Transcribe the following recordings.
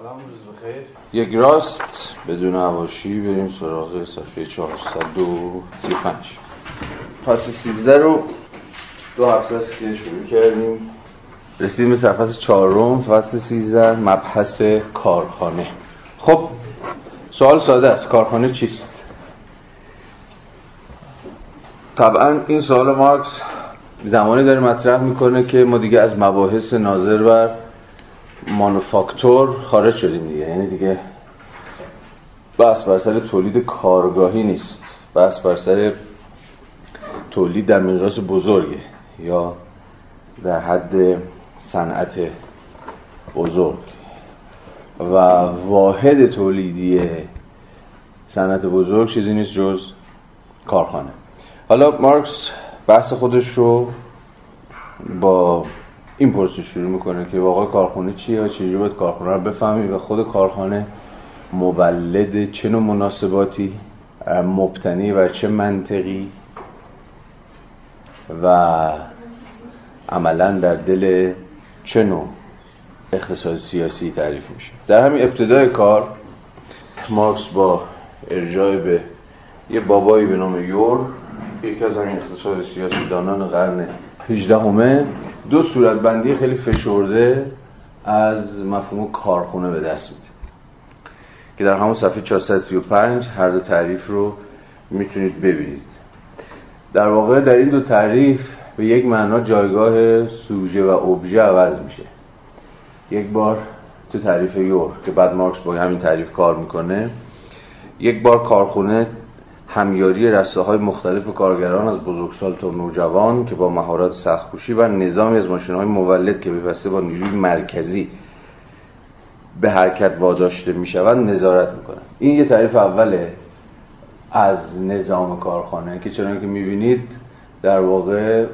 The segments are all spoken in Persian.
سلام روز بخیر. یک راست بدون عواشی بریم سراغ صفحه 435 فصل 13 رو دو هفته است که شروع کردیم. رسیدیم به صفحه چهارم فصل 13 مبحث کارخانه. خب سوال ساده است کارخانه چیست؟ طبعا این سوال مارکس زمانی داره مطرح می‌کنه که ما دیگه از مباحث ناظر بر مانوفاکتور خارج شدیم دیگه. یعنی دیگه بحث بر سر تولید کارگاهی نیست. بحث بر سر تولید در مقیاس بزرگه یا در حد صنعت بزرگ. و واحد تولیدی صنعت بزرگ چیزی نیست جز کارخانه. حالا مارکس بحث خودش رو با این پرسش شروع می‌کنه که واقعا کارخانه چیه؟ و چجوری باید کارخانه رو بفهمی و خود کارخانه مولد چه نوع مناسباتی مبتنی و چه منطقی و عملا در دل چه نوع اقتصاد سیاسی تعریف میشه. در همین ابتدای کار مارکس با ارجاع به یه بابایی به نام یور یکی از همین اقتصاد سیاسی دانان قرن 18 همه دو صورتبندی خیلی فشرده از مفهوم کارخونه به دست میده. که در همون صفحه 435 هر دو تعریف رو می‌تونید ببینید. در واقع در این دو تعریف به یک معنا جایگاه سوژه و ابژه عوض میشه. یک بار تو تعریف یور که بعد مارکس با همین تعریف کار می‌کنه یک بار کارخونه همیاری رسته های مختلف کارگران از بزرگسال تا نوجوان که با مهارت سختکوشی و نظامی از ماشین های مولد که بفسته با نیروی مرکزی به حرکت واداشته می شوند نظارت می‌کنن این یه تعریف اوله از نظام کارخانه که چرا که می‌بینید در واقع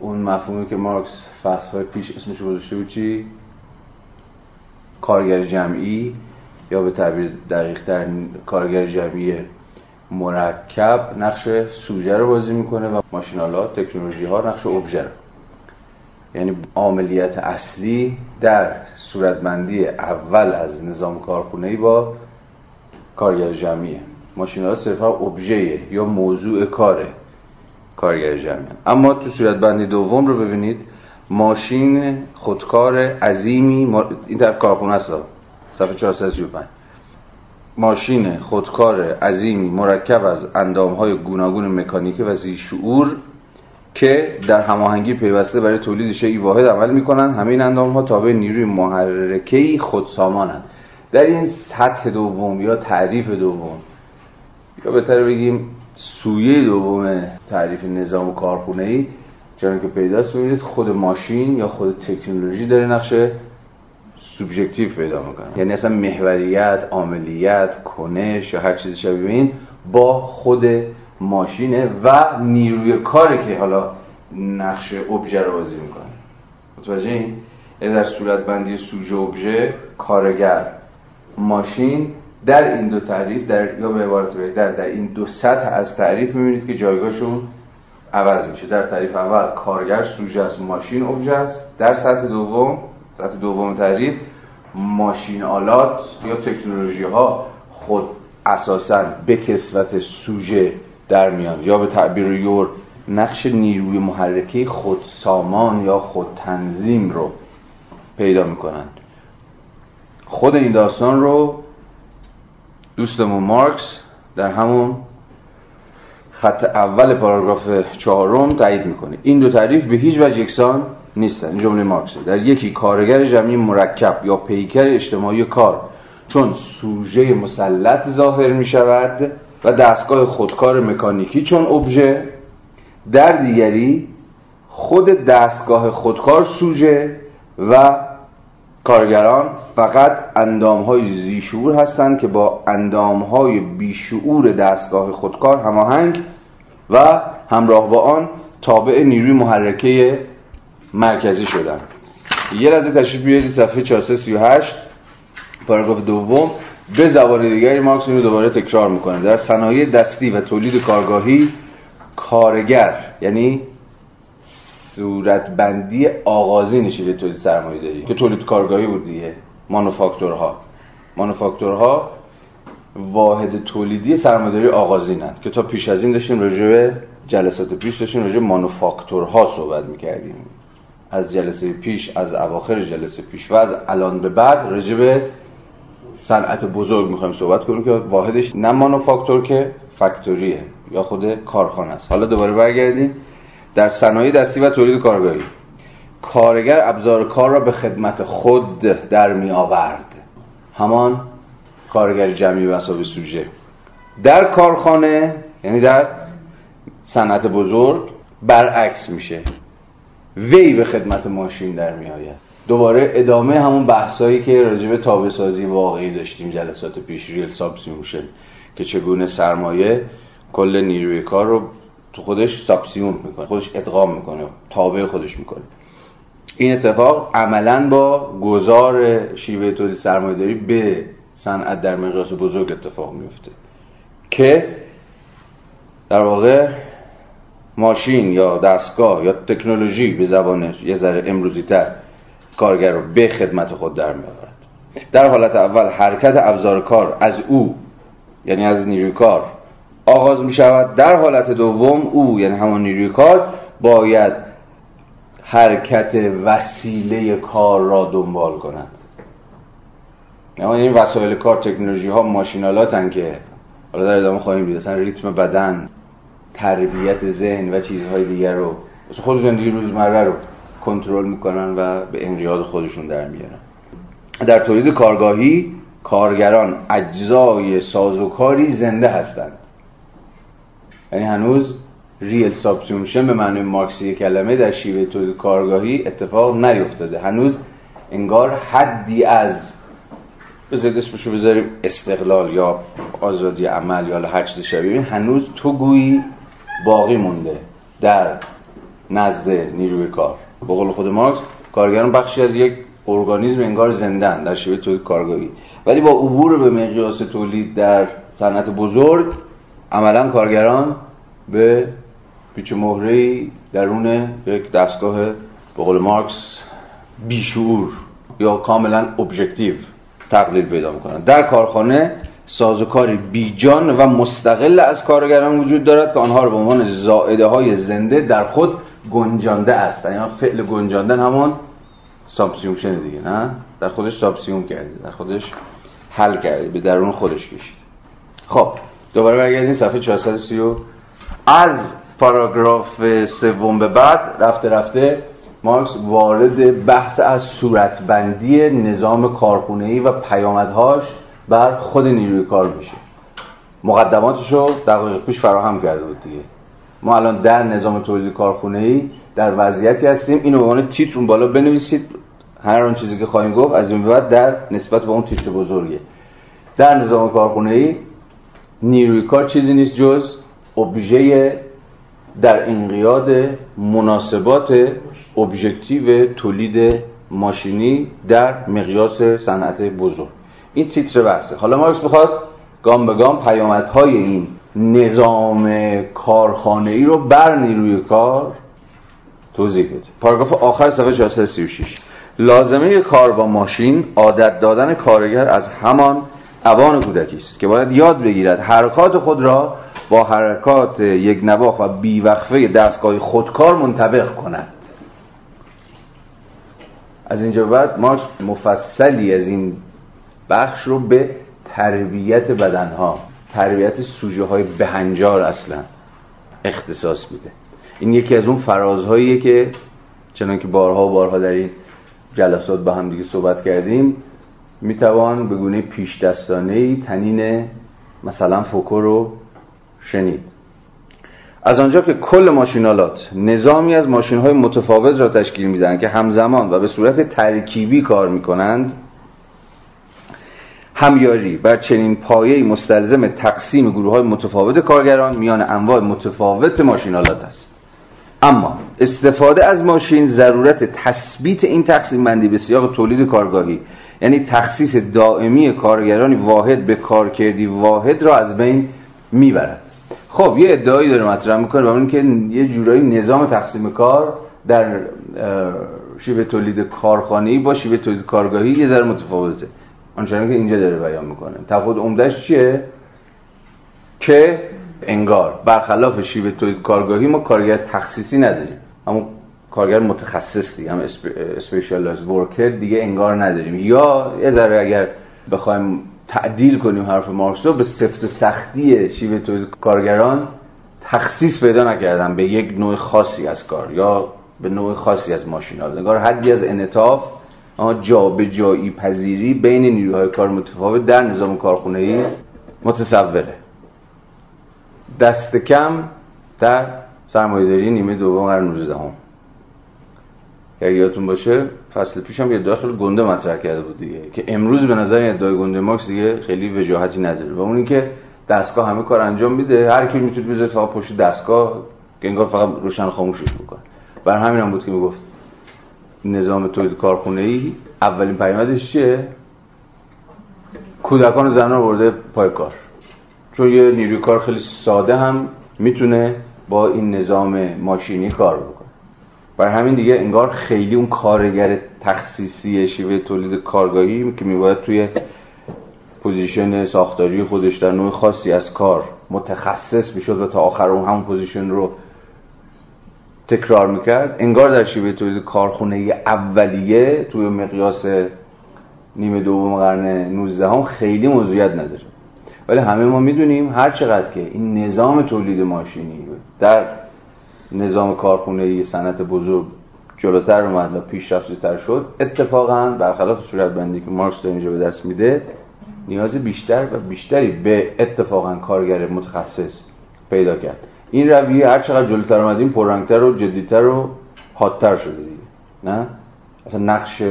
اون مفهومی که مارکس فصل های پیش اسمش گذاشته بود چی؟ کارگر جمعی یا به تعبیر دقیق تر کارگر جمعی مرکب نقش سوژه رو بازی می‌کنه و ماشینالات تکنولوژی ها نقش ابژه رو. یعنی عملیات اصلی در صورتبندی اول از نظام کارخونه با کارگر جمعیه. ماشینالات صرفا ابژه یا موضوع کاره کارگر جمعی اما تو صورتبندی دوم رو ببینید ماشین خودکار عظیمی این طرف کارخونه است صفحه 435 ماشین خودکار عظیمی مرکب از اندامهای گوناگون مکانیکی و شعور که در هماهنگی پیوسته برای تولید شیء واحد عمل می‌کنند همه این تابع نیروی محرکه‌ای خودسامانند. در این سطح دوم یا تعریف دوم یا بهتر بگیم سویه دوم تعریف نظام کارخونه ای که پیداست ببینید خود ماشین یا خود تکنولوژی داره نقش سوبژکتیو پیدا می‌کنه یعنی اصلا محوریت عاملیت کنش یا هر چیزی شبیه این با خود ماشینه و نیروی کاری که حالا نقش ابژه رو بازی می‌کنه. متوجه این؟ یعنی در صورت بندی سوژه ابژه کارگر ماشین در این دو تعریف در یا به عبارت بهتر در این دو سطح از تعریف می‌بینید که جایگاهشون عوض میشه. در تعریف اول کارگر سوژه است ماشین ابژه است. در سطح دوم سطح دوم تعریف ماشین آلات یا تکنولوژی ها خود اساسا به کسوت سوژه در میان یا به تعبیر یور نقش نیروی محرکه خود سامان یا خود تنظیم رو پیدا می‌کنند. خود این داستان رو دوستمون مارکس در همون خط اول پاراگراف چهارم تایید می‌کنه. این دو تعریف به هیچ وجه یکسان نیستن. جمله مارکس در یکی کارگر جمعی مرکب یا پیکر اجتماعی کار. چون سوژه مسلط ظاهر می شود و دستگاه خودکار مکانیکی چون ابژه در دیگری خود دستگاه خودکار سوژه و کارگران فقط اندام های زیشور هستند که با اندام های بیشعور دستگاه خودکار هماهنگ و همراه با آن تابع نیروی محرکه مرکزی شدن. یه لحظه تشریف بیارید صفحه 438 پاراگراف دوم. به زبان دیگری مارکس اینو دوباره تکرار می‌کنه. در صنایع دستی و تولید کارگاهی کارگر یعنی صورتبندی آغازی نشیده تولید سرمایه داری. که تولید کارگاهی بود دیگه. مانوفاکتورها. مانوفاکتورها واحد تولیدی سرمایه‌داری آغازینند که تا پیش از این داشتیم راجع به جلسات پیش داشتیم راجع مانوفاکتورها صحبت می‌کردیم. از جلسه پیش از اواخر جلسه پیش. و از الان به بعد راجع به صنعت بزرگ می‌خوایم صحبت کنیم که واحدش نه مانوفاکتور که فکتوریه یا خود کارخانه است. حالا دوباره برگردیم در صنایع دستی و تولید کارگاهی. کارگر ابزار کار را به خدمت خود در می آورد. همان کارگر جمعی و به مثابه سوژه. در کارخانه یعنی در صنعت بزرگ برعکس میشه. وی به خدمت ماشین در می آید. دوباره ادامه همون بحثایی که راجع به تابع سازی واقعی داشتیم جلسات پیش real subsumption که چگونه سرمایه کل نیروی کار رو تو خودش سابسیون می‌کنه خودش ادغام می‌کنه تابع خودش می‌کنه. این اتفاق عملا با گذار شیوه تولید سرمایه‌داری به صنعت در مقیاس بزرگ اتفاق میفته که در واقع ماشین یا دستگاه یا تکنولوژی به زبان یه ذره امروزی تر کارگر رو به خدمت خود در میآورد. در حالت اول حرکت ابزار کار از او یعنی از نیروی کار آغاز می شود در حالت دوم او یعنی همان نیروی کار باید حرکت وسیله کار را دنبال کند. اما این وسایل کار تکنولوژی ها ماشینالاتن که حالا در ادامه خواهیم دید. ریتم بدن تربیت ذهن و چیزهای دیگر رو خود زندگی روزمره رو کنترل می‌کنن و به انقیاد خودشون در میارن. در تولید کارگاهی کارگران اجزای سازوکاری زنده هستند. یعنی هنوز real subsumption به معنی مارکسی کلمه در شیوه تولید کارگاهی اتفاق نیفتاده. هنوز انگار حدی از بذارید اسمشو بذاریم استقلال یا آزادی عمل یا هر چیز شبیه. هنوز تو گویی باقی مونده در نزد نیروی کار. به قول خود مارکس کارگران بخشی از یک ارگانیسم انگار زندن در شیوه تولید کارگاهی. ولی با عبور به مقیاس تولید در صنعت بزرگ عملا کارگران به پیچ مهره درون یک دستگاه به قول مارکس بیشعور یا کاملا ابژکتیو تقلیل پیدا می‌کنن در کارخانه سازوکاری بیجان و مستقل از کارگران وجود دارد که آنها را به عنوان زائده های زنده در خود گنجانده است. یعنی فعل گنجاندن همون subsumption دیگه نه؟ در خودش subsume کرده در خودش حل کرده به درون خودش کشید خب دوباره برگردیم صفحه 430 از پاراگراف سوم به بعد رفته رفته مارکس وارد بحث از صورتبندی نظام کارخونه‌ای و پیامدهاش بر خود نیروی کار میشه. مقدماتش رو دقایق پیش فراهم کرده بود دیگه. ما الان در نظام تولید کارخونه‌ای در وضعیتی هستیم. اینو به عنوان تیتر اون بالا بنویسید. هر آن چیزی که خواهیم گفت از این بعد در نسبت به اون تیتر بزرگه. در نظام کارخونه‌ای نیروی کار چیزی نیست جز ابژه در انقیاد مناسبات ابژکتیو تولید ماشینی در مقیاس صنعت بزرگ. این تیتر بحثه؟ حالا مارکس بخواد گام به گام پیامدهای این نظام کارخانه ای رو بر نیروی کار توضیح بده. پاراگراف آخر صفحه 436 لازمه کار با ماشین عادت دادن کارگر از همان اوان کودکی است که باید یاد بگیرد حرکات خود را با حرکات یک نواخ و بیوقفه دستگاه خودکار منطبق کند. از اینجا بعد مارکس مفصلی از این بخش رو به تربیت بدنها تربیت سوژه های بهنجار اصلا اختصاص میده. این یکی از اون فرازهاییه که چنان که بارها و بارها در این جلسات با هم دیگه صحبت کردیم می‌توان به گونه پیش دستانه تنین مثلا فوکو رو شنید. از آنجا که کل ماشینالات نظامی از ماشین های متفاوت را تشکیل میدن که همزمان و به صورت ترکیبی کار می‌کنند همیاری بر چنین پایه مستلزم تقسیم گروه های متفاوت کارگران میان انواع متفاوت ماشینالات است. اما استفاده از ماشین ضرورت تثبیت این تقسیم بندی به سیاق تولید کارگاهی یعنی تخصیص دائمی کارگرانی واحد به کارکردی واحد را از بین می‌برد. خب یه ادعایی داره مطرح می‌کنه و اون که یه جورایی نظام تقسیم کار در شیوه تولید کارخانه‌ای با شیوه تولید کارگاهی یه ذره متفاوته. آنچنان که اینجا داره بیان می‌کنه. تفاوت عمدهش چیه؟ که انگار برخلاف شیوه تولید کارگاهی ما کارگر تخصیصی نداریم. همون کارگر متخصص دیگه هم specialized worker دیگه انگار نداریم. یا یه ذره اگر بخوایم تعدیل کنیم حرف مارکس رو به سفت و سختی شیوه تولید کارگران تخصیص پیدا نکردن به یک نوع خاصی از کار یا به نوع خاصی از ماشینال انگار حدی از انطاف جا به جایی پذیری بین نیروهای کار متفاوت در نظام کارخونه ای متصوره. دست کم در سرمایه‌داری نیمه دوم قرن 19 هم اگه یادتون باشه فصل پیش هم یه داخل گنده مطرح کرده بود دیگه که امروز به نظر ادعای گنده مارکس دیگه خیلی وجاهتی نداره و اون اینکه دستگاه همه کار انجام میده هر کی می‌تونه بذاره فقط پشت دستگاه که انگار فقط روشن خاموشش می‌کنه. بر همین هم بود که می‌گفت نظام تولید کارخونه ای اولین پیامدش چیه؟ کودکان زنان برده پای کار. چون یه نیروی کار خیلی ساده هم می‌تونه با این نظام ماشینی کار بکنه. برای همین دیگه انگار خیلی اون کارگر تخصیصی شیوه تولید کارگاهی که میباید توی position ساختاری خودش در نوع خاصی از کار متخصص می‌شد و تا آخر اون همون position رو تکرار می‌کرد. انگار در شیوه تولید کارخونه اولیه توی مقیاس نیمه دوم قرن 19 هم خیلی موضوعیت نداره. ولی همه ما می‌دونیم هر چقدر که این نظام تولید ماشینی در نظام کارخونه صنعت بزرگ جلوتر اومد و پیشرفته تر شد اتفاقا برخلاف صورت بندی که مارکس در اینجا به دست میده نیاز بیشتر و بیشتری به اتفاقا کارگر متخصص پیدا کرد. این رویه هر چقدر جلوتر اومدیم پررنگتر و جدیتر و حادتر شده دیگه. نه؟ اصلا نقش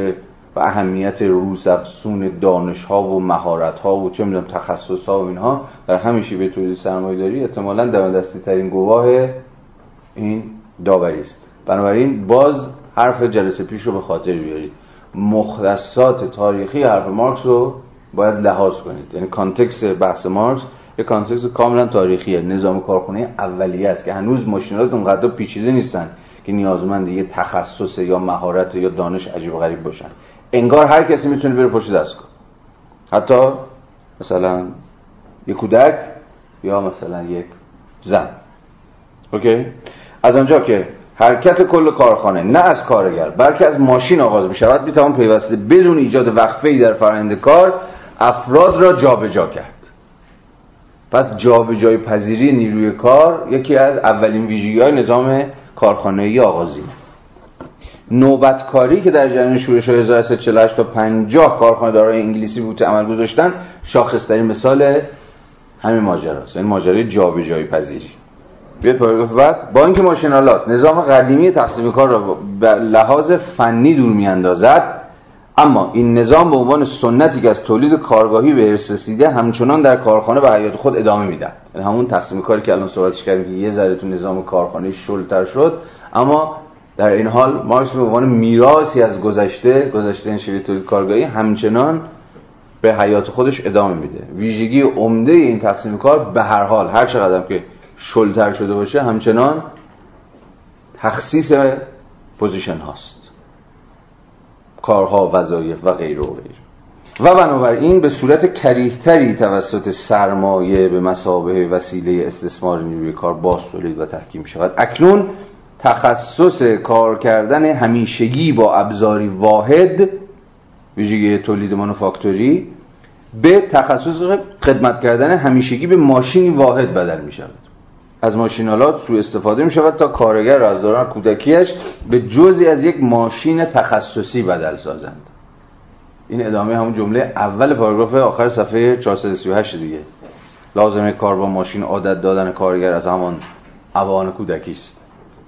و اهمیت روز افسون دانش ها و مهارت ها و چه می‌دونم تخصص ها و اینها در همیشه به تولید سرمایه داری احتمالا دستی ترین گواه این داوری است. بنابراین باز حرف جلسه پیش رو به خاطر بیارید. مختصات تاریخی حرف مارکس رو باید لحاظ کنید. یعنی context بحث مارکس یه context کاملا تاریخیه. نظام کارخونه اولیه است که هنوز ماشینآلات اونقدر پیچیده نیستن که نیازمند یه تخصص یا مهارت یا دانش عجیب و غریب باشن. انگار هر کسی می‌تونه بره پشت دستگاه. حتی مثلا یک کودک یا مثلا یک زن. اوکی؟ از آنجا که حرکت کل کارخانه نه از کارگر بلکه از ماشین آغاز می شود پیوسته بدون ایجاد وقفه در فرآیند کار افراد را جابجا جا کرد. پس جابجایی پذیری نیروی کار یکی از اولین ویژگی های نظام کارخانه‌ای آغازینه. نوبتکاری که در جریان شورش 1348 تا 50 کارخانه دارای انگلیسی بود عمل گذاشتن شاخصترین مثال همین ماجراست. این ماجرای جابجایی پذیری. بیاد پاراگراف بعد اینکه ماشینالات نظام قدیمی تقسیم کار را به لحاظ فنی دور میاندازد اما این نظام به عنوان سنتی که از تولید کارگاهی به ارث رسیده همچنان در کارخانه به حیات خود ادامه می‌دهد. یعنی همون تقسیم کاری که الان صحبتش کردیم که یه ذره تو نظام کارخانه شلتر شد اما در این حال مارکس به عنوان میراثی از گذشته گذشته این شیوه تولید کارگاهی همچنان به حیات خودش ادامه میده. ویژگی عمده این تقسیم کار به هر حال هر چقدر که شلتر شده باشه همچنان تخصیص position هاست. کارها وظایف و غیره و غیره و بنابراین به صورت کریهتری توسط سرمایه به مثابه وسیله استثمار نیروی کار بازتولید و تحکیم شود. اکنون تخصص کار کردن همیشگی با ابزاری واحد ویژگی تولید مانوفاکتوری به تخصص خدمت کردن همیشگی به ماشین واحد بدل می شود از ماشینالات سوء استفاده می شود تا کارگر را از دوران کودکیش به جزی از یک ماشین تخصصی بدل سازند. این ادامه همون جمله اول پاراگراف آخر صفحه 438 دیگه. لازمه کار با ماشین عادت دادن کارگر از همان اوان کودکی است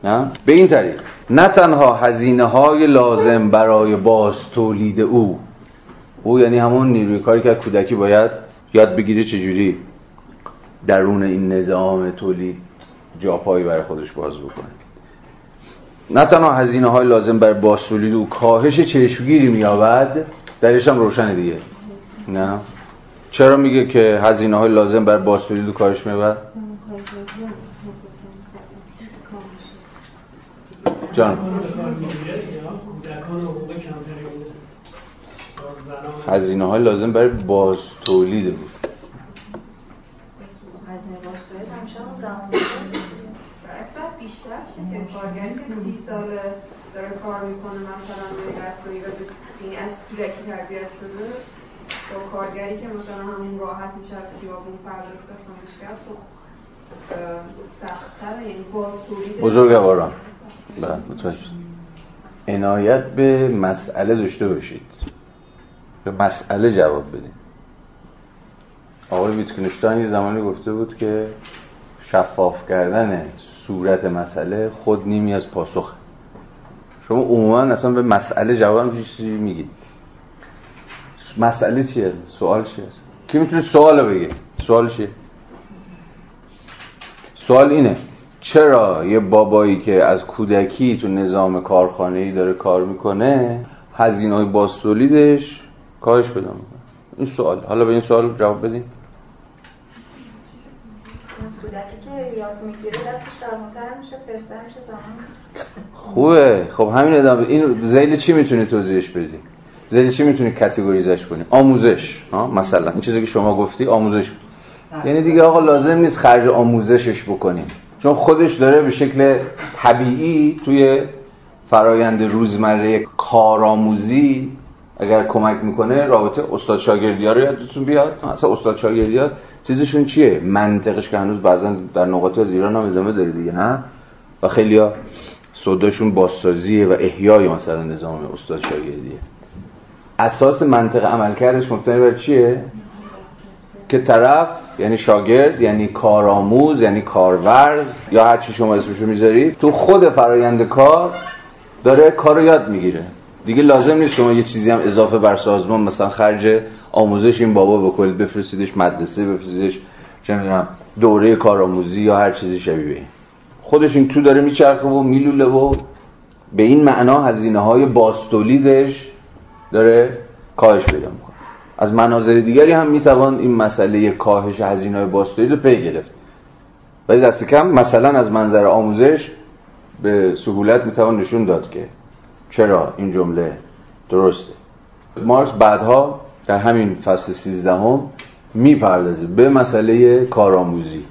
نه؟ به این طریق. نه تنها هزینه های لازم برای باز تولید او. او یعنی همون نیروی کاری که کودکی باید یاد بگیره چجوری؟ درون این نظام تولید جاپایی برای خودش باز بکنه. نه تنها هزینه های لازم برای باز تولید او کاهش چشمگیری میابد درش هم روشنه دیگه. نه؟ چرا میگه که هزینه های لازم برای باز تولید او کاهش میابد جان. هزینه های لازم برای باز تولید بود هزینه باز تولید زمان. بیشتر چه که کارگری که سی سال داره کار می‌کنه مثلا روی دستگاهی و این از کودکی تربیت شده با کارگری که مثلا همین راحت میشه از خیابون فرد استخدامش کرد خب سختتر یعنی باز تولید بزرگواران. بله عنایت به مسئله داشته باشید. به مسئله جواب بدید آقای ویتکنشتاین یه زمانی گفته بود که شفاف کردن صورت مسئله خود نیمی از پاسخ شما عموما اصلا به مسئله جواب چیزی میگید مسئله چیه؟ سوال چیه؟ کی می‌تونه سوال بگه؟ سوال چیه؟ سوال اینه چرا یه بابایی که از کودکی تو نظام کارخانه‌ای داره کار می‌کنه هزینه های باستولیدش کاهش پیدا می‌کنه؟ این سوال. حالا به این سوال جواب بدین. خوبه. خب همین ادامه. این زیل چی می‌تونی توضیحش بدی؟ زیل چی می‌تونی کاتگوریزش کنی؟ آموزش ها؟ مثلا این چیزی که شما گفتی آموزش. یعنی دیگه آقا لازم نیست خرج آموزشش بکنیم چون خودش داره به شکل طبیعی توی فرایند روزمره کارآموزی اگر کمک می‌کنه رابطه استاد شاگردی ها رو یادتون بیاد. اصلا استاد شاگردی ها چیزشون چیه؟ منطقش که هنوز بعضا در نقاط از ایران هم ادامه داره دیگه نه؟ و خیلی ها صداشون بازسازیه و احیای مثلا نظام استاد شاگردیه. اساس منطق عملکردش مبتنی بر چیه؟ که طرف یعنی شاگرد یعنی کارآموز یعنی کارورز یا هر چی شما اسمشو می‌ذارید تو خود فرایند کار داره کار رو یاد می‌گیره. دیگه لازم نیست شما یه چیزی هم اضافه بر سازمان مثلا خرج آموزش این بابا بکنید بفرستیدش مدرسه بفرستیدش چه می‌دونم دوره کارآموزی یا هر چیزی شبیه این. خودش این تو داره میچرخه و میلوله و به این معنا هزینه های باستولیدش داره کاهش پیدا می‌کنه. از مناظر دیگری هم می‌توان این مسئله کاهش هزینه های باستولید رو پی گرفت. ولی دست کم مثلا از منظر آموزش به سهولت می‌توان نشون داد که چرا این جمله درسته؟ مارکس بعدها در همین فصل سیزدهم می‌پردازه به مسئله کارآموزی.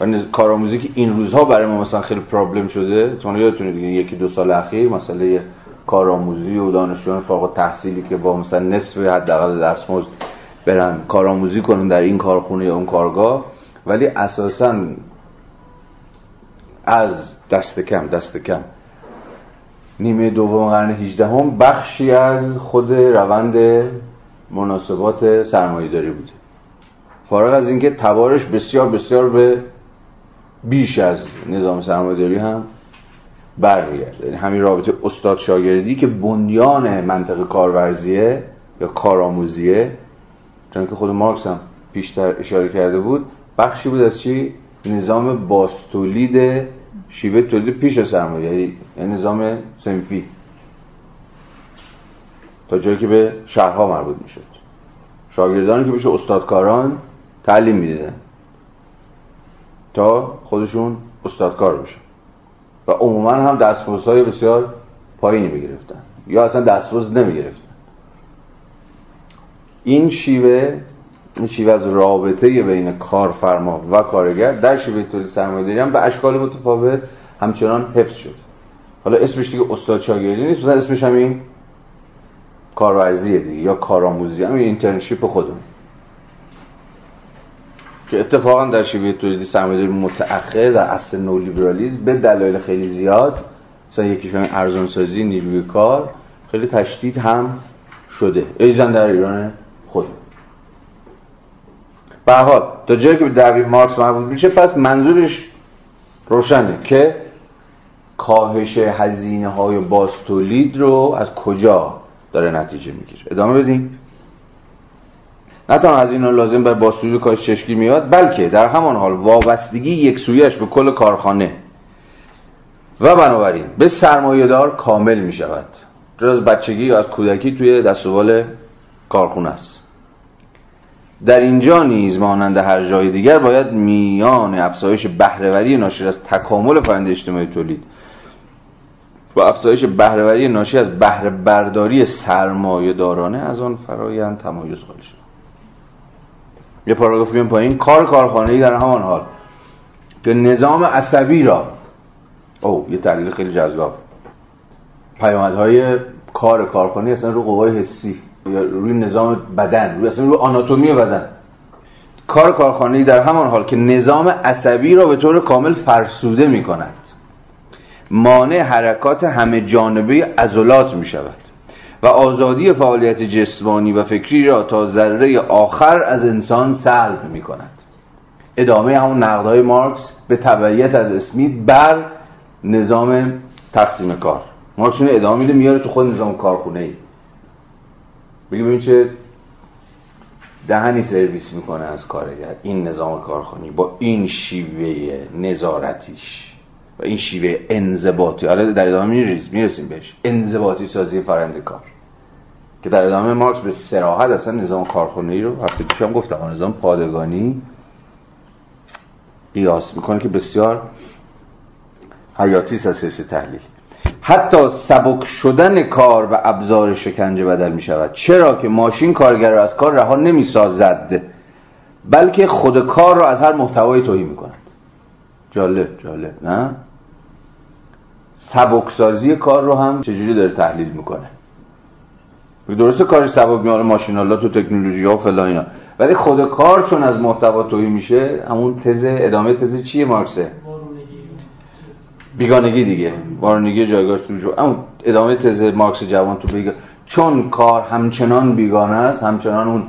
و کارآموزی که این روزها برای ما مثلا خیلی پرابلم شده. چون یادتونه دیگه یکی دو سال اخیر مسئله کارآموزی و دانشجویان فارغ تحصیلی که با مثلا نصف حداقل دستمزد برن کارآموزی کنن در این کارخونه یا اون کارگاه. ولی اساسا از دست کم دست کم. نیمه دوم قرن 18 هم بخشی از خود روند مناسبات سرمایه‌داری بوده. فارغ از اینکه تبارش بسیار بسیار به بیش از نظام سرمایه‌داری هم برمیگرده. یعنی همین رابطه استاد شاگردی که بنیان منطق کارورزیه یا کارآموزیه چون که خود مارکس هم پیشتر اشاره کرده بود بخشی بود از چی؟ نظام باستولید شیوه تولید پیش سرمایه یعنی نظام سنفی تا جایی که به شهرها مربوط می‌شد. شاگردانی که بشه استادکاران تعلیم می‌دیدن. تا خودشون استادکار بشن. و عموما هم دستمزدهای بسیار پایینی بگرفتن یا اصلا دستمزد نمی‌گرفتن. این شیوه شیوه از رابطه بین کارفرما و کارگر در شیوه تولید سرمایه‌داری هم به اشکال متفاوت همچنان حفظ شد. حالا اسمش دیگه استاد شاگردی نیست مثلا اسمش همین کارورزیه دیگه یا کارآموزی همین internship خودمون. که اتفاقا در شیوه تولید سرمایه‌داری متأخر در اصل نئولیبرالیسم به دلایل خیلی زیاد مثلا یکیش ارزان سازی نیروی کار خیلی تشدید هم شده. ایزن در ایران خود به حال تا جایی که به دقیق مارکس مربوط میشه پس منظورش روشنه که کاهش هزینه های باستولید رو از کجا داره نتیجه می‌گیره. ادامه بدیم؟ نه تنها از اینا لازم بر باستولید کاهش چشکی میاد بلکه در همان حال وابستگی یک سویش به کل کارخانه. و بنابراین به سرمایه دار کامل می شود جز بچگی یا از کودکی توی دستوال کارخونه است. در اینجا نیز مانند هر جای دیگر باید میان افزایش بهرهوری ناشر از تکامل فرآیند اجتماعی تولید با افزایش بهرهوری ناشی از بهره برداری سرمایه دارانه از آن فرایند تمایز قائل شد. یه پاراگراف بیان پایین. کار کارخانه‌ای در همان حال که نظام عصبی را او یه تحلیل خیلی جذاب. پیامدهای کار کارخانه اصلا رو قوای حسی. روی نظام بدن روی اصلا روی آناتومی بدن. کار کارخانه‌ای در همان حال که نظام عصبی را به طور کامل فرسوده می کند مانع حرکات همه جانبه عضلات می شود و آزادی فعالیت جسمانی و فکری را تا ذره آخر از انسان سلب می کند ادامه همون نقدهای مارکس به تبعیت از اسمیت بر نظام تقسیم کار. مارکس ادامه میده میاره تو خود نظام کارخونه ای بگی ببین چه دهنی سرویس می‌کنه از کارگر این نظام کارخانی با این شیوه نظارتیش و این شیوه انضباطی. حالا در ادامه می‌رسیم بهش. انضباطی سازی فرند کار. که در ادامه مارکس به سراحت اصلا نظام کارخانه رو هفته پیشم گفتم نظام پادگانی قیاس می‌کنه که بسیار حیاتی است تحلیل. حتی سبک شدن کار و ابزار شکنجه بدل می شود چرا که ماشین کارگر را از کار رها نمی سازد بلکه خود کار را از هر محتوای توهی می کند جالب جالب نه؟ سبکسازی کار رو هم چجوری داره تحلیل می‌کنه؟ درسته کارش سبک میاره ماشینالات و تکنولوژی ها و فلا اینا. ولی خود کار چون از محتوا توهی میشه همون تز ادامه تز چیه مارکسه؟ بیگانگی دیگه وارونگی جایگاهش تو اما ادامه تز مارکس جوان تو بگه چون کار همچنان بیگانه است همچنان اون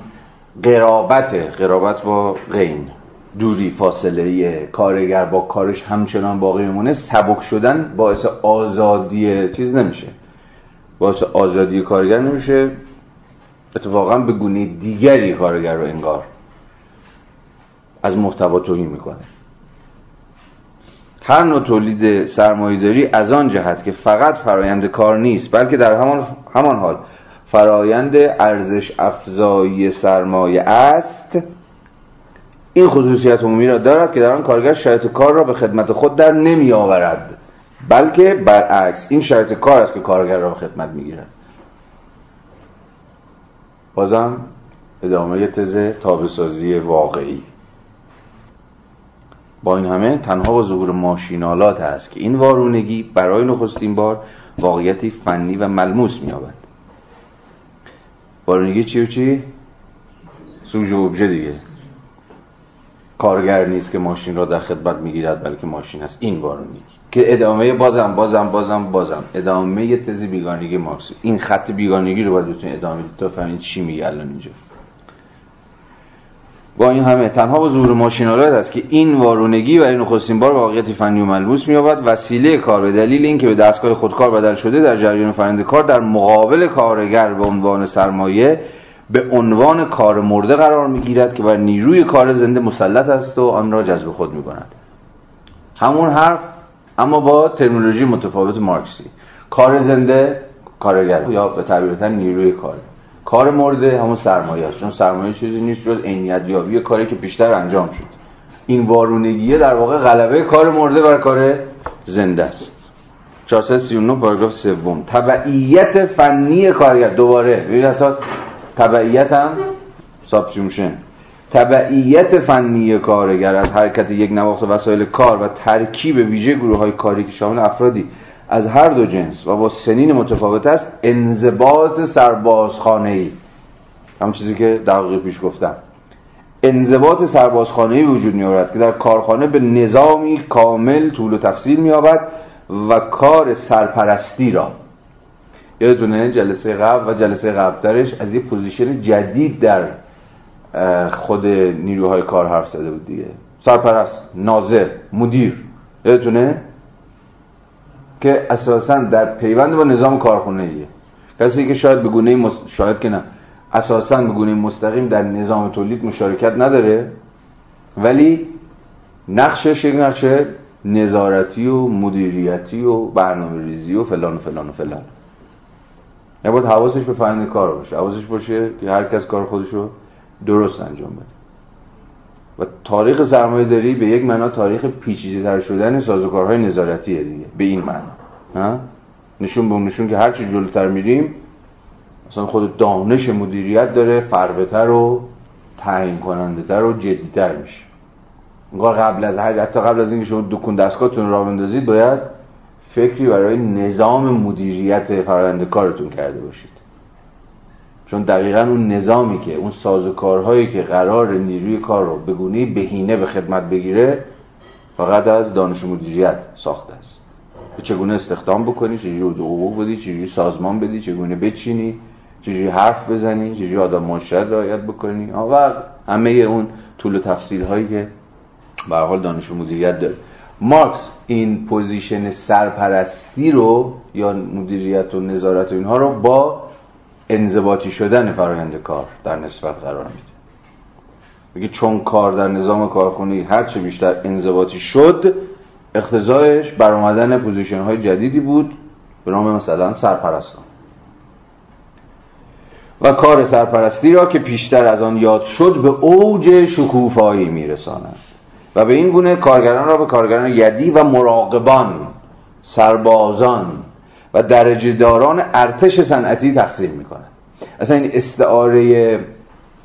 قرابت قرابت با غین. دوری فاصله کارگر با کارش همچنان باقی میمونه. سبک شدن باعث آزادی چیز نمیشه. باعث آزادی کارگر نمیشه. اتفاقا به گونه دیگری کارگر رو انگار از محتوا توهین می‌کنه. هر نوع تولید سرمایهداری از آن جهت که فقط فرایند کار نیست بلکه در همان, همان حال فرایند ارزش افزایی سرمایه است. این خصوصیت عمومی را دارد که در آن کارگر شرایط کار را به خدمت خود در نمی آورد بلکه برعکس این شرایط کار است که کارگر را به خدمت می گیرد بازم ادامه تز تابسازی واقعی. با این همه تنها با ظهور ماشینالات است که این وارونگی برای نخستین بار واقعیتی فنی و ملموس می‌یابد. وارونگی چی و چی؟ سوژه ابژه دیگه. کارگر نیست که ماشین را در خدمت می‌گیرد بلکه ماشین است. این وارونگی. که ادامه بازم بازم بازم بازم. ادامه تزی بیگانگی مارکس. این خط بیگانگی رو باید بتونید ادامه دید تا فهمید چی میگه الان اینجا. با این همه تنها با ظهور ماشینالات است که این وارونگی برای نخستین بار واقعیت فنی و ملموس می‌یابد. وسیله کار به دلیل اینکه به دستگاه خودکار بدل شده در جریان فرنده کار در مقابل کارگر به عنوان سرمایه به عنوان کار مرده قرار می‌گیرد که بر نیروی کار زنده مسلط است و آن را جذب خود می‌کند. همون حرف اما با ترمینولوژی متفاوت مارکسی. کار زنده کارگر یا به تعبیر نیروی کار. کار مرده همون سرمایه است. چون سرمایه چیزی نیست جز عینیت یابی کاری که بیشتر انجام شد. این وارونگیه در واقع غلبه کار مرده بر کار زنده است. 439 پاراگراف سوم. تبعیت فنی کارگر. دوباره. ببینید تا تبعیت هم subsumption تبعیت فنی کارگر از حرکت یکنواخت وسایل کار و ترکیب ویژه گروه های کاری که شامل افرادی از هر دو جنس و با سنین متفاوت است انضباط سربازخانه ای همون چیزی که دقیقه پیش گفتم. انضباط سربازخانه ای به وجود می آورد که در کارخانه به نظامی کامل طول و تفصیل می آورد و کار سرپرستی را. یادتونه جلسه قبل و جلسه قبلترش از یه position جدید در خود نیروهای کار حرف زده بود دیگه. سرپرست ناظر مدیر. یادتونه؟ که اساسا در پیوند با نظام کارخونه ایه کسی که شاید به گونه شاید که نه. اساسا به گونه مستقیم در نظام تولید مشارکت نداره ولی نقشش یک نقش نظارتی و مدیریتی و برنامه ریزی و فلان و فلان و فلان. یعنی باید حواسش به فرند کار باشه. حواسش باشه که هر کس کار خودش رو درست انجام بده. و تاریخ سرمایه داری به یک معنا تاریخ پیچیده تر شدن سازوکارهای نظارتیه دیگه به این معنا نشون به نشون که هرچی جلوتر میریم مثلا خود دانش مدیریت داره فربهتر و تعیین کننده تر و جدیتر میشه. انگار قبل از هر حتی قبل از اینکه شما دکون دستگاهتون را بندازید باید فکری برای نظام مدیریت فرآیند کارتون کرده باشید. چون دقیقا اون نظامی که اون سازوکارهایی که قرار نیروی کار رو به گونه بهینه به خدمت بگیره فقط از دانش مدیریت ساخته است. چگونه استخدام بکنی؟ چجوری حقوق بدی؟ چجوری سازمان بدی؟ چگونه بچینی؟ چجوری حرف بزنی؟ چجوری آدم معاشرت رعایت بکنی؟ و همه اون طول و تفصیل هایی که به حال دانش مدیریت داره. مارکس این position سرپرستی رو یا مدیریت و نظارت و اینها رو با انضباطی شدن فرآیند کار در نسبت قرار میده. میگه چون کار در نظام کارخونی هرچه بیشتر انضباطی شد اقتضایش برآمدن position های جدیدی بود به نام مثلا سرپرستان. و کار سرپرستی را که پیشتر از آن یاد شد به اوج شکوفایی میرساند. و به این گونه کارگران را به کارگران یدی و مراقبان سربازان و درجه داران ارتش صنعتی تقسیم می‌کنند اصلا این استعاره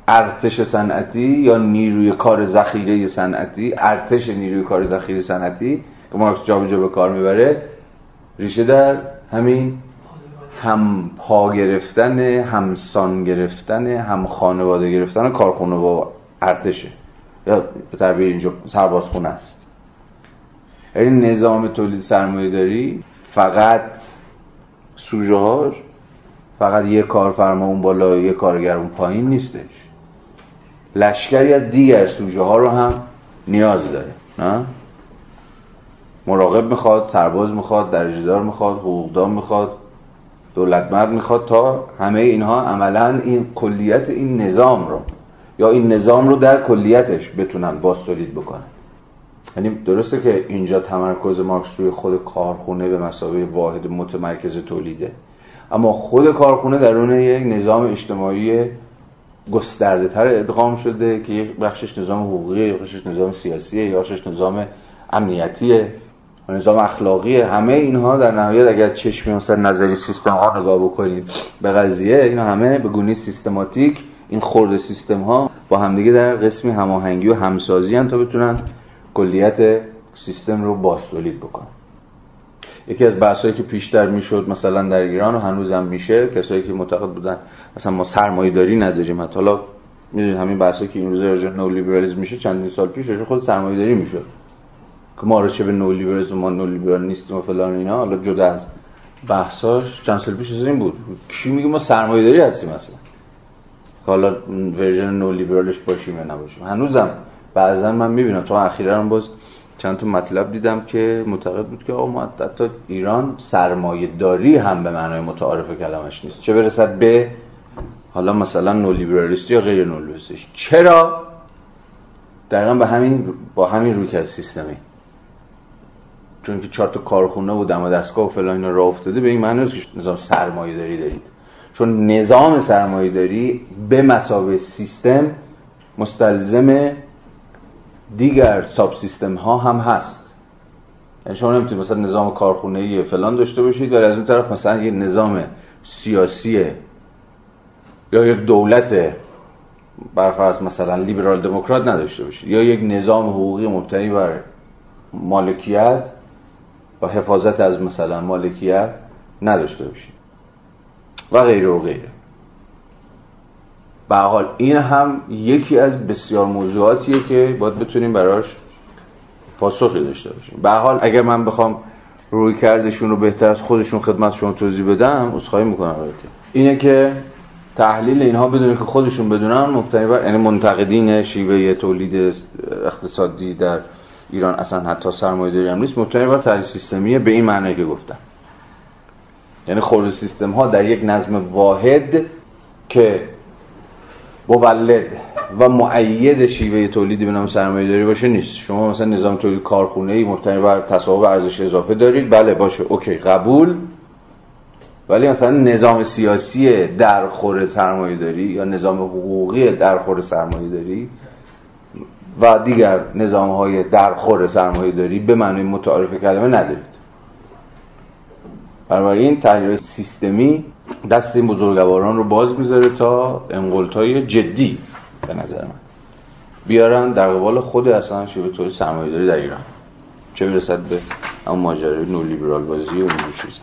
ارتش صنعتی یا نیروی کار ذخیره صنعتی ارتش نیروی کار ذخیره صنعتی که مارکس جابجا به کار می‌بره ریشه در همین هم پا گرفتن همسان گرفتن هم خانواده گرفتن کارخونه با ارتشه. یا به تعبیر اینجا سربازخونه است. یعنی نظام تولید سرمایه داری فقط سوژه هاش فقط یه کارفرما اون بالا یه کارگر اون پایین نیستش. لشکری از دیگر سوژه ها رو هم نیاز داره نه؟ مراقب می‌خواد سرباز می‌خواد درجهدار می‌خواد حقوقدار می‌خواد دولتمرد می‌خواد تا همه اینها عملا این کلیت این نظام رو یا این نظام رو در کلیتش بتونن باز تولید بکنن. یعنی درسته که اینجا تمرکز مارکس روی خود کارخونه به مسابقه واحد متمرکز تولیده. اما خود کارخونه درون یک نظام اجتماعی گسترده تر ادغام شده که یک بخشش نظام حقوقی یک بخشش نظام سیاسیه یک بخشش نظام امنیتیه و نظام اخلاقی همه اینها در نهایت اگر چشمی مثلا نظری سیستم ها نگاه بکنید به قضیه اینا همه به گونه سیستماتیک این خورد سیستم ها با همدیگه در قسمی هماهنگی و همسازی هم تا بتونن کلیت سیستم رو باستولید بکنن یکی از بحثایی که پیشتر می‌شد مثلا در ایران و هنوزم میشه کسایی که معتقد بودن مثلا ما سرمایه داری نداریم حالا می‌دونید همین بحثایی که این روزا راجع نولیبرالیسم میشه چندین سال پیش خود سرمایه داری می‌شد. که ما رو چه به نولیبرالیسم ما نولیبرال نیستیم و فلان اینا حالا جدا از بحثاش چند سال پیش این بود. کی میگه ما سرمایه داری هستیم مثلا حالا ورژن نولیبرالش باشیم یا نباشیم. هنوزم بعضا من می‌بینم. تو اخیرا باز چند تا مطلب دیدم که معتقد بود که آقا ما حتی ایران سرمایه داری هم به معنای متعارف کلمش نیست. چه برسد به حالا مثلا نولیبرالیستی یا غیر نولیبرالیستی؟ چرا؟ دقیقا به همین با همین روی کرد سیستمی. چون که چهار تا کارخونه و دم دستگاه و فلان اینا راه افتاده به این معنی نیست که نظام سرمایه داری دارید. چون نظام سرمایه داری به مسابقه سیستم مستلزم دیگر ساب سیستم ها هم هست. یعنی شما نمی‌تونید مثلا نظام کارخونه فلان داشته باشید ولی از اون طرف مثلا یه نظام سیاسی یا یک دولت برفرض مثلا لیبرال دموکرات نداشته باشید یا یک نظام حقوقی مبتنی بر مالکیت و حفاظت از مثلا مالکیت نداشته باشید و غیره و غیره. به حال این هم یکی از بسیار موضوعاتیه که باید بتونیم براش پاسخی داشته باشیم. به حال اگر من بخوام روی کردشون رو بهتر از خودشون خدمت شما توضیح بدم عذرخواهی می‌کنم البته. اینه که تحلیل اینها بدون که خودشون بدونن مبتنی بر یعنی منتقدین شیوه تولید اقتصادی در ایران اصلا حتی سرمایه‌داری هم نیست مبتنی بر تحلیل سیستمیه به این معنی که گفتم. یعنی خورد سیستم ها در یک نظم واحد که مولد و معید شیوه تولیدی به نام سرمایه داری باشه نیست. شما مثلا نظام تولید کارخونه ای مبتنی بر تصاحب ارزش اضافه دارید. بله باشه اوکی قبول. ولی مثلا نظام سیاسی در خور سرمایه داری یا نظام حقوقی در خور سرمایه داری و دیگر نظام های در خور سرمایه داری به معنی متعارف کلمه ندارید. بنابراین تحلیل سیستمی دست این بزرگواران رو باز می‌ذاره تا انقلتای جدی به نظر من بیارن در قبال خود اصلا شبه طور سرمایه داری در ایران. چه برسد به اون ماجرای نولیبرال بازی و این چیز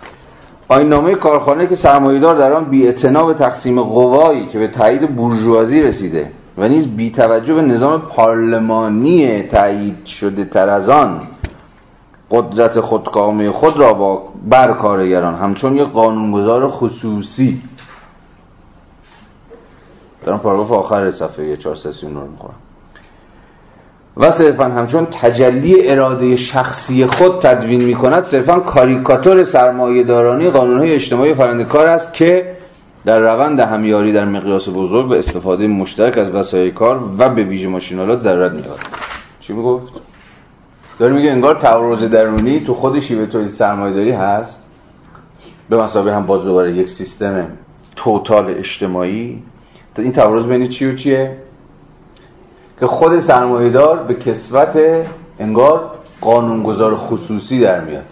آینامه کارخانه که سرمایه‌دار در آن بی به تقسیم قوایی که به تایید بورژوازی رسیده و نیز بی توجه به نظام پارلمانی تایید شده تر از آن قدرت خودکامه خود را با بر کارگران همچون یک قانونگذار خصوصی. دارم پاراگراف آخر صفحه 430 رو می‌خورم و صرفا همچون تجلی اراده شخصی خود تدوین می کند صرفا کاریکاتور سرمایه دارانی قانون های اجتماعی فرنده کار است که در روند همیاری در مقیاس بزرگ به استفاده مشترک از وسایل کار و به ویژه ماشینالات ضرورت میاد چی می‌گفت؟ داره میگه انگار تعارض درونی تو خود شیوه تولید سرمایه داری هست. به مسابقه هم باز دوباره یک سیستم توتال اجتماعی. این تعارض بین چی و چیه؟ که خود سرمایهدار به کسوت انگار قانونگذار خصوصی در میاد.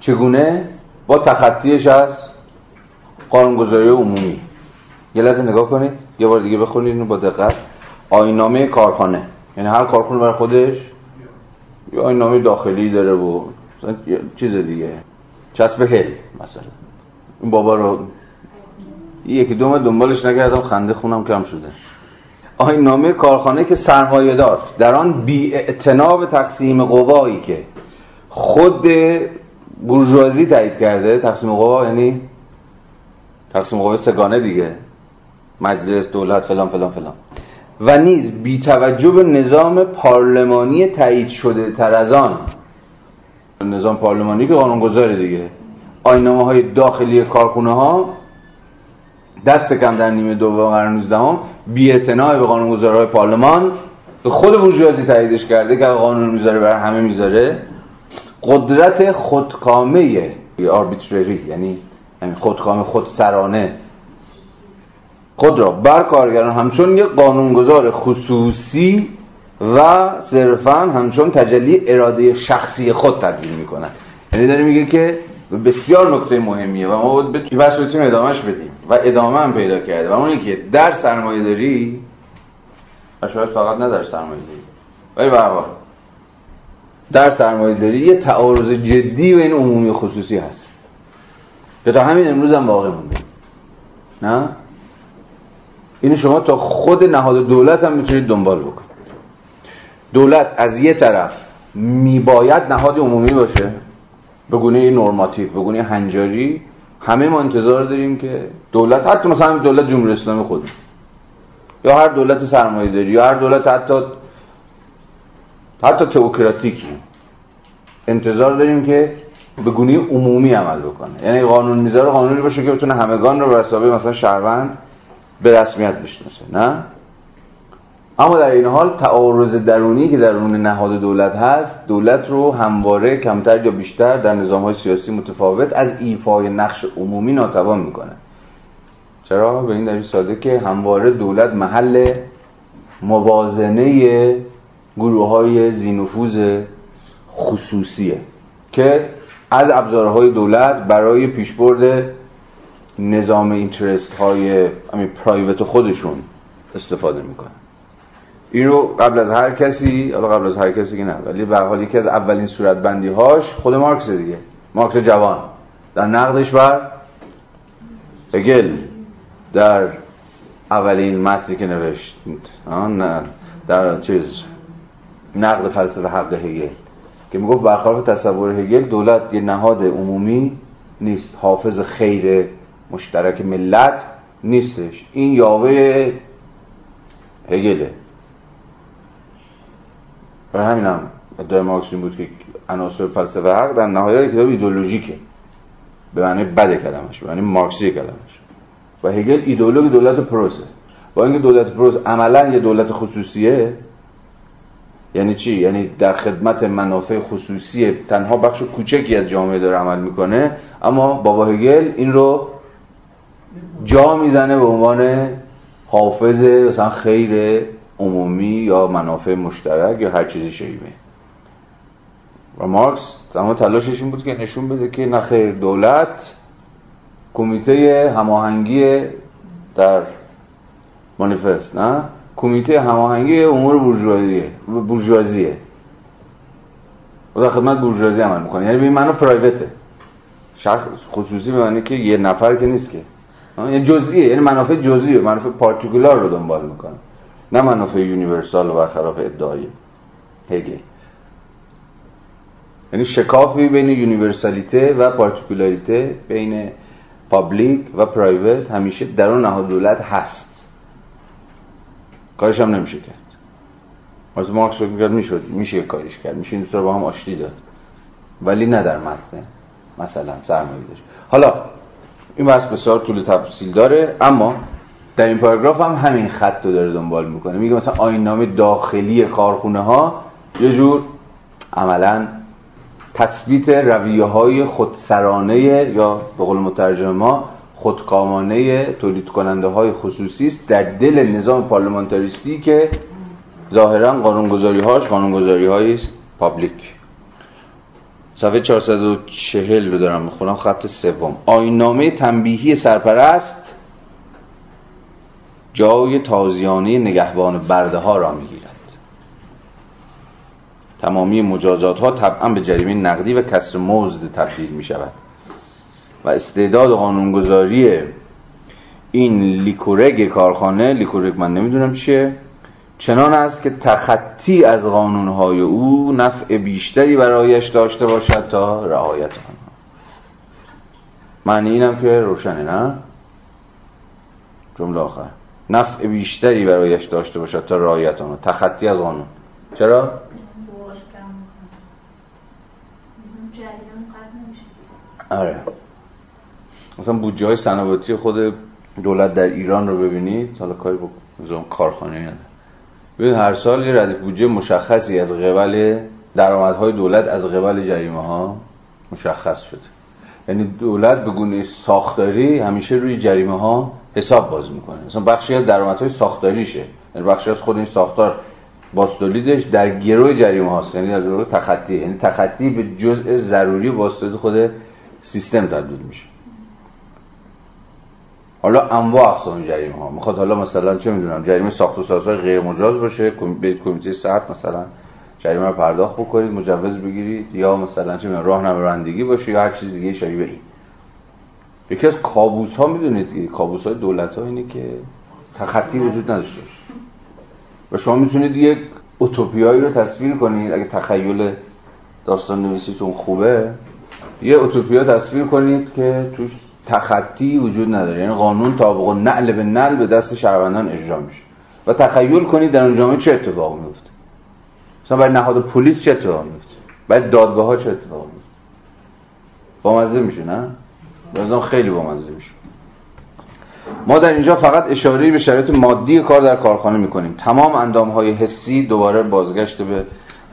چگونه؟ با تخطیش از قانونگذاری عمومی. یه لحظه نگاه کنید. یه بار دیگه بخونید با دقت. آینامه کارخانه. یعنی هر کارخونه برای خودش یه آینامه داخلی داره و چیز دیگه. چسب هل مثلا. این بابا رو یکی دوم دنبالش نگردم خنده خونم کم شده. آین نامه کارخانه که سرمایه دار. در آن بی به تقسیم قوایی که خود بورژوازی تایید کرده. تقسیم قوا یعنی تقسیم قوای سگانه دیگه. مجلس دولت فلان فلان فلان. و نیز بی توجه به نظام پارلمانی تایید شده تر از آن. نظام پارلمانی که قانونگذاره دیگه. آینامه های داخلی کارخونه ها دست کم در نیمه دوم قرن 19 هم بی به قانونگذارهای پارلمان خود بورژوازی تاییدش کرده که قانون می‌ذاره برای همه می‌ذاره. قدرت خودکامه آربیترری یعنی خودکامه خودسرانه. خود را بر کارگران همچون یک قانونگذار خصوصی و صرفا همچون تجلی اراده شخصی خود تدبیر می‌کنند یعنی داره میگه که بسیار نکته مهمیه و ما باید بس بتونیم ادامهش بدیم و ادامه هم پیدا کرده. و اون که در سرمایه داری و فقط نه در سرمایه داری. ولی برحال در سرمایه داری یه تعارض جدی و این عمومی خصوصی هست. که تا همین امروز هم باقی مونده نه؟ این شما تا خود نهاد دولت هم می‌تونید دنبال بکنید. دولت از یه طرف میباید نهاد عمومی باشه به گونه نرماتیو به گونه هنجاری. همه ما انتظار داریم که دولت حتی مثلا دولت جمهوری اسلامی خود. یا هر دولت سرمایه داری یا هر دولت حتی حتی تئوکراتیکی انتظار داریم که به گونه عمومی عمل بکنه. یعنی قانون می‌ذاره قانونی باشه که بتونه همگان رو به مثلا شهروند به رسمیت بشناسه نه اما در این حال تعارض درونی که درون نهاد دولت هست دولت رو همواره کمتر یا بیشتر در نظام های سیاسی متفاوت از ایفای نقش عمومی ناتوان می‌کنه چرا؟ به این دلیل ساده که همواره دولت محل موازنه گروه های زینفوز خصوصیه که از ابزارهای دولت برای پیشبرد نظام اینترست های پرایوت خودشون استفاده می‌کنن. این رو قبل از هر کسی حالا قبل از هر کسی که نه ولی به حال یکی از اولین صورت بندی هاش خود مارکس دیگه. مارکس جوان. در نقدش بر هگل. در اولین متنی که نوشت. نه. در چیز نقد فلسفه حق هگل. که می‌گفت برخلاف تصور هگل دولت یه نهاد عمومی نیست. حافظ خیر مشترک ملت نیستش. این یاوه هگله. برای همین هم ادعای مارکس این بود که عناصر فلسفه حق در نهایت کتاب ایدولوژیکه به معنی بد کلمش به معنی مارکسی کلمش. و هگل ایدولوژی دولت پروسه. با اینکه دولت پروس عملا یه دولت خصوصیه یعنی چی؟ یعنی در خدمت منافع خصوصی تنها بخش کوچکی از جامعه داره عمل می‌کنه اما بابا هگل این رو جا می‌زنه به عنوان حافظ مثلا خیر عمومی یا منافع مشترک یا هر چیزی شیبه و مارکس تمام تلاشش این بود که نشون بده که نخیر دولت کمیته هماهنگی در مانیفست نه؟ کمیته هماهنگی امور بورژوازیه بورژوازیه. و در خدمت بورژوازی عمل می‌کنه. یعنی به منو private ـه شخص خصوصی به که یه نفر که نیست که. یعنی جزئیه. یعنی منافع جزئیه. منافع particular رو دنبال می‌کنه. نه منافع universal و برخلاف ادعای هگل یعنی شکافی بین universalité و particularité بین public و private همیشه در اون نهاد دولت هست. کارش هم نمیشه کرد. مثلا مارکس فکر کرد می‌شد. میشه کاریش کرد. میشه این با هم آشتی داد. ولی نه در متن. مثلا سرمایه حالا این بحث بسیار طول تفصیل داره اما در این پاراگراف هم همین خط رو داره دنبال می‌کنه. میگه مثلا آینامه داخلی کارخونه ها یه جور عملا تثبیت رویه های خودسرانه یا به قول مترجم ما خودکامانه تولید کننده های خصوصی است در دل نظام پارلمانتاریستی که ظاهرا قانونگذاری هاش قانونگذاری هایی پابلیک صفحه 440 رو دارم می‌خونم خط سوم. آینامه تنبیهی سرپرست جای تازیانه نگهبان برده ها را می‌گیرد. تمامی مجازات ها طبعا به جریمه نقدی و کسر مزد تبدیل می شود و استعداد قانونگذاری این لیکورگ کارخانه لیکورگ من نمی‌دونم چیه چنان است که تخطی از قانونهای او نفع بیشتری برایش داشته باشد تا رعایت آنها. معنی اینم که روشنه نه؟ جمله آخر. نفع بیشتری برایش داشته باشد تا رعایت آنها. تخطی از قانون. چرا؟ آره. مثلا بودجه های سنواتی خود دولت در ایران رو ببینید حالا کاری با کارخانه نداره. ببین هر سال یه ردیف بودجه مشخصی از قبل درآمدهای دولت از قبل جریمه ها مشخص شده. یعنی دولت به گونه ساختاری همیشه روی جریمه ها حساب باز می‌کنه. مثلا بخشی از درآمدهای ساختاریشه. یعنی بخشی از خود این ساختار باستولیدش در گروه جریمه هاست یعنی در گروه تخطی. یعنی تخطی به جزء ضروری باستولید خود سیستم تبدیل میشه. حالا انواع اقسام جریمه ها. می‌خواد حالا مثلا چه می‌دونم جریمه ساخت و سازهای غیر مجاز باشه به کمیته صحت مثلا جریمه رو پرداخت بکنید مجوز بگیرید یا مثلا چه می‌دونم راهنمای رانندگی باشه یا هر چیز دیگه شبیه این. یکی از کابوس ها می‌دونید که کابوس های دولت ها اینه که تخطی وجود نداشته و شما می‌تونید یک اوتوپیایی رو تصویر کنید اگه تخیل داستان نویسیتون خوبه یه اوتوپیا تصویر کنید که توش تخطی وجود نداره. یعنی قانون طابق نعل به نعل به دست شهروندان اجرا میشه. و تخیل کنید در اون جامعه چه اتفاق میفته؟ مثلا برای نهاد پلیس چه اتفاق میفته؟ برای دادگاه ها چه اتفاق میفته؟ بامزه میشه نه؟ لازم خیلی بامزه میشه. ما در اینجا فقط اشاره به شرایط مادی کار در کارخانه می‌کنیم. تمام اندام های حسی دوباره بازگشت به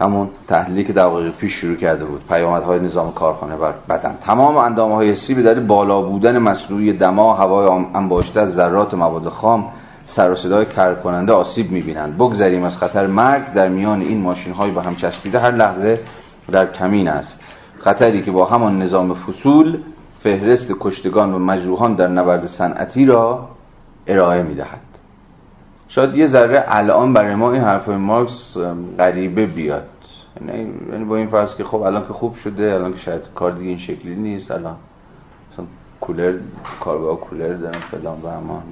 همون تحلیلی که دقایق پیش شروع کرده بود. پیامدهای نظام کارخانه بر بدن. تمام اندامهای حسی به دلیل بالا بودن مصنوعی دما هوای انباشته از ذرات مواد خام سر و صدای کر کننده آسیب می‌بینند. بگذریم از خطر مرگ در میان این ماشین های به هم چسبیده. هر لحظه در کمین است. خطری که با همان نظام فصول فهرست کشتگان و مجروحان در نبرد صنعتی را ارائه می‌دهد. شاید یه ذره الان برای ما این حرف مارکس غریبه بیاد. یعنی-, یعنی با این فرض که خب الان که خوب شده الان که شاید کار دیگه این شکلی نیست الان مثلا کولر کارگاه کولر دارن فلان و اما.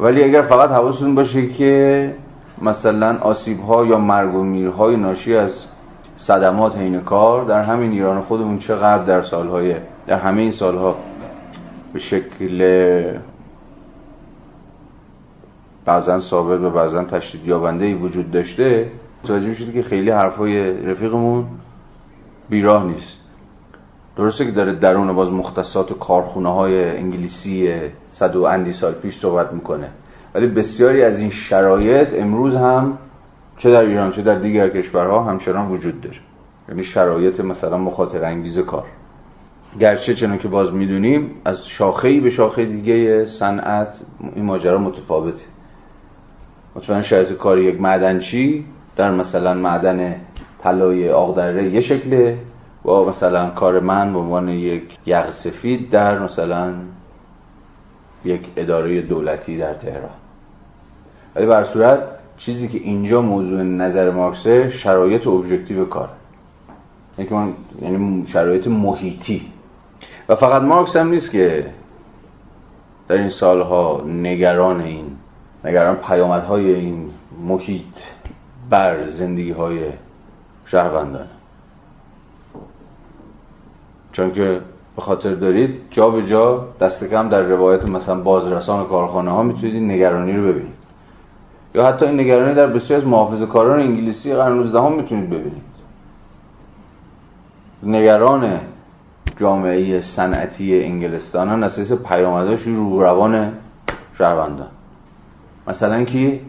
ولی اگر فقط حواستون باشه که مثلا آسیب ها یا مرگ و میرهای ناشی از صدمات حین کار در همین ایران خودمون چقدر در سالهای در همه این سالها به شکل بعضا ثابت و بعضا تشدید یابنده ای وجود داشته متوجه میشید که خیلی حرفای رفیقمون بیراه نیست. درسته که داره درون باز مختصات کارخونه های انگلیسی صد و اندی سال پیش صحبت می‌کنه. ولی بسیاری از این شرایط امروز هم چه در ایران چه در دیگر کشورها همچنان وجود داره. یعنی شرایط مثلا مخاطر انگیز کار. گرچه چنان که باز می‌دونیم از شاخه به شاخه دیگه صنعت این ماجرا متفاوته. مثلا شرایط کاری یک معدنچی در مثلا معدن طلای آقدره یه شکله و مثلا کار من به عنوان یک یغ سفید در مثلا یک اداره دولتی در تهران. ولی بر صورت چیزی که اینجا موضوع نظر مارکسه شرایط ابژکتیو کار یعنی یعنی شرایط محیطی. و فقط مارکس هم نیست که در این سالها نگران این نگران پیامدهای این محیط بر زندگی های شهروندان. چون که به خاطر دارید جا به جا دست کم در روایت مثلا بازرسان کارخانه ها می‌تونید نگرانی رو ببینید. یا حتی این نگرانی در بسیاری از محافظ کاران انگلیسی قرن 19 هم می‌تونید ببینید. نگران جامعه صنعتی انگلستان ها نسیس پیامداش رو روان شهروندان. مثلا کی؟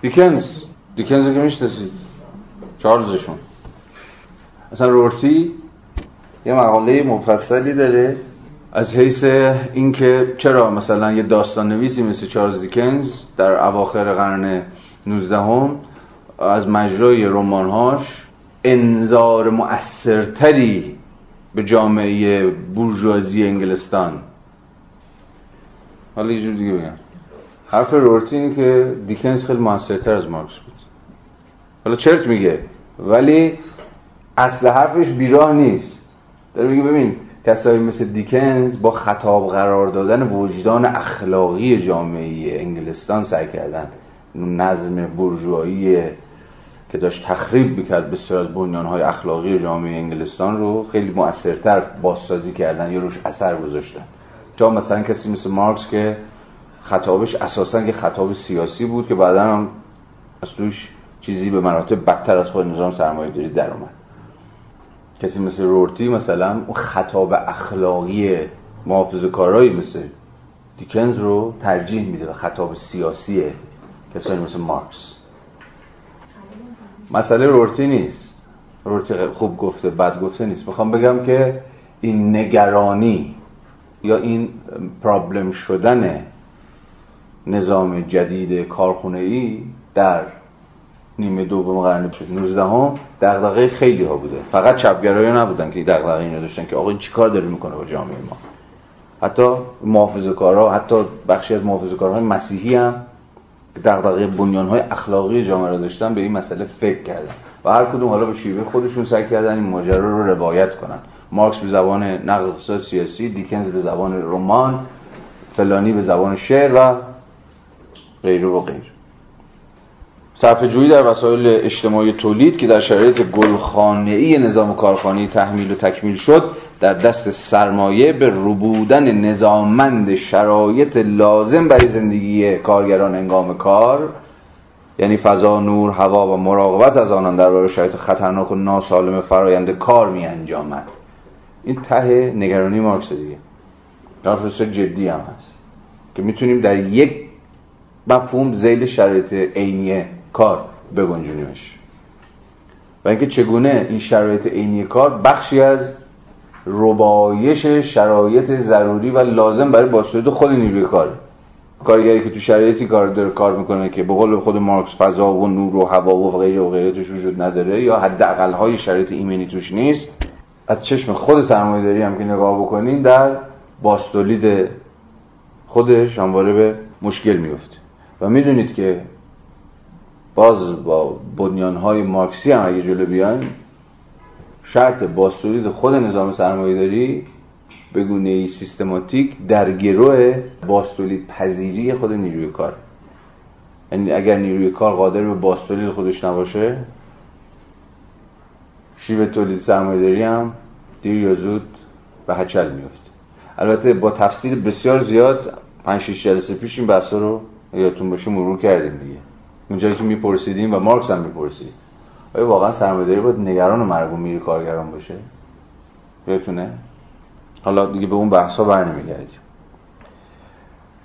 دیکنز. دیکنز که می‌شناسید. چارلزشون مثلا رورتی یه مقاله مفصلی داره از حیث اینکه چرا مثلا یه داستان نویسی مثل چارلز دیکنز در اواخر قرن 19 هم از مجرای رمانهاش انظار مؤثرتری به جامعه بورژوازی انگلستان. حالا یه جور دیگه بگم. حرف رورتی اینه که دیکنز خیلی موثرتر از مارکس بود. حالا چرت میگه ولی اصل حرفش بیراه نیست. داره میگه ببین کسایی مثل دیکنز با خطاب قرار دادن وجدان اخلاقی جامعه انگلستان سعی کردن. نظم برجوهایی که داشت تخریب می‌کرد بسیار از بنیانهای اخلاقی جامعه انگلستان رو خیلی مؤثرتر بازسازی کردن یا روش اثر گذاشتن. تا مثلا کسی مثل مارکس که خطابش اساسا که خطاب سیاسی بود که بعدا هم از توش چیزی به مراتب بدتر از خود نظام سرمایه داری در اومد. کسی مثل رورتی مثلا اون خطاب اخلاقی محافظ کارایی مثل دیکنز رو ترجیح میده و خطاب سیاسی کسانی مثل مارکس. مسئله رورتی نیست. رورتی خوب گفته بد گفته نیست. می‌خوام بگم که این نگرانی یا این پرابلم شدن نظام جدید کارخونه ای در نیمه دوم قرن 19 هم دغدغه خیلی ها بوده. فقط چپگرایی نبودن که دغدغه اینو داشتن که آقا این چیکار داره می‌کنه با جامعه ما. حتی محافظه کارها حتی بخشی از محافظه کارهای مسیحی هم که دغدغه بنیانهای اخلاقی جامعه را داشتن به این مسئله فکر کردن. و هر کدوم حالا به شیوه خودشون سعی کردن این ماجرا رو روایت کنن. مارکس به زبان نقد سیاسی دیکنز به زبان رمان فلانی به زبان شعر و غیره و غیر. صرف جویی در وسایل اجتماعی تولید که در شرایط گلخانه‌ای نظام کارخانه‌ای تحمیل و تکمیل شد در دست سرمایه به ربودن نظاممند شرایط لازم برای زندگی کارگران انگام کار یعنی فضا نور هوا و مراقبت از آنان در برای شرایط خطرناک و ناسالم فرایند کار می انجامد این ته نگرانی مارکس دیگه. حرف جدی هم هست که می‌تونیم در یک مفهوم زیل شرایط عینی کار بگنجونیمش و اینکه چگونه این شرایط عینی کار بخشی از ربایش شرایط ضروری و لازم برای بازسازی خود نیروی کار. کارگری که تو شرایطی کار داره کار می‌کنه که به قول خود مارکس فضا و نور و هوا و غیره و غیره توش وجود نداره یا حداقل های شرایط ایمنی توش نیست از چشم خود سرمایه‌داری هم که نگاه بکنین در باستولید خودش همواره به مشکل میفته و می‌دونید که باز با های مارکسی هم اگه جلو بیان شرط باستولید خود نظام داری به گونه ای سیستماتیک در گروه باستولید پذیری خود نیروی کار. یعنی اگر نیروی کار قادر به باستولید خودش نباشه شیوه تولید داری هم دیر یا زود به هچل میفته البته با تفصیل بسیار زیاد 5 6 جلسه پیش این بحثا رو یادتون باشه مرور کردیم دیگه. اونجایی که میپرسیدیم و مارکس هم می‌پرسید. آیا واقعا سرمایه‌داری باید نگران مرگ و میر کارگران باشه؟ یادتونه؟ حالا دیگه به اون بحثا برنمیگردیم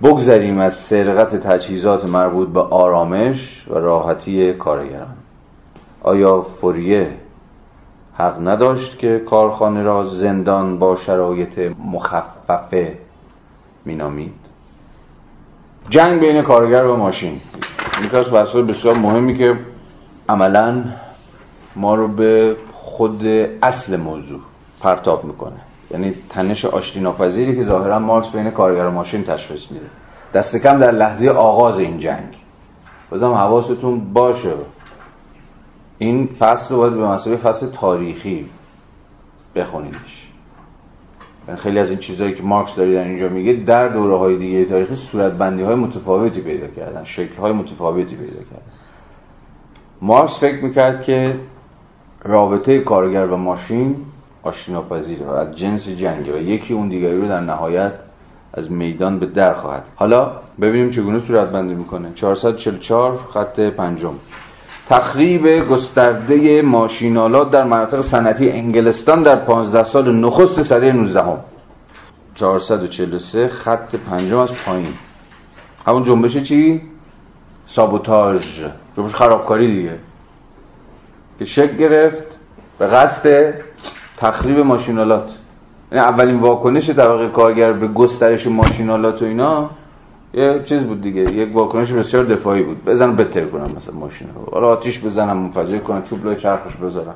بگذریم از سرقت تجهیزات مربوط به آرامش و راحتی کارگران. آیا فوریه حق نداشت که کارخانه را زندان با شرایط مخففه مینامید؟ جنگ بین کارگر و ماشین. یکی از بحث‌های بسیار مهمی که عملا ما رو به خود اصل موضوع پرتاب می‌کنه. یعنی تنش آشتی ناپذیری که ظاهرا مارکس بین کارگر و ماشین تشخیص میده. دست کم در لحظه آغاز این جنگ. بازم حواستون باشه. این فصل رو باید به مسابقه فصل تاریخی بخونیدش. خیلی از این چیزهایی که مارکس داری در اینجا میگه در دوره های دیگه تاریخی صورت بندی های متفاوتی پیدا کردن شکل های متفاوتی پیدا کردن مارکس فکر می‌کرد که رابطه کارگر و ماشین آشتیناپذیره و از جنس جنگه و یکی اون دیگری رو در نهایت از میدان به در خواهد. حالا ببینیم چگونه صورت بندی می‌کنه 444 خط پنجم. تخریب گسترده ماشینالات در مناطق صنعتی انگلستان در 15 سال نخست سده 19 هم. 443 خط پنجم از پایین همون جنبش چی؟ سابوتاژ جنبش خرابکاری دیگه که شکل گرفت به قصد تخریب ماشینالات یعنی اولین واکنش طبقه کارگر به گسترش ماشینالات و اینا یه چیز بود دیگه یک واکنش بسیار دفاعی بود. بزن بتر کنم مثلا ماشین رو. حالا آتیش بزنم منفجر کنم چوب لای چرخش بذارم.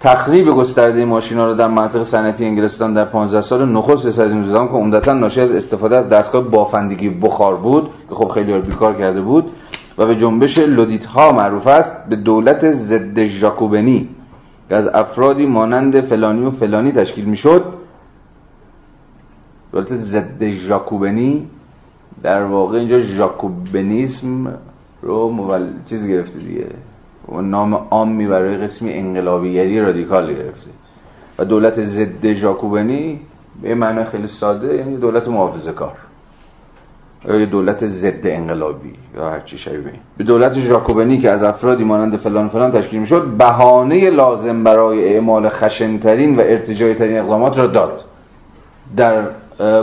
تخریب گسترده ماشینا رو در مناطق صنعتی انگلستان در 15 سال نخست صد نظام که عمدتا ناشی از استفاده از دستگاه بافندگی بخار بود که خب خیلی بیکار کرده بود و به جنبش لودیت ها معروف است به دولت ضد ژاکوبنی. که از افرادی مانند فلانی و فلانی تشکیل می‌شد. دولت ضد ژاکوبنی در واقع اینجا ژاکوبنیسم رو مول... چیز گرفته دیگه. و نام عامی برای قسمی انقلابیگری رادیکال گرفته. و دولت ضد ژاکوبنی به معنی خیلی ساده یعنی دولت محافظه کار. یا دولت ضد انقلابی یا هر چی شبیه به دولت ژاکوبنی که از افرادی مانند فلان فلان تشکیل می‌شد بهانه لازم برای اعمال خشنترین و ارتجاعی ترین اقدامات را داد. در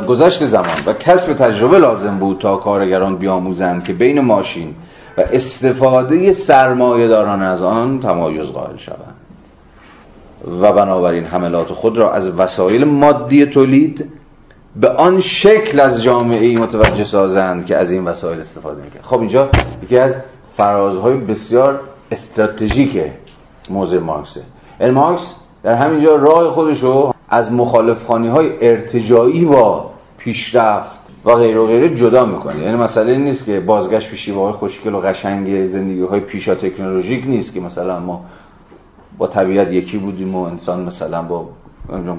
گذشت زمان و کسب تجربه لازم بود تا کارگران بیاموزند که بین ماشین و استفاده سرمایه داران از آن تمایز قائل شوند. و بنابراین حملات خود را از وسایل مادی تولید به آن شکل از جامعه ای متوجه سازند که از این وسایل استفاده می‌کنند خب اینجا یکی از فرازهای بسیار استراتژیک موضوع مارکسه. مارکس در همینجا راه خودشو از مخالف های ارتجایی با پیشرفت و غیر و غیره جدا می‌کنه. یعنی مسئله نیست که بازگشت به شیوه های خوشگل و قشنگ زندگی های پیشا تکنولوژیک نیست که مثلا ما با طبیعت یکی بودیم و انسان مثلا با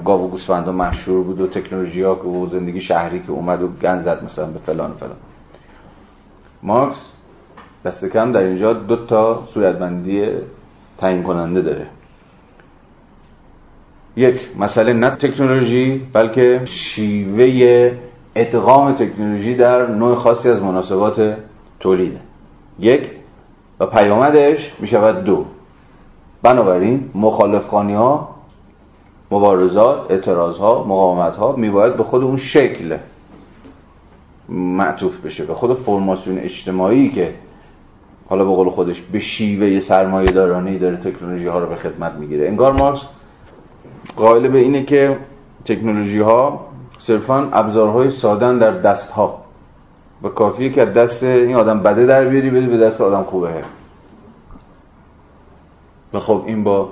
گاو و گوسفندا مشهور بود و تکنولوژی ها و زندگی شهری که اومد و گن زد مثلا به فلان فلان. مارکس دست کم در اینجا دو تا صورتبندی تعیین کننده داره. یک مسئله نه تکنولوژی بلکه شیوه ادغام تکنولوژی در نوع خاصی از مناسبات تولیده یک و پیامدش می شود دو. بنابراین مخالف ها مبارزات اعتراض ها مقاومت ها می باید به خود اون شکل معطوف بشه. به خود فرماسیون اجتماعی که حالا به قول خودش به شیوه سرمایه دارانی داره تکنولوژی ها رو به خدمت می‌گیره. انگار مارکس قائل به اینه که تکنولوژی ها صرفا ابزارهای سادن در دست ها و کافیه که دست این آدم بده در بیاری بدی به دست آدم خوبه. و خب این با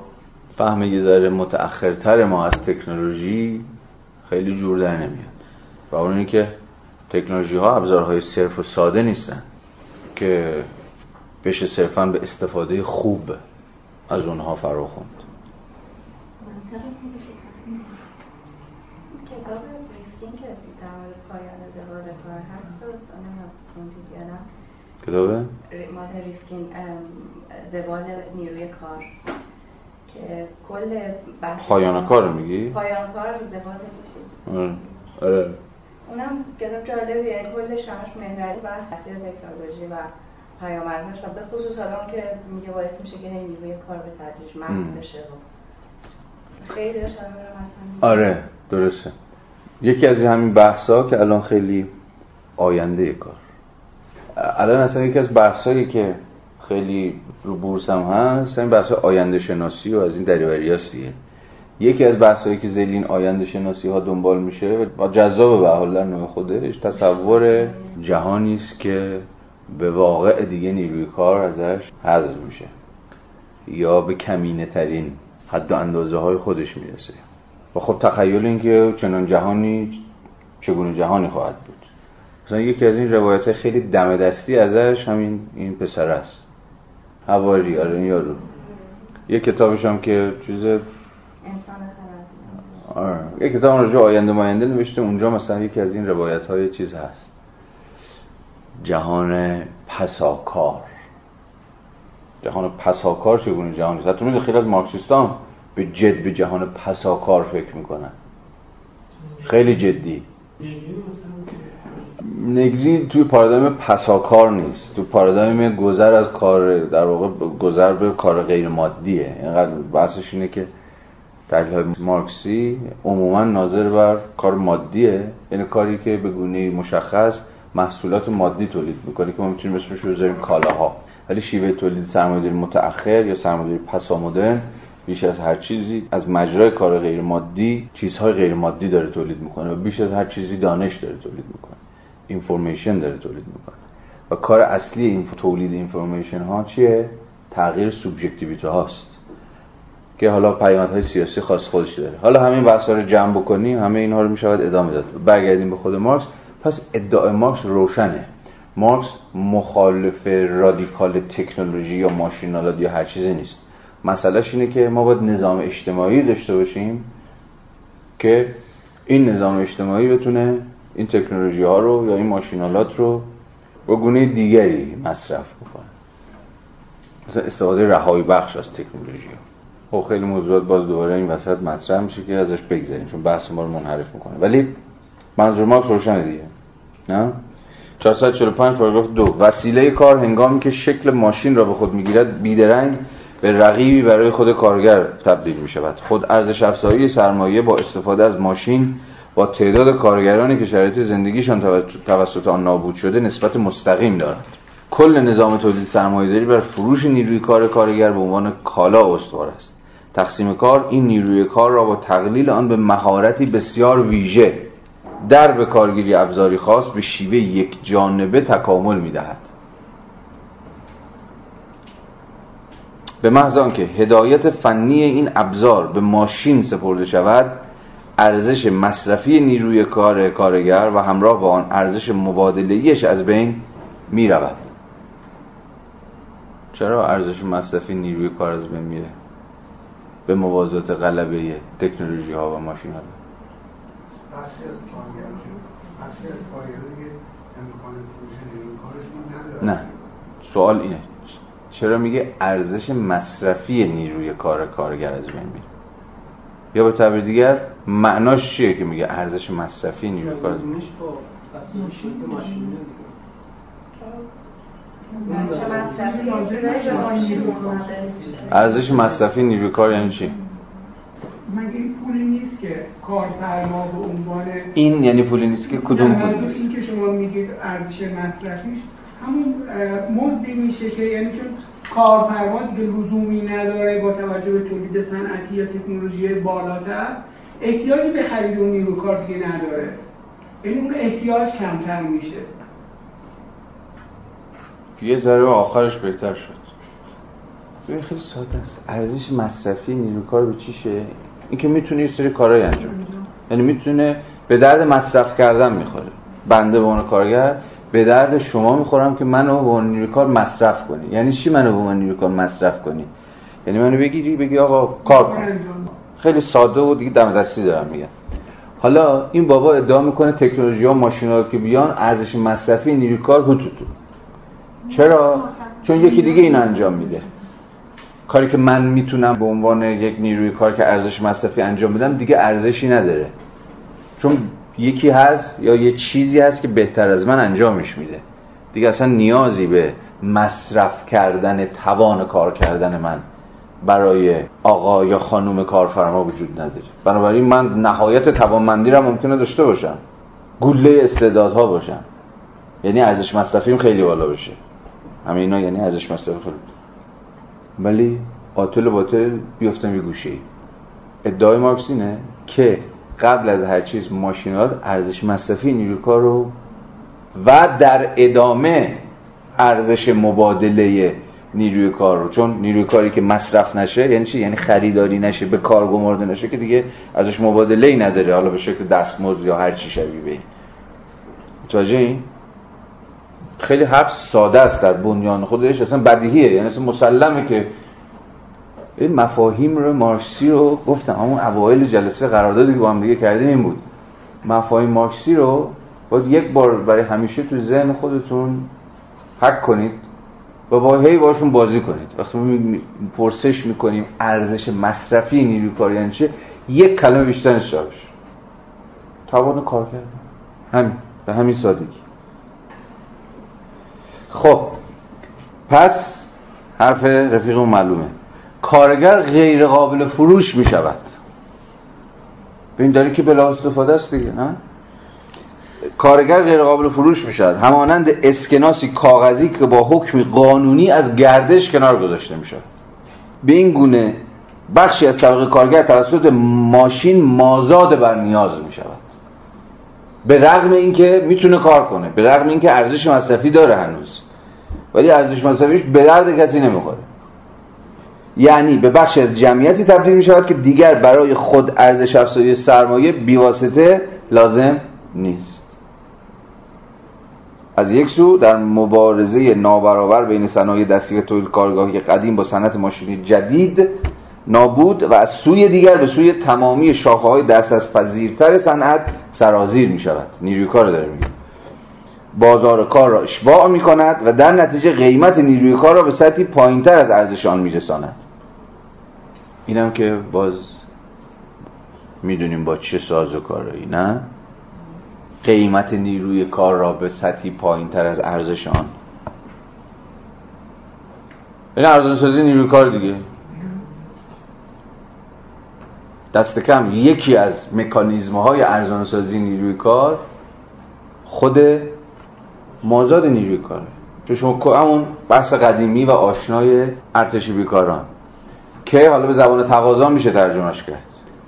فهم یه ذره متأخرتر ما از تکنولوژی خیلی جور در نمیاد. و اون که تکنولوژی ها ابزارهای صرف و ساده نیستن که بشه صرفا به استفاده خوب از اونها فرا خوند کتاب بریفتین که در مورد پایان زوال کار هست رو خوندید یا نه کتاب؟ مال ریفکین زوال نیروی کار که کل بحث پایان کار رو میگی؟ پایان کار رو زوال آره. آره. اونم کتاب جالبیه کلش همش محوری بحث تاثیر تکنولوژی و پیامدهاش و به خصوص حالا که میگه باعث میشه که نیروی کار به تدریج منع بشه و خیلی آره درسته. یکی از همین بحثا که الان خیلی آینده کار. الان اصلا یکی از بحثایی که خیلی رو بورس هم هست این بحث آینده شناسی و از این دریوری دیگه یکی از بحثایی که زیلین آینده شناسی ها دنبال میشه با جذاب به حال نوع خودش تصور جهانی است که به واقع دیگه نیروی کار ازش حذف میشه یا به کمینه ترین حد و اندازه های خودش می‌رسه. و خب تخیل این که چنان جهانی چگونه جهانی خواهد بود. مثلا یکی از این روایت خیلی دم دستی ازش همین این پسر است. حواری آره این یارو. یه کتابش هم که چیز؟ انسان آره. یه کتاب راجع آینده ماینده نوشته. اونجا مثلا یکی از این روایت های چیز هست. جهان پساکار. جهان پساکار چگونه جهانی است؟ حتی خیلی از مارکسیستان به جد به جهان پساکار فکر می‌کنن. خیلی جدی. نگری توی پارادایم پساکار نیست. تو پارادایم گذر از کار در واقع گذر به کار غیر مادیه اینقدر بحثش اینه که تحلیل مارکسی عموما ناظر بر کار مادیه. یعنی کاری که به گونه مشخص محصولات مادی تولید می‌کنه که ما می‌تونیم اسمش رو بذاریم کالاها. ولی شیوه تولید سرمایه‌داری متأخر یا سرمایه‌داری پسامدرن بیش از هر چیزی از مجرای کار غیر مادی چیزهای غیر مادی داره تولید می‌کنه و بیش از هر چیزی دانش داره تولید می‌کنه. information داره تولید می‌کنه. و کار اصلی این تولید information ها چیه؟ تغییر سوبژکتیویته هاست. که حالا پیامدهای سیاسی خاص خودش داره. حالا همین بحث رو جمع بکنیم همه اینها رو می‌شود ادامه داد. برگردیم به خود مارکس. پس ادعای مارکس روشنه. مارکس مخالف رادیکال تکنولوژی یا ماشینآلات یا هر چیزی نیست. مسئلهش اینه که ما باید نظام اجتماعی داشته باشیم که این نظام اجتماعی بتونه این تکنولوژی ها رو یا این ماشینالات رو با گونه دیگری مصرف بکنه مثلا استفاده رهایی بخش از تکنولوژی ها. خب خیلی موضوعات باز دوباره این وسط مطرح میشه که ازش بگذاریم چون بحث ما رو منحرف می‌کنه. ولی منظور مارکس روشنه دیگه. نه؟ 445 پاراگراف دو. وسیله کار هنگامی که شکل ماشین را به خود می‌گیرد بیدرنگ به رقیبی برای خود کارگر تبدیل می شود خود ارزش افزایی سرمایه با استفاده از ماشین با تعداد کارگرانی که شرایط زندگیشان توسط آن نابود شده نسبت مستقیم دارد کل نظام تولید سرمایه‌داری بر فروش نیروی کار کارگر به عنوان کالا استوار است. تقسیم کار این نیروی کار را با تقلیل آن به مهارتی بسیار ویژه در به کارگیری ابزاری خاص به شیوه یک جانبه تکامل می‌دهد. به محض آنکه هدایت فنی این ابزار به ماشین سپرده شود ارزش مصرفی نیروی کار کارگر و همراه با آن ارزش مبادلهیش از بین می رود چرا ارزش مصرفی نیروی کار از بین میره؟ به موازات غلبه تکنولوژی ها و ماشین ها بخشی از بخشی از امکان فروش نیروی کارشون نداره نه. سوال اینه. چرا میگه ارزش مصرفی نیروی کار کارگر از بین میره؟ یا به تعبیر دیگر معناش چیه که میگه ارزش مصرفی نیروی کار؟ بین ارزش مصرفی نیروی کار یعنی چی؟ مگه این پولی نیست که کارفرما به عنوان این یعنی پولی نیست که کدوم پول نیست؟ این که شما میگید ارزش مصرفیش همون مزدی میشه که یعنی چون کارفرما دیگه لزومی نداره با توجه به تولید صنعتی یا تکنولوژی بالاتر. احتیاجی به خرید اون نیرو کار دیگه نداره. یعنی اون احتیاج کمتر میشه. یه ذره آخرش بهتر شد. ببین خیلی ساده است. ارزش مصرفی نیروی کار به چیشه این که می‌تونه یه سری کارهای انجام بده. یعنی می‌تونه به درد مصرف کردن می‌خوره. بنده به عنوان کارگر به درد شما می‌خورم که منو به عنوان کار مصرف کنی. یعنی چی منو به عنوان کار مصرف کنی؟ یعنی منو بگیری بگی آقا کار کن. خیلی ساده و دیگه دم دستی دارم میگم. حالا این بابا ادعا می‌کنه تکنولوژی ها ماشینات که بیان ارزش مصرفی نیروی کار هوتوتو چرا؟ چون یکی دیگه این انجام میده. کاری که من می‌تونم به عنوان یک نیروی کار که ارزش مصرفی انجام بدم دیگه ارزشی نداره. چون یکی هست یا یه چیزی هست که بهتر از من انجامش میده. دیگه اصلا نیازی به مصرف کردن توان کار کردن من برای آقا یا خانوم کارفرما وجود نداره. بنابراین من نهایت توانمندی را ممکنه داشته باشم. گله استعدادها باشم. یعنی ارزش مصرفیم خیلی بالا بشه. همه یعنی ارزش مصرفی خیلی ولی قاتل باطل بیفتم یه گوشه ای ادعای مارکس اینه که قبل از هر چیز ماشینات ارزش مصرفی نیروی کار رو و در ادامه ارزش مبادله نیروی کار رو. چون نیروی کاری که مصرف نشه یعنی چی؟ یعنی خریداری نشه به کار گمارده نشه که دیگه ازش مبادله ای نداره. حالا به شکل دستمزد یا هر چی شبیه به این. متوجه این؟ خیلی حرف ساده است در بنیان خودش. اصلا بدیهیه. یعنی اصلا مسلمه که این مفاهیم رو مارکسی رو گفتم همون اوایل جلسه قراردادی که با هم دیگه کردیم این بود. مفاهیم مارکسی رو باید یک بار برای همیشه تو ذهن خودتون حک کنید و با هی باشون بازی کنید. وقتی می پرسش می‌کنیم ارزش مصرفی نیروی کار یعنی چه یک کلمه بیشتر جوابش توان کار کردن. همین به همین سادگی. خب پس حرف رفیقمون معلومه. کارگر غیر قابل فروش می شود ببین داری که بلا استفاده است دیگه نه؟ کارگر غیر قابل فروش می شود همانند اسکناسی کاغذی که با حکم قانونی از گردش کنار گذاشته می شود به این گونه بخشی از طبقه کارگر توسط ماشین مازاد بر نیاز می شود به رغم اینکه می‌تونه کار کنه به رغم اینکه ارزش مصرفی داره هنوز. ولی ارزش مصرفیش به درد کسی نمی‌خوره. یعنی به بخش از جمعیتی تبدیل می شود که دیگر برای خود ارزش افزایی سرمایه بیواسطه لازم نیست. از یک سو در مبارزه نابرابر بین صنایع دستی تولید کارگاهی قدیم با صنعت ماشینی جدید نابود و از سوی دیگر به سوی تمامی شاخه های دست از پذیرتر صنعت سرازیر می شود نیروی کار داره میگه. بازار کار را اشباع می کند و در نتیجه قیمت نیروی کار را به سطحی پایینتر از ارزش آن می رساند اینم که باز می‌دونیم با چه ساز و کارایی نه؟ قیمت نیروی کار را به سطحی پایینتر از ارزش آن. این ارزان سازی نیروی کار دیگه. دست کم. یکی از مکانیزم های ارزان سازی نیروی کار خود مازاد نیروی کاره. چون شما همون بحث قدیمی و آشنای ارتش بیکاران. که حالا به زبان تقاضا میشه ترجمهش کرد.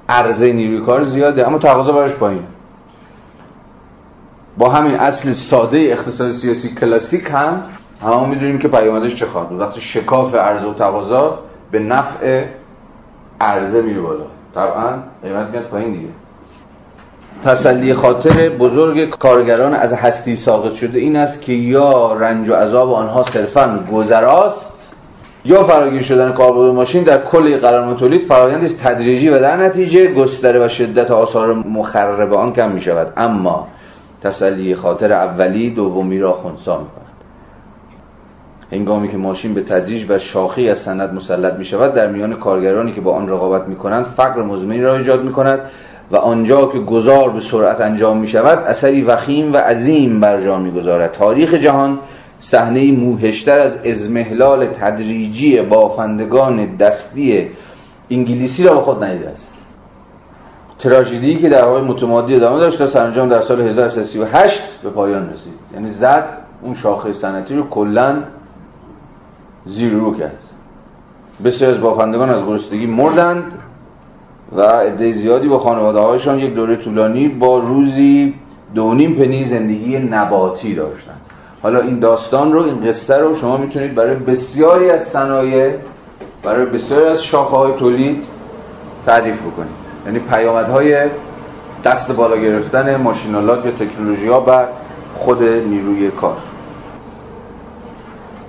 عرضه نیروی کار زیاده اما تقاضا براش پایین با همین اصل ساده اقتصاد سیاسی کلاسیک هم همه می‌دونیم که پیامدش چه خواهد بود. وقتی شکاف عرضه و تقاضا به نفع عرضه میره بالا. طبعا قیمت میاد پایین دیگه. تسلی خاطر بزرگ کارگران از هستی ساقط شده این است که یا رنج و عذاب آنها صرفا گذراست یا فراگیر شدن کاربرد ماشین در کل قرار تولید فرایندی است تدریجی و در نتیجه گستره و شدت آثار مخرب آن کم می شود اما تسلی خاطر اولی دومی را خونسا می کند هنگامی که ماشین به تدریج و شاخی از سند مسلط می شود در میان کارگرانی که با آن رقابت می کنند فقر مزمنی را ایجاد می کند و آنجا که گذار به سرعت انجام می شود اثری وخیم و عظیم بر جا می گذارد تاریخ جهان صحنه موهشتر از ازمهلال تدریجی بافندگان دستی انگلیسی را به خود ندیده است. تراژدی که در واقع متمادی ادامه داشت تا سرانجام در سال 1338 به پایان رسید. یعنی زد اون شاخه صنعتی رو کلا زیر رو کرد. بسیار از بافندگان از گرسنگی مردند و عده زیادی با خانواده هایشان یک دوره طولانی با روزی دونیم پنی زندگی نباتی داشتند. حالا این داستان رو این قصه رو شما می‌تونید برای بسیاری از صنایع برای بسیاری از شاخه های تولید تعریف بکنید. یعنی پیامدهای دست بالا گرفتن ماشینالات یا تکنولوژی ها بر خود نیروی کار.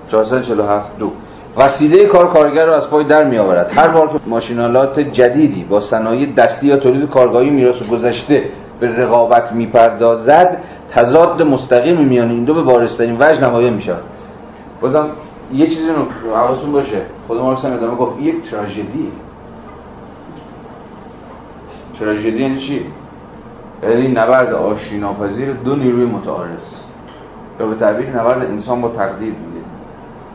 447 دو. وسیله کار کارگر رو از پای در می آورد هر بار که ماشینالات جدیدی با صنایع دستی یا تولید کارگاهی میراث گذشته به رقابت می‌پردازد تضاد مستقیم میان این دو به بارسترین وجه نمایان می‌شود. بازم یه چیزی رو حواستون باشه. خود مارکس هم ادامه گفت یک تراژدی. تراژدی یعنی چی؟ یعنی نبرد آشتی ناپذیر دو نیروی متعارض. یا به تعبیر نبرد انسان با تقدیر. دیگه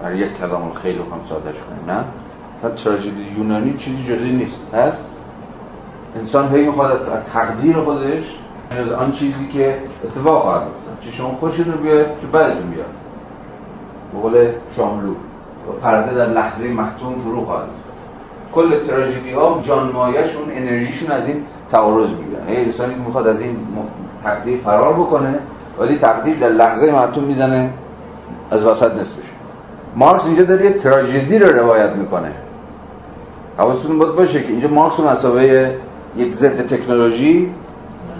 برای یک کلام خیلی هم سادهش کنیم نه؟ تا تراژدی یونانی چیزی جزی نیست. هست انسان هی می‌خواد از تقدیر خودش از آن چیزی که اتفاق خواهد افتاد. چه شما خوشتون بیاد که بعدتون بیاد به قول شاملو پرده در لحظه محتوم فرو خواهد کل تراژدی ها جانمایشون انرژیشون از این تعارض می‌گیرن. یه انسانی که می‌خواد از این تقدیر فرار بکنه ولی تقدیر در لحظه محتوم می‌زنه از وسط نصفش مارکس اینجا داره یه تراژدی رو روایت می‌کنه. حواستون باید باشه که اینجا مارکس مسابقه یک ضد تکنولوژی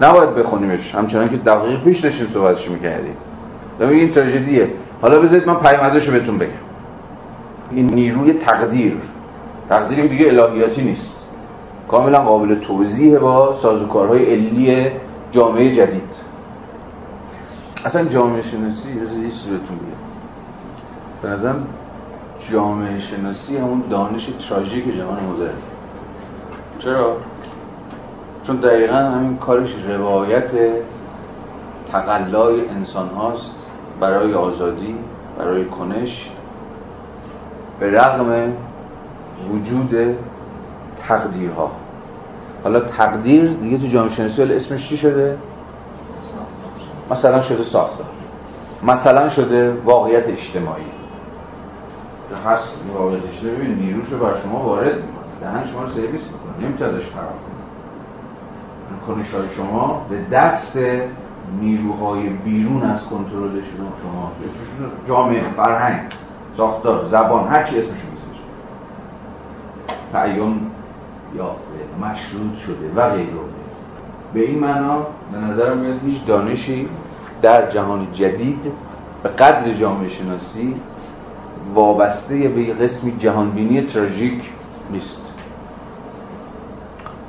نباید بخونیمش. همچنان که دقیق پیش داشتیم صحبتش می‌کردیم. دارم این تراژدیه. حالا بذارید من پیامدش رو بهتون بگم. این نیروی تقدیر. تقدیری دیگه الهیاتی نیست. کاملا قابل توضیح با سازوکارهای علی جامعه جدید. اصلا جامعه شناسی یه چیزی بهتون بگم. به نظرم جامعه شناسی همون دانش تراژیک جهان مدرن. چرا؟ چون دقیقا همین کارش روایت تقلای انسان هاست برای آزادی برای کنش به رغم وجود تقدیرها. حالا تقدیر دیگه تو جامعه شناسی اسمش چی شده؟ مثلا شده ساختار. مثلا شده واقعیت اجتماعی. هست واقعیت اجتماعی ببین نیروش رو بر شما وارد می‌کنه. دهن شما رو سرویس می‌کنه. نمی‌تونه ازش فرار کنش های شما به دست نیروهای بیرون از کنترل شما جامعه فرهنگ ساختار زبان هر چی اسمش می‌ذاره تعیین یافته مشروط شده و غیره به این معنا به نظر میاد هیچ دانشی در جهان جدید به قدر جامعه شناسی وابسته به قسمی جهانبینی تراژیک نیست.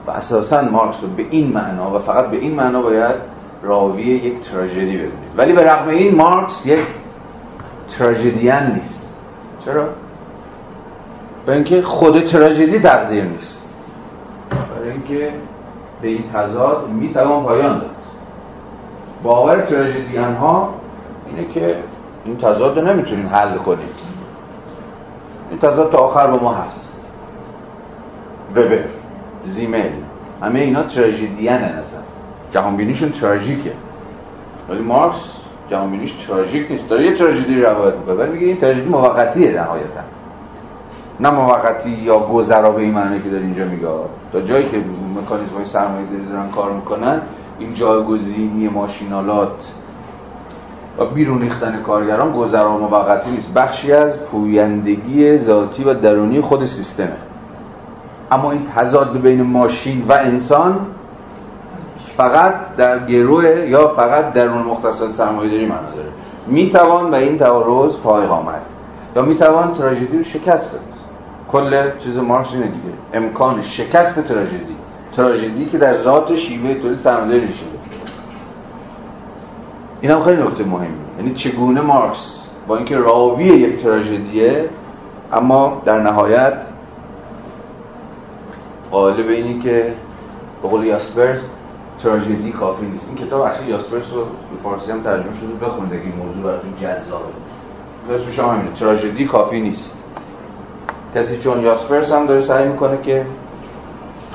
و اساسا مارکس رو به این معنا و فقط به این معنا باید راوی یک تراژدی ببینید ولی به رغم این مارکس یک تراژدیان نیست. چرا؟ به اینکه خود تراژدی تقدیر نیست. برای اینکه به این تضاد می‌توان پایان داد. باور تراژدیان ها اینه که این تضاد رو نمی‌تونیم حل کنیم. این تضاد تا آخر با ما هست. وبر زیمل همه اینا تراژدیان اصلا. جهانبینیشون تراژیکه ولی مارکس جهانبینیش تراژیک نیست. داره یه تراژدی روایت می‌کنه ولی میگه این تراژدی موقتیه نهایتا. نه موقتی یا گذرا به این معنی که داره اینجا میگه. تا جایی که مکانیزم های سرمایه دارن کار می‌کنن این جایگزینی ماشینالات و بیرون ریختن کارگران گذرا موقتی نیست. بخشی از پویندگی ذاتی و درونی خود سیستمه. اما این تضاد بین ماشین و انسان فقط در گروه یا فقط درون مختصات سرمایه داری معنا داره. می‌توان به این تعارض پایق آمد. یا می‌توان تراژدی رو شکست داد. کل چیز مارکس اینه دیگه. امکان شکست تراژدی. تراژدی که در ذات شیوه تولید سرمایه‌داری نشده این هم خیلی نکته مهمی. یعنی چگونه مارکس با اینکه راوی یک تراژدیه اما در نهایت قالب اینی که به قول یاسپرس تراژدی کافی نیست. این کتاب اخیر یاسپرس رو به فارسی هم ترجمه شده بخونید این موضوع براتون جذابه. اسمش هم همینه تراژدی کافی نیست. کسی چون یاسپرس هم داره سعی می‌کنه که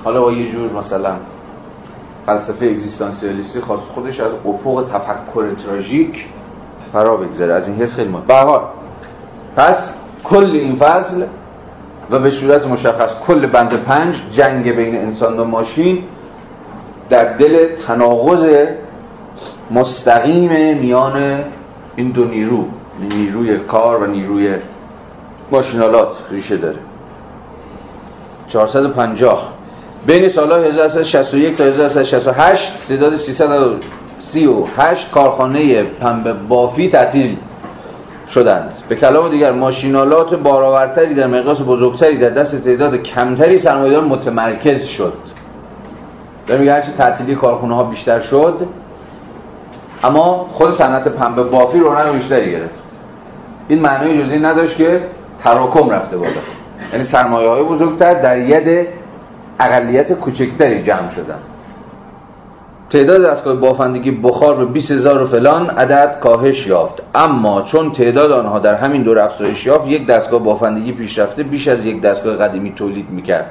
حالا با یه جور مثلا فلسفه اگزیستانسیالیستی خاص خودش از افق تفکر تراژیک فرا بگذره. از این حس خیلی مهم. پس کل این فصل و به صورت مشخص کل بند پنج جنگ بین انسان و ماشین در دل تناقض مستقیم میان این دو نیرو نیروی کار و نیروی ماشینالات ریشه داره. 450 بین سالهای 1361 تا 1368 تعداد 338 کارخانه پنبه بافی تعطیل شدند. به کلام دیگر ماشینالات بارآورتری در مقیاس بزرگتری در دست تعداد کمتری سرمایه‌دار متمرکز شد. در میگه هرچی تعطیلی کارخونه ها بیشتر شد اما خود صنعت پنبه بافی رونق بیشتری گرفت. این معنای جزئی نداشت که تراکم رفته بالا. یعنی سرمایه های بزرگتر در ید اقلیت کوچکتری جمع شدن. تعداد دستگاه بافندگی بخار به 20 هزار و فلان عدد کاهش یافت. اما چون تعداد آنها در همین دور افزایش یافت یک دستگاه بافندگی پیشرفته بیش از یک دستگاه قدیمی تولید می‌کرد.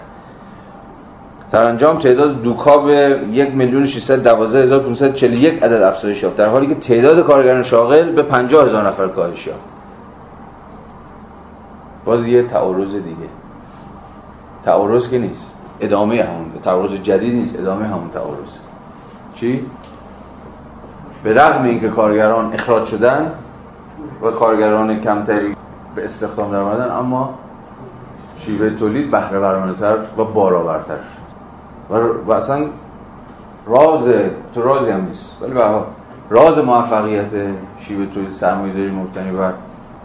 سرانجام تعداد دوکا به 1 میلیون عدد افزایش یافت. در حالی که تعداد کارگران شاغل به 50 هزار نفر کاهش یافت. باز یه تعارض دیگه. تعارض که نیست. ادامه همون تعارض جدید نیست. ادامه همون تعارض. چی؟ به رغم اینکه کارگران اخراج شدن و کارگران کمتری به استخدام در آمدن اما شیوه تولید بهره ورانه و باراورتر و, و اصلا راز تو رازی هم نیست. ولی به راز موفقیت شیوه تولید سرمایه‌داری مبتنی بر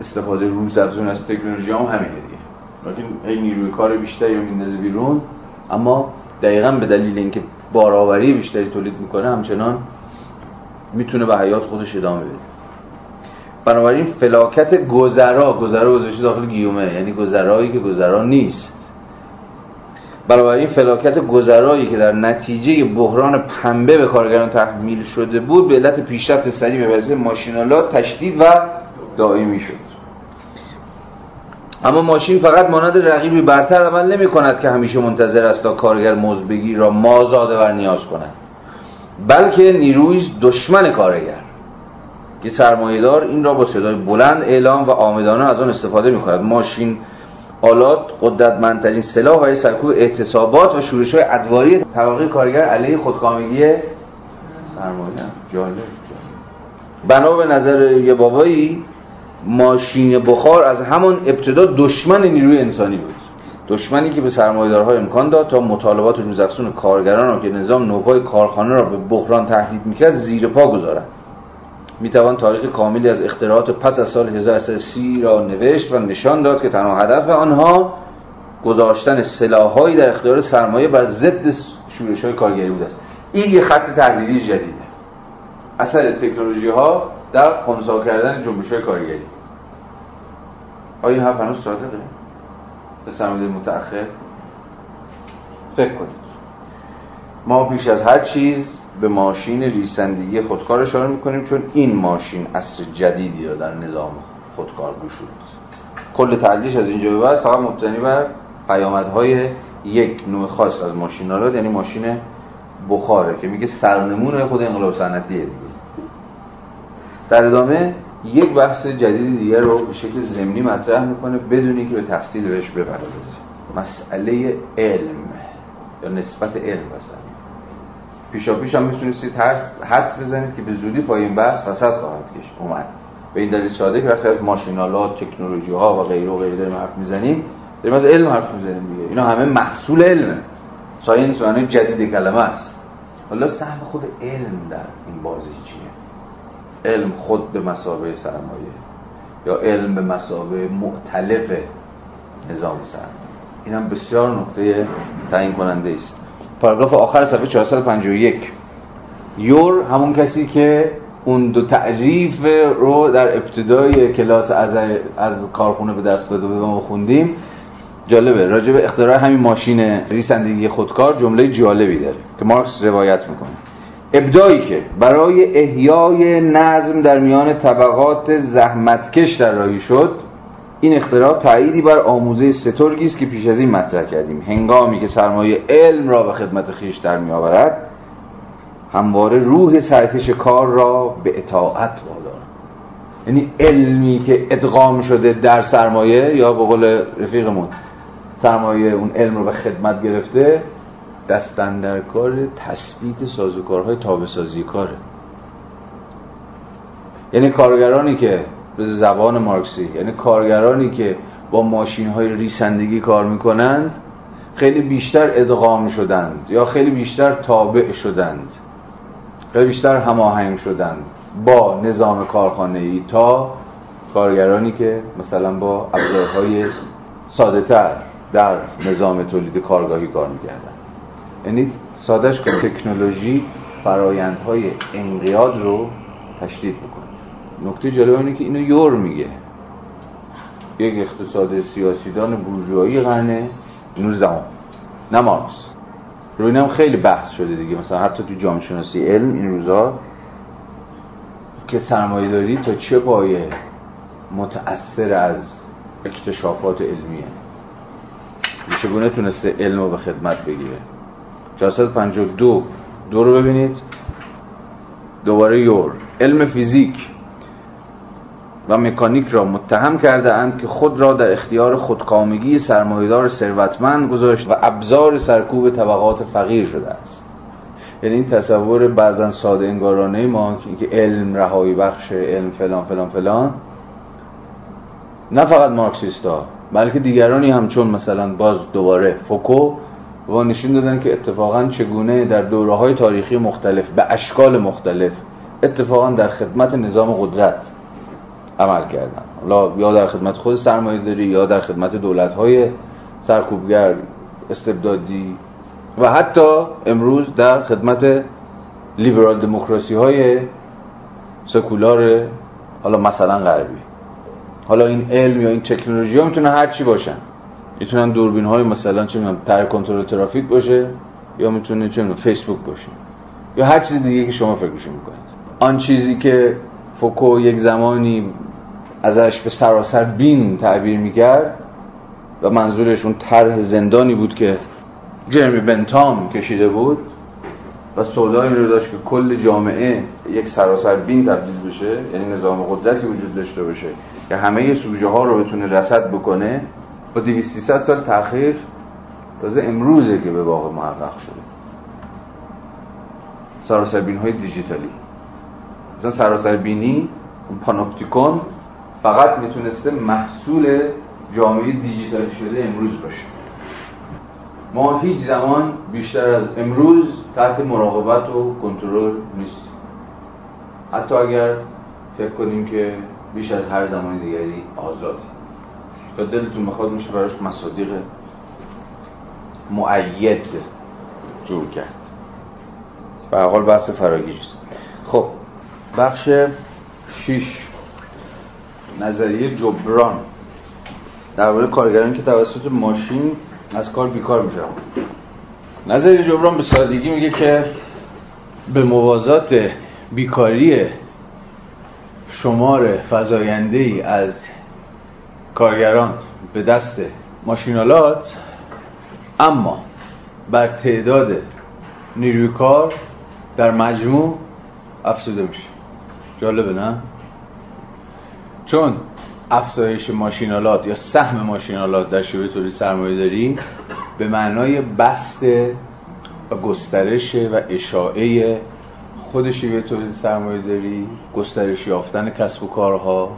استفاده روزافزون از تکنولوژی هم همینه دیگه. لیکن این نیروی کار بیشتری رو میندازه بیرون اما دقیقا به دلیل اینکه بارآوری بیشتری تولید می‌کنه همچنان می‌تونه به حیات خودش ادامه بده. بنابراین فلاکت گذرا گذرا گذاشته داخل گیومه یعنی گذرایی که گذرا نیست. بنابراین فلاکت گذرایی که در نتیجه بحران پنبه به کارگران تحمیل شده بود به علت پیشرفت سریع به وضعیت ماشینالات تشدید و دائمی شد. اما ماشین فقط مانند رقیبی برتر عمل نمی کند که همیشه منتظر است تا کارگر مزبگی را مازاده ور نیاز کند. بلکه نیروی دشمن کارگر که سرمایهدار این را با صدای بلند اعلام و آمدانه از آن استفاده می کند ماشین آلات قدرتمندترین سلاح برای سرکوب اعتصابات و شورش های ادواری تواقی کارگر علیه خودکامگی سرمایه جالب بنا به نظر یه بابایی ماشین بخار از همان ابتدا دشمن نیروی انسانی بود. دشمنی که به سرمایه‌دارها امکان داد تا مطالبات روزافزون کارگران را که نظام نوپای کارخانه را به بحران تهدید می‌کرد زیر پا گذارد می‌توان تاریخ کاملی از اختراعات پس از سال 1930 را نوشت و نشان داد که تنها هدف آنها گذاشتن سلاحهایی در اختیار سرمایه بر ضد شورش های کارگری بود است. این یه خط تحلیلی جدیده. اثر تکنولوژی ها در خونسا کردن جنبش های کارگری. آیا این حرف هنوز صادقه؟ به سرمایه متأخر؟ فکر کنید. ما پیش از هر چیز به ماشین ریسندگی خودکار اشاره می‌کنیم چون این ماشین اصر جدیدی را در نظام خودکار گشود. کل تعلیش از اینجا به بعد فقط مبتنی بر پیامدهای یک نوع خاص از ماشین یعنی ماشین بخاره که میگه سرنمون خود انقلاب صنعتیه دیگه. در ادامه یک بحث جدید دیگر رو به شکل زمینی مطرح می‌کنه بدونی که به تفصیل بهش بپردازه مسئله علم یا نسبت علم مثلا. پیشا پیش هم می‌تونستید حدس بزنید که به زودی پای این بحث فساد خواهد کش اومد. به این دلیل ساده که وقتی از ماشینالات تکنولوژی ها و غیره و غیره داریم حرف می‌زنیم داریم از علم حرف می‌زنیم دیگه. اینا همه محصول علمه ساینس معنی جدید کلمه است. حالا سهم خود علم در این بازی چیه؟ علم خود به مسابقه سرمایه یا علم به مسابقه معتلف نظام سرمایه. این هم بسیار نقطه تعیین کننده است. پاراگراف آخر صفحه 451 یور همون کسی که اون دو تعریف رو در ابتدای کلاس از, از کارخونه به دست داده بودم و خوندیم. جالبه راجع به اختراع همین ماشین ریسندگی خودکار جمله جالبی داره که مارکس روایت می‌کنه. ابدایی که برای احیای نظم در میان طبقات زحمتکش در راهی شد این اختراع تأییدی بر آموزه سترگی است که پیش از این مطرح کردیم. هنگامی که سرمایه علم را به خدمت خیش در میآورد همواره روح سرکش کار را به اطاعت وادارد یعنی علمی که ادغام شده در سرمایه یا به قول رفیقمون سرمایه اون علم رو به خدمت گرفته دستن در کار تثبیت سازوکارهای تابسازی کاره. یعنی کارگرانی که به زبان مارکسی یعنی کارگرانی که با ماشین های ریسندگی کار می‌کنند خیلی بیشتر ادغام شدند یا خیلی بیشتر تابع شدند. خیلی بیشتر هماهنگ شدند با نظام کارخانه ای تا کارگرانی که مثلا با ابزارهای ساده تر در نظام تولید کارگاهی کار می‌کردن یعنی سادش که تکنولوژی فرایندهای انقیاد رو تشدید بکنه. نکته جالب اینه که اینو یور میگه. یک اقتصاد سیاسیدان بورژوایی قرن 19 نه مارکس. رو اینم خیلی بحث شده دیگه. مثلا حتی تو جامعه شناسی علم این روزا که سرمایه داری تا چه پایه متأثر از اکتشافات علمیه. چگونه تونسته علم رو به خدمت بگیره؟ 452 دو. رو ببینید. دوباره یور. علم فیزیک و مکانیک را متهم کرده اند که خود را در اختیار خودکامگی سرمایدار ثروتمند گذاشت و ابزار سرکوب طبقات فقیر شده است. یعنی این تصور بعضا ساده انگارانه ما که علم رهایی بخش علم فلان فلان فلان. نه فقط مارکسیست ها بلکه دیگرانی هم چون مثلا باز دوباره فوکو و نشون دادن که اتفاقا چگونه در دوره های تاریخی مختلف به اشکال مختلف اتفاقا در خدمت نظام قدرت عمل کردن. حالا یا در خدمت خود سرمایه داری یا در خدمت دولت های سرکوبگر استبدادی و حتی امروز در خدمت لیبرال دموکراسی های سکولار حالا مثلا غربی. حالا این علم یا این تکنولوژی ها می‌تونه هر چی باشن. می‌تونن دوربین های مثلا چه می‌دونم تر کنترل ترافیک باشه یا می‌تونه چه می‌دونم فیسبوک باشه. یا هر چیز دیگه که شما فکرش می‌کنید. آن چیزی که فوکو یک زمانی ازش به سراسر بین تعبیر می‌کرد و منظورش اون طرح زندانی بود که جرمی بنتام کشیده بود و سودای رو داشت که کل جامعه یک سراسر بین تبدیل بشه یعنی نظام قدرتی وجود داشته باشه که همه سوژه ها رو بتونه رسد بکنه با 200 سال تاخیر تازه امروزه که به واقع محقق شده. سراسر بین های دیجیتالی. مثلا سراسر بینی اون پانوپتیکون فقط می‌تونسته محصول جامعه دیجیتالی شده امروز باشه. ما هیچ زمان بیشتر از امروز تحت مراقبت و کنترل نیستیم. حتی اگر فکر کنیم که بیش از هر زمان دیگری آزادی تا دلتون می‌خواد میشه براش مصادیق معید جور کرد به حال بحث فراگیریست خب بخش شیش نظریه جبران در مورد کارگرانی که توسط ماشین از کار بیکار میشن نظریه جبران به سادگی میگه که به موازات بیکاری شمار فضاینده ای از کارگران به دست ماشینالات اما بر تعداد نیروی کار در مجموع افزوده میشه. جالبه نه؟ چون افزایش ماشینالات یا سهم ماشینالات در شبه تولید سرمایه داری به معنای بست و گسترش و اشاعه خود شیوه تولید سرمایه داری گسترش یافتن کسب و کارها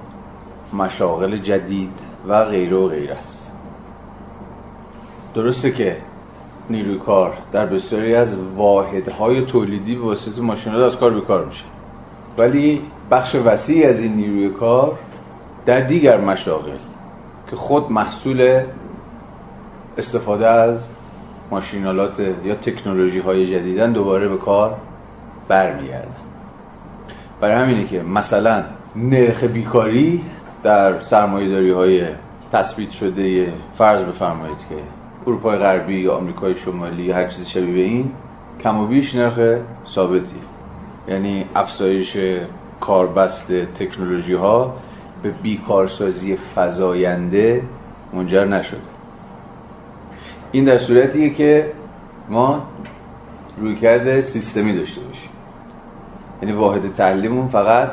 مشاغل جدید و غیره و غیره است. درسته که نیروی کار در بسیاری از واحدهای تولیدی به واسطه ماشینالات از کار بیکار میشه. ولی بخش وسیعی از این نیروی کار در دیگر مشاغل که خود محصول استفاده از ماشینالات یا تکنولوژی های جدیدن دوباره به کار برمیگردن. برای همینه که مثلا نرخ بیکاری در سرمایه‌داری های تثبیت شده فرض بفرمایید که اروپای غربی یا آمریکای شمالی هر چیزی شبیه به این کم و بیش نرخ ثابتی. یعنی افزایش کاربست تکنولوژی ها به بیکارسازی فزاینده منجر نشده. این در صورتیه که ما روی کرده سیستمی داشته باشیم. یعنی واحد تحلیمون فقط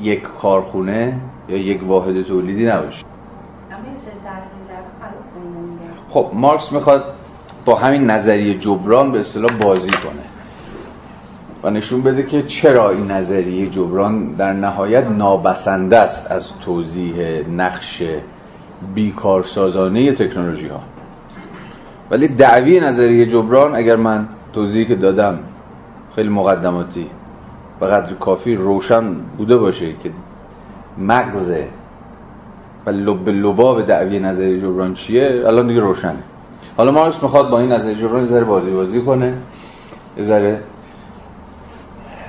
یک کارخونه یا یک واحد تولیدی نباشه. خب مارکس می‌خواد با همین نظریه جبران به اصطلاح بازی کنه و نشون بده که چرا این نظریه جبران در نهایت نابسنده است از توضیح نقش بیکارسازانه تکنولوژی ها ولی دعوی نظریه جبران اگر من توضیحی که دادم خیلی مقدماتی به قدر کافی روشن بوده باشه که مغز و لب لباب دعوی نظریه جبران چیه؟ الان دیگه روشنه. حالا مارکس می‌خواد با این نظریه جبران ذره بازی بازی کنه ذره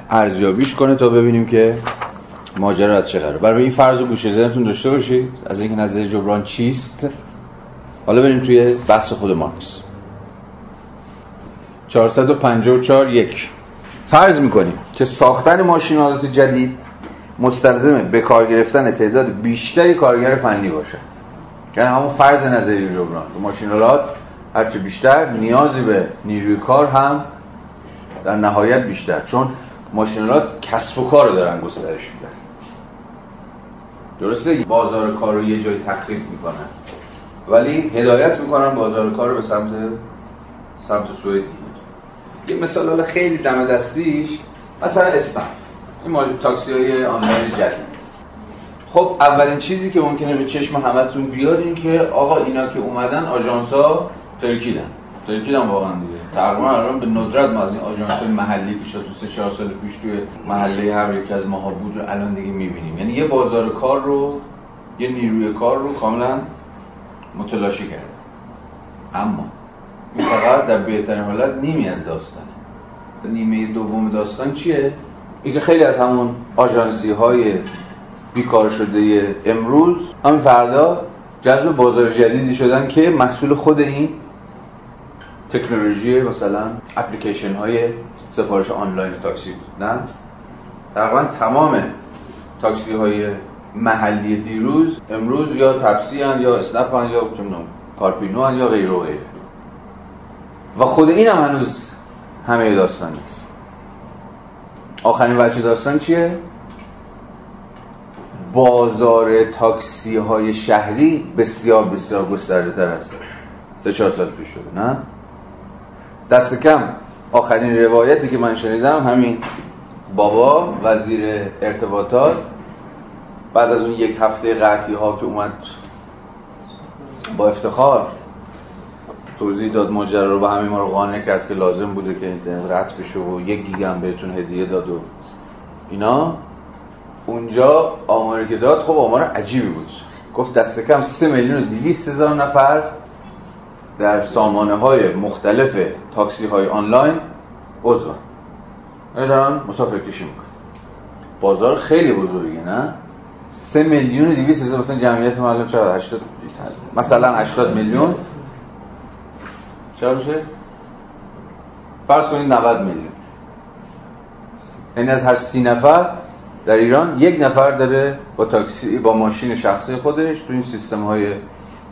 ارزیابیش کنه تا ببینیم که ماجرا از چه قراره. برای این فرض و گوشه ذهنتون داشته باشید از اینکه نظریه جبران چیست. حالا بریم توی بحث خود مارکس. 454 یک. فرض می‌کنیم که ساختن ماشینالات جدید مستلزم به کار گرفتن تعداد بیشتری کارگر فنی باشد. یعنی همون فرض نظری جبران. ماشینالات هرچه بیشتر نیازی به نیروی کار هم در نهایت بیشتر. چون ماشینالات کسب و کار رو دارن گسترش میدن. درسته؟ بازار کار رو یه جای تخریب می‌کنن. ولی هدایت می‌کنن بازار کار رو به سمت سمت سوی دیگه. یه مثال خیلی دم دستیش مثلا اسنپ این تاکسی های آنلاین جدید. خب اولین چیزی که ممکنه به چشم همتون بیاد این که آقا اینا که اومدن آژانس ها ترکیدن. ترکیدن واقعا دیگه. تقریبا الان به ندرت ما از این آژانس محلی که شاید سه چهار سال پیش توی محله هر یک از ماها بود رو الان دیگه می‌بینیم. یعنی یه بازار کار رو یه نیروی کار رو کاملا متلاشی کرد اما این فقط در بهترین حالت نیمی از داستانه. نیمه دوم داستان چیه؟ اینکه خیلی از همون آژانسی های بیکار شده امروز همین فردا جذب بازار جدیدی شدن که محصول خود این تکنولوژی مثلا اپلیکیشن های سفارش آنلاین تاکسی نه تقریبا تمام تاکسی های محلی دیروز امروز یا تپسی یا اسنپ یا کارپینو هن یا غیره. و خود این هم هنوز همه داستان نیست. آخرین وجه داستان چیه؟ بازار تاکسی های شهری بسیار بسیار گسترده تر است سه چهار سال پیش شده نه؟ دست کم آخرین روایتی که من شنیدم همین بابا وزیر ارتباطات بعد از اون یک هفته قطعی ها که اومد با افتخار توضیح داد ماجرا رو به همه ما رو قانع کرد که لازم بوده که اینترنت قطع بشه و یک گیگ هم بهتون هدیه داد و اینا. اونجا آماری که داد خب آمار عجیبی بود. گفت دست کم سه میلیون و دیویست هزار نفر در سامانه های مختلف تاکسی های آنلاین عضو دارن مسافر کشی می‌کنن بازار خیلی بزرگی نه؟ سه میلیون و دیویست هزار مثلا جمعیت معلوم چقدر 80 مثلا 80 میلیون. چرا میشه؟ فرض کنید 90 میلیون. یعنی از هر سی نفر در ایران یک نفر داره با تاکسی با ماشین شخصی خودش تو این سیستم های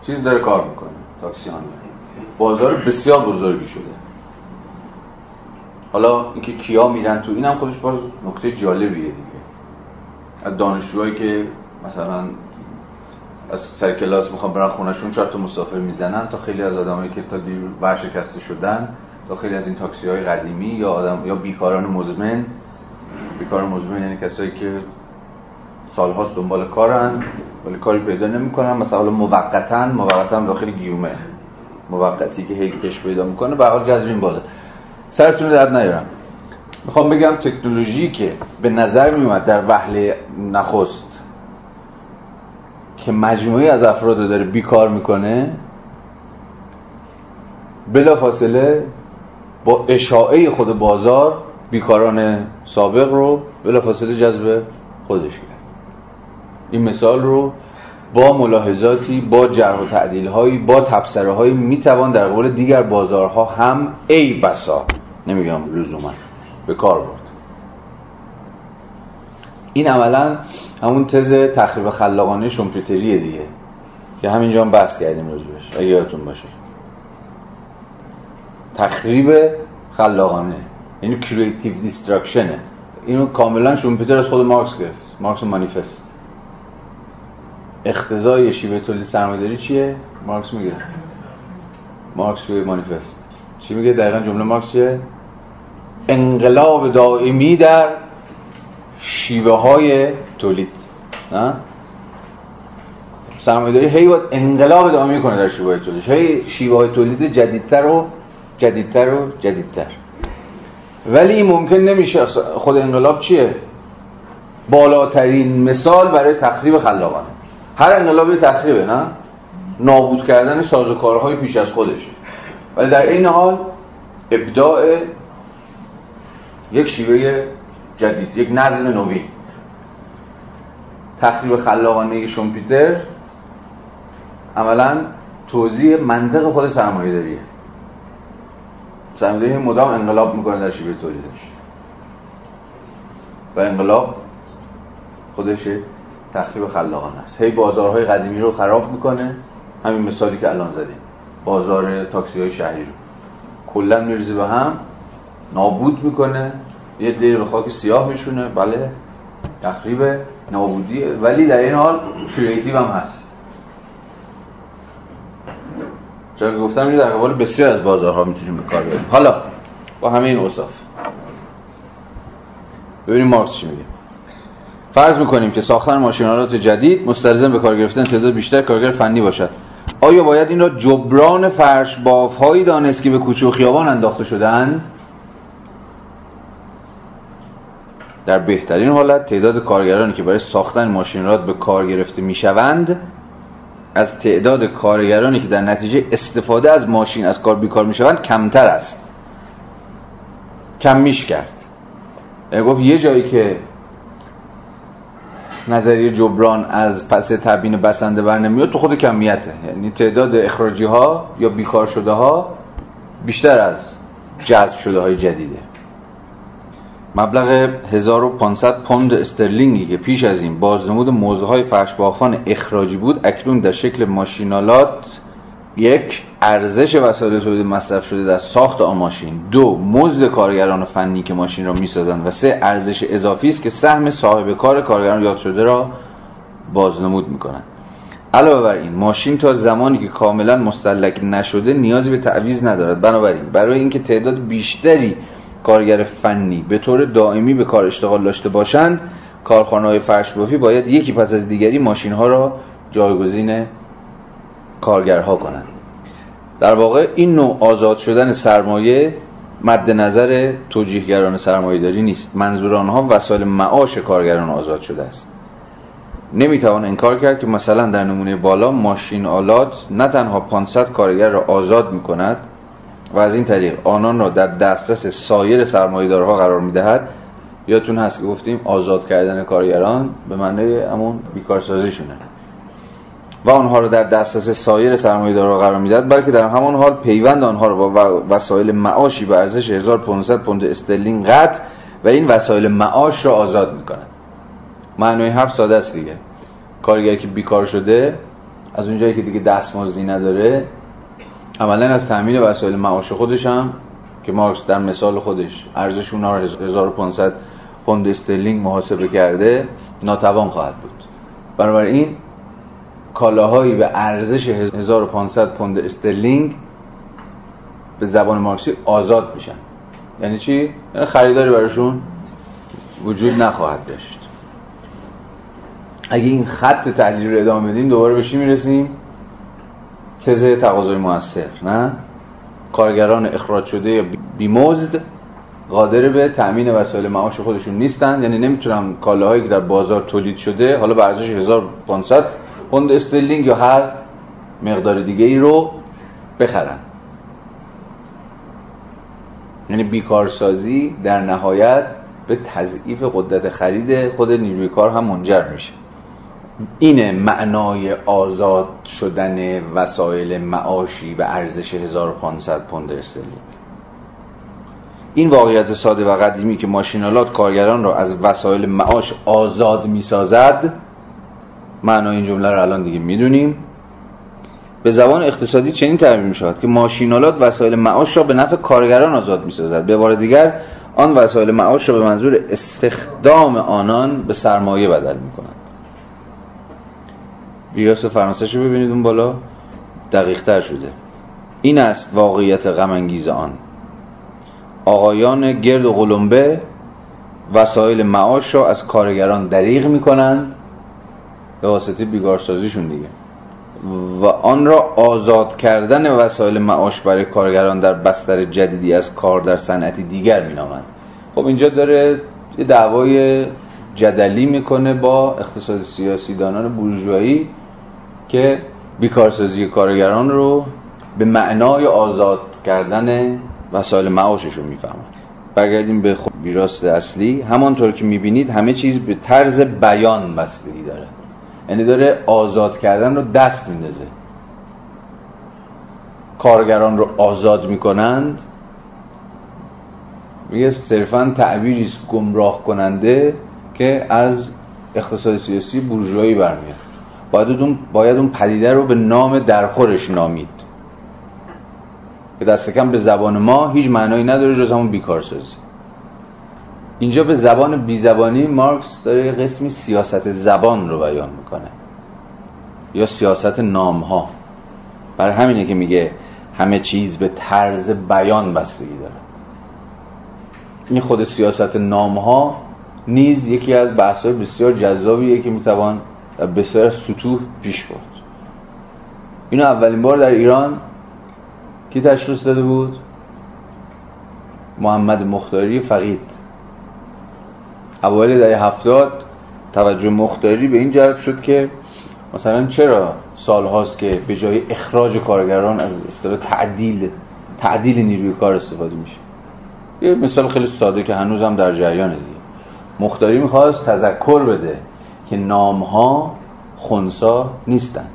چیز داره کار می‌کنه تاکسی آنلاین. بازار بسیار بزرگی شده. حالا اینکه کیا میرن تو اینم خودش باز نکته جالبیه دیگه. از دانشجوهایی که مثلا از سر کلاس می‌خوام برن خونشون چهار تا مسافر می‌زنن تا خیلی از آدمایی که تا دیر ورشکسته شدن تا خیلی از این تاکسی های قدیمی یا آدم یا بیکاران مزمن. بیکار مزمن یعنی کسایی که سالهاست دنبال کارن ولی کاری پیدا نمی‌کنن مثلا موقتا موقتا داخل گیومه. موقتی که هی کش پیدا می‌کنه به حال جذب این بازه. سرتون درد نیارم. می‌خوام بگم تکنولوژی که به نظر میومد در وهله نخست که مجموعی از افراد رو داره بیکار می‌کنه بلا فاصله با اشاعه خود بازار بیکاران سابق رو بلا فاصله جذب خودش کرد. این مثال رو با ملاحظاتی با جرح و تعدیل هایی با تبصره هایی می‌توان در قول دیگر بازارها هم ای بسا نمیگم لزوما به کار برد. این عملا همون تز تخریب خلاقانه شومپیتریه دیگه. که همینجا هم بحث کردیم راجبش. اگه یادتون باشه. تخریب خلاقانه. یعنی creative destruction ـه اینو کاملا شومپیتر از خود مارکس گرفت. مارکس مانیفست. اقتضای شیوه تولید سرمایه‌داری چیه؟ مارکس میگه. مارکس توی مانیفست. چی میگه؟ دقیقا جمله مارکس چیه؟ انقلاب دائمی در شیوه های تولید نه؟ سرمایه‌داری هی باید انقلاب دائمی کنه در شیوه های تولید. هی شیوه های تولید جدیدتر و جدیدتر و جدیدتر. ولی ممکن نمیشه. خود انقلاب چیه؟ بالاترین مثال برای تخریب خلاقانه. هر انقلابی تخریبه نه؟ نابود کردن سازوکارهای پیش از خودش. ولی در این حال ابداع یک شیوه جدید یک نظم نوین تخریب خلاقانه شومپیتر عملا توضیح منطق خود سرمایه داریه. سرمایه مدام انقلاب می‌کنه در شیوه تولیدش. و انقلاب خودش تخریب خلاقانه است. هی بازارهای قدیمی رو خراب می‌کنه. همین مثالی که الان زدیم. بازار تاکسی های شهری رو. کلا میرزه به هم. نابود می‌کنه. یه دیر به خاک سیاه میشونه. بله تخریب نابودیه. ولی در این حال کریتیو هم هست. چرا گفتم این در قبال بسیار از بازارها می‌تونیم به کار بریم. حالا با همه این اوصاف. ببینیم مارکس چی میگه. فرض می‌کنیم که ساختن ماشینالات جدید مستلزم به کار گرفتن تعداد بیشتر کارگر فنی باشد. آیا باید این را جبران فرش باف هایی دانست که به کوچه و خیابان انداخته شدند در بهترین حالت تعداد کارگرانی که برای ساختن ماشینالات به کار گرفته می‌شوند از تعداد کارگرانی که در نتیجه استفاده از ماشین از کار بیکار می‌شوند کمتر است. کم میش کرد. گفت یه جایی که نظریه جبران از پس تبیین بسنده بر نمیاد تو خود کمیته. یعنی تعداد اخراجی ها یا بیکار شده ها بیشتر از جذب شده های جدیده. مبلغ 1500 پوند استرلینگی که پیش از این بازنمود موضوع های فرشبافان اخراجی بود اکنون در شکل ماشینالات یک ارزش وسایل تولید مصرف شده در ساخت آن ماشین دو مزد کارگران فنی که ماشین را می‌سازند و سه ارزش اضافی است که سهم صاحب کار کارگران یاد شده را بازنمود می‌کنند. علاوه بر این ماشین تا زمانی که کاملا مستلک نشده نیازی به تعویض ندارد. بنابراین برای اینکه تعداد بیشتری کارگر فنی به طور دائمی به کار اشتغال داشته باشند کارخانه های فرشبافی باید یکی پس از دیگری ماشین ها را جایگزین کارگرها کنند. در واقع این نوع آزاد شدن سرمایه مد نظر توجیهگران سرمایه داری نیست. منظور آنها وسایل معاش کارگران آزاد شده است. نمی‌توان انکار کرد که مثلا در نمونه بالا ماشین آلات نه تنها 500 کارگر را آزاد می کند و از این طریق آنان را در دسترس سایر سرمایه‌دارها قرار می‌دهد. یادتون هست که گفتیم آزاد کردن کارگران به معنی همون بیکارسازیشونه. و آنها را در دسترس سایر سرمایه‌دارها قرار می‌دهد بلکه در همان حال پیوند آنها را با وسایل معاشی به ارزش 1500 پوند استرلینگ قطع و این وسایل معاش را آزاد می‌کند. معنی حرف ساده است دیگه. کارگری که بیکار شده از اونجایی که دیگه دستمزدی نداره عملا از تامین وسایل معاش خودش هم که مارکس در مثال خودش ارزش اونها رو 1500 پوند استرلینگ محاسبه کرده ناتوان خواهد بود بنابراین کالاهایی به ارزش 1500 پوند استرلینگ به زبان مارکسی آزاد میشن یعنی چی؟ یعنی خریداری براشون وجود نخواهد داشت اگه این خط تحلیل رو ادامه بدیم دوباره به چی می‌رسیم؟ تز تقاضای موثر نه؟ کارگران اخراج شده یا بیمزد قادر به تأمین وسایل معاش خودشون نیستن. یعنی نمی‌تونن کالاهایی که در بازار تولید شده حالا به ارزش 1500 پوند استرلینگ یا هر مقدار دیگه ای رو بخرن. یعنی بیکارسازی در نهایت به تضعیف قدرت خرید خود نیروی کار هم منجر میشه. اینه معنای آزاد شدن وسایل معاشی به ارزش 1500 پوند استرلینگ. این واقعیت ساده و قدیمی که ماشینالات کارگران را از وسایل معاش آزاد می‌سازد معنای این جمله رو الان دیگه می‌دونیم. به زبان اقتصادی چنین تعبیر می شود که ماشینالات وسایل معاش را به نفع کارگران آزاد می سازد به بار دیگر آن وسایل معاش را به منظور استخدام آنان به سرمایه بدل می کند ویراس فرانسه رو ببینید اون بالا دقیق تر شده. این است واقعیت غمانگیز آن. آقایان گرد و قلمبه وسایل معاش را از کارگران دریغ می کنند به واسطه بیگارسازیشون دیگه. و آن را آزاد کردن وسایل معاش برای کارگران در بستر جدیدی از کار در صنعتی دیگر مینامند. خب اینجا داره یه دعوای جدلی می‌کنه با اقتصاد سیاسی دانان بورژوایی. که بیکارسازی کارگران رو به معنای آزاد کردن وسایل معاششون می‌فهمند برگردیم به خب ویراست اصلی. همانطور که می‌بینید همه چیز به طرز بیان بستگی داره. یعنی داره آزاد کردن رو دست میندازه. کارگران رو آزاد می‌کنند. میگه صرفا تعبیری گمراه کننده که از اقتصاد سیاسی بورژوایی برمیاد. باید اون باید اون پدیده رو به نام درخورش نامید. که دست کم به زبان ما هیچ معنایی نداره جز همون بیکارسازی. اینجا به زبان بیزبانی مارکس داره قسمی سیاست زبان رو بیان می‌کنه. یا سیاست نام ها برای همینه که میگه همه چیز به طرز بیان بستگی داره. این خود سیاست نام ها نیز یکی از بحث‌های بسیار جذابیه که می‌توان بسیار از سطوح پیش برد. اینو اولین بار در ایران کی تشخیص داده بود؟ محمد مختاری فقید. اوایل دهه هفتاد توجه مختاری به این جلب شد که مثلا چرا سال هاست که به جای اخراج کارگران از اصطلاح تعدیل تعدیل نیروی کار استفاده میشه. یه مثال خیلی ساده که هنوز هم در جریانه دیگه. مختاری می‌خواست تذکر بده. که نام ها خونسا نیستن.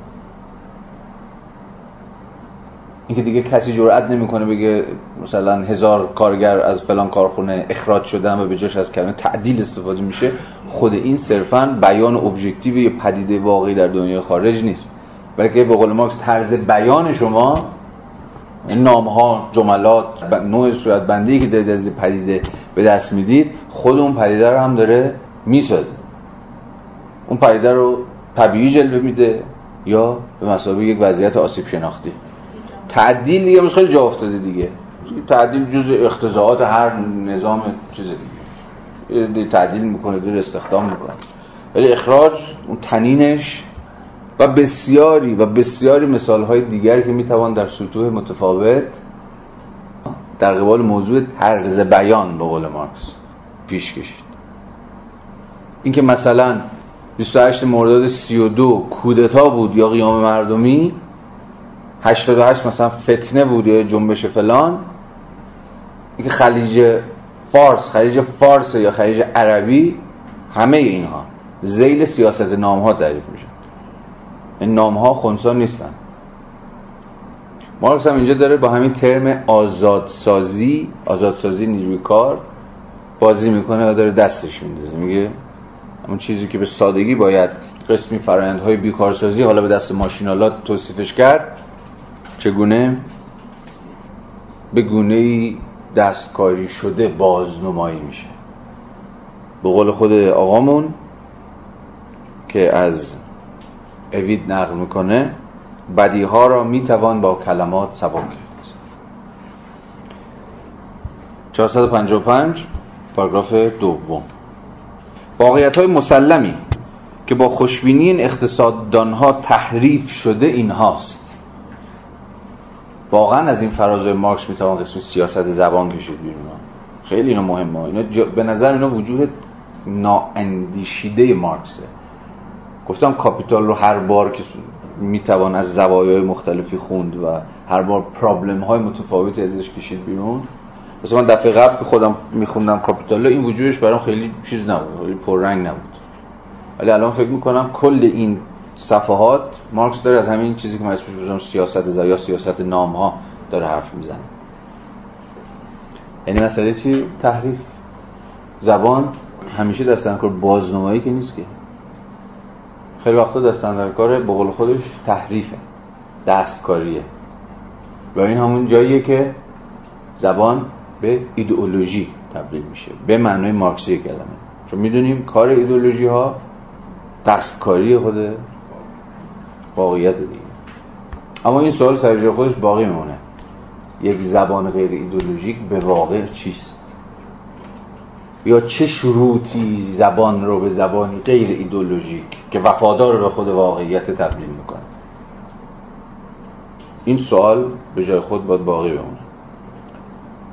اینکه دیگه کسی جرئت نمی‌کنه بگه مثلا هزار کارگر از فلان کارخونه اخراج شدن و به جاش از کلمه تعدیل استفاده میشه خود این صرفا بیان ابژکتیو یه پدیده واقعی در دنیای خارج نیست. بلکه به قول مارکس طرز بیان شما نام ها جملات نوع صورت بندی که دارید از پدیده به دست می‌دید خود اون پدیده رو هم داره می‌سازه. اون پدیده رو طبیعی جلوه میده یا به مسابقه یک وضعیت آسیب شناختی. تعدیل دیگه خیلی جا افتاده دیگه. تعدیل جز اختزاعات هر نظام چیز دیگه. تعدیل می‌کنه دیر استخدام می‌کنه. ولی اخراج اون تنینش و بسیاری و بسیاری مثال های دیگر که می‌توان در سطوح متفاوت در قبال موضوع طرز بیان به قول مارکس پیش کشید. اینکه مثلا 28 مرداد 32 کودتا بود یا قیام مردمی 88 مثلا فتنه بود یا جنبش فلان اینکه خلیج فارس خلیج فارس یا خلیج عربی همه اینها. زیل سیاست نام ها تعریف میشن این نام ها خونسا نیستن. مارکس هم اینجا داره با همین ترم آزادسازی آزادسازی نیروی کار بازی می‌کنه و داره دستش میندازه. میگه همون چیزی که به سادگی باید قسمی فرایندهای بیکارسازی حالا به دست ماشینالات توصیفش کرد چگونه؟ به گونه دستکاری شده بازنمایی میشه. به قول خود آقامون که از اوید نقل می‌کنه بدیها را می‌توان با کلمات سبا کرد. 455 پاراگراف دوم. واقعیت های مسلمی که با خوشبینی این اقتصاددانها تحریف شده این هاست واقعا از این فرازهای مارکس می‌توان قسم سیاست زبان کشید بیرون. خیلی اینا مهمه. اینا به نظر اینا وجود نااندیشیده مارکسه. گفتم کاپیتال رو هر بار که می‌توان از زوایای مختلفی خوند و هر بار پرابلم های متفاوتی ازش کشید بیرون مثلا من دفعه قبل که خودم میخوندم کاپیتال این وجودش برام خیلی چیز نبود خیلی پررنگ نبود. ولی الان فکر می‌کنم کل این صفحات مارکس داره از همین چیزی که من اسمش بزنم سیاست زا یا سیاست نام ها داره حرف می‌زنه. یعنی مسئله چی؟ تحریف. زبان همیشه دستن بازنمایی که نیست که. خیلی وقتا دستن در کار به قول خودش تحریفه دستکاریه. و این همون جاییه که زبان به ایدئولوژی تبدیل میشه به معنای مارکسی کلمه. چون می‌دونیم کار ایدئولوژی ها دستکاری خود واقعیت دیگه. اما این سوال سر خودش باقی میمونه. یک زبان غیر ایدئولوژیک به واقع چیست؟ یا چه شروطی زبان رو به زبانی غیر ایدولوژیک که وفادار به خود واقعیت تبدیل می‌کنه؟ این سوال به جای خود باید باقی بمونه.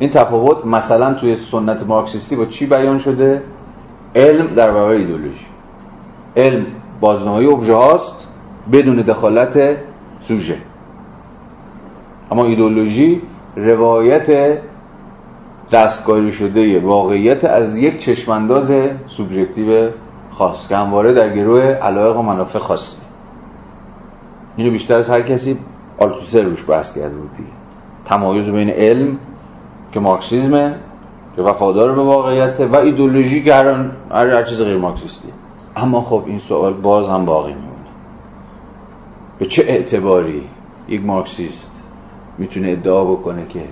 این تفاوت مثلا توی سنت مارکسیستی با چی بیان شده؟ علم در برابر ایدولوژی علم بازنمایی ابژه هاست بدون دخالت سوژه. اما ایدولوژی روایت دستکاری شده واقعیت از یک چشمانداز سوبژکتیو خاص که همواره در گروه علایق و منافع خاصی اینو بیشتر از هر کسی آلتوسر روش بحث کرده بود تمایز بین علم که مارکسیزمه که وفادار به واقعیت و ایدولوژی که هر, هر چیز غیر مارکسیستی. اما خب این سوال باز هم باقی میمونه. به چه اعتباری یک مارکسیست می‌تونه ادعا بکنه که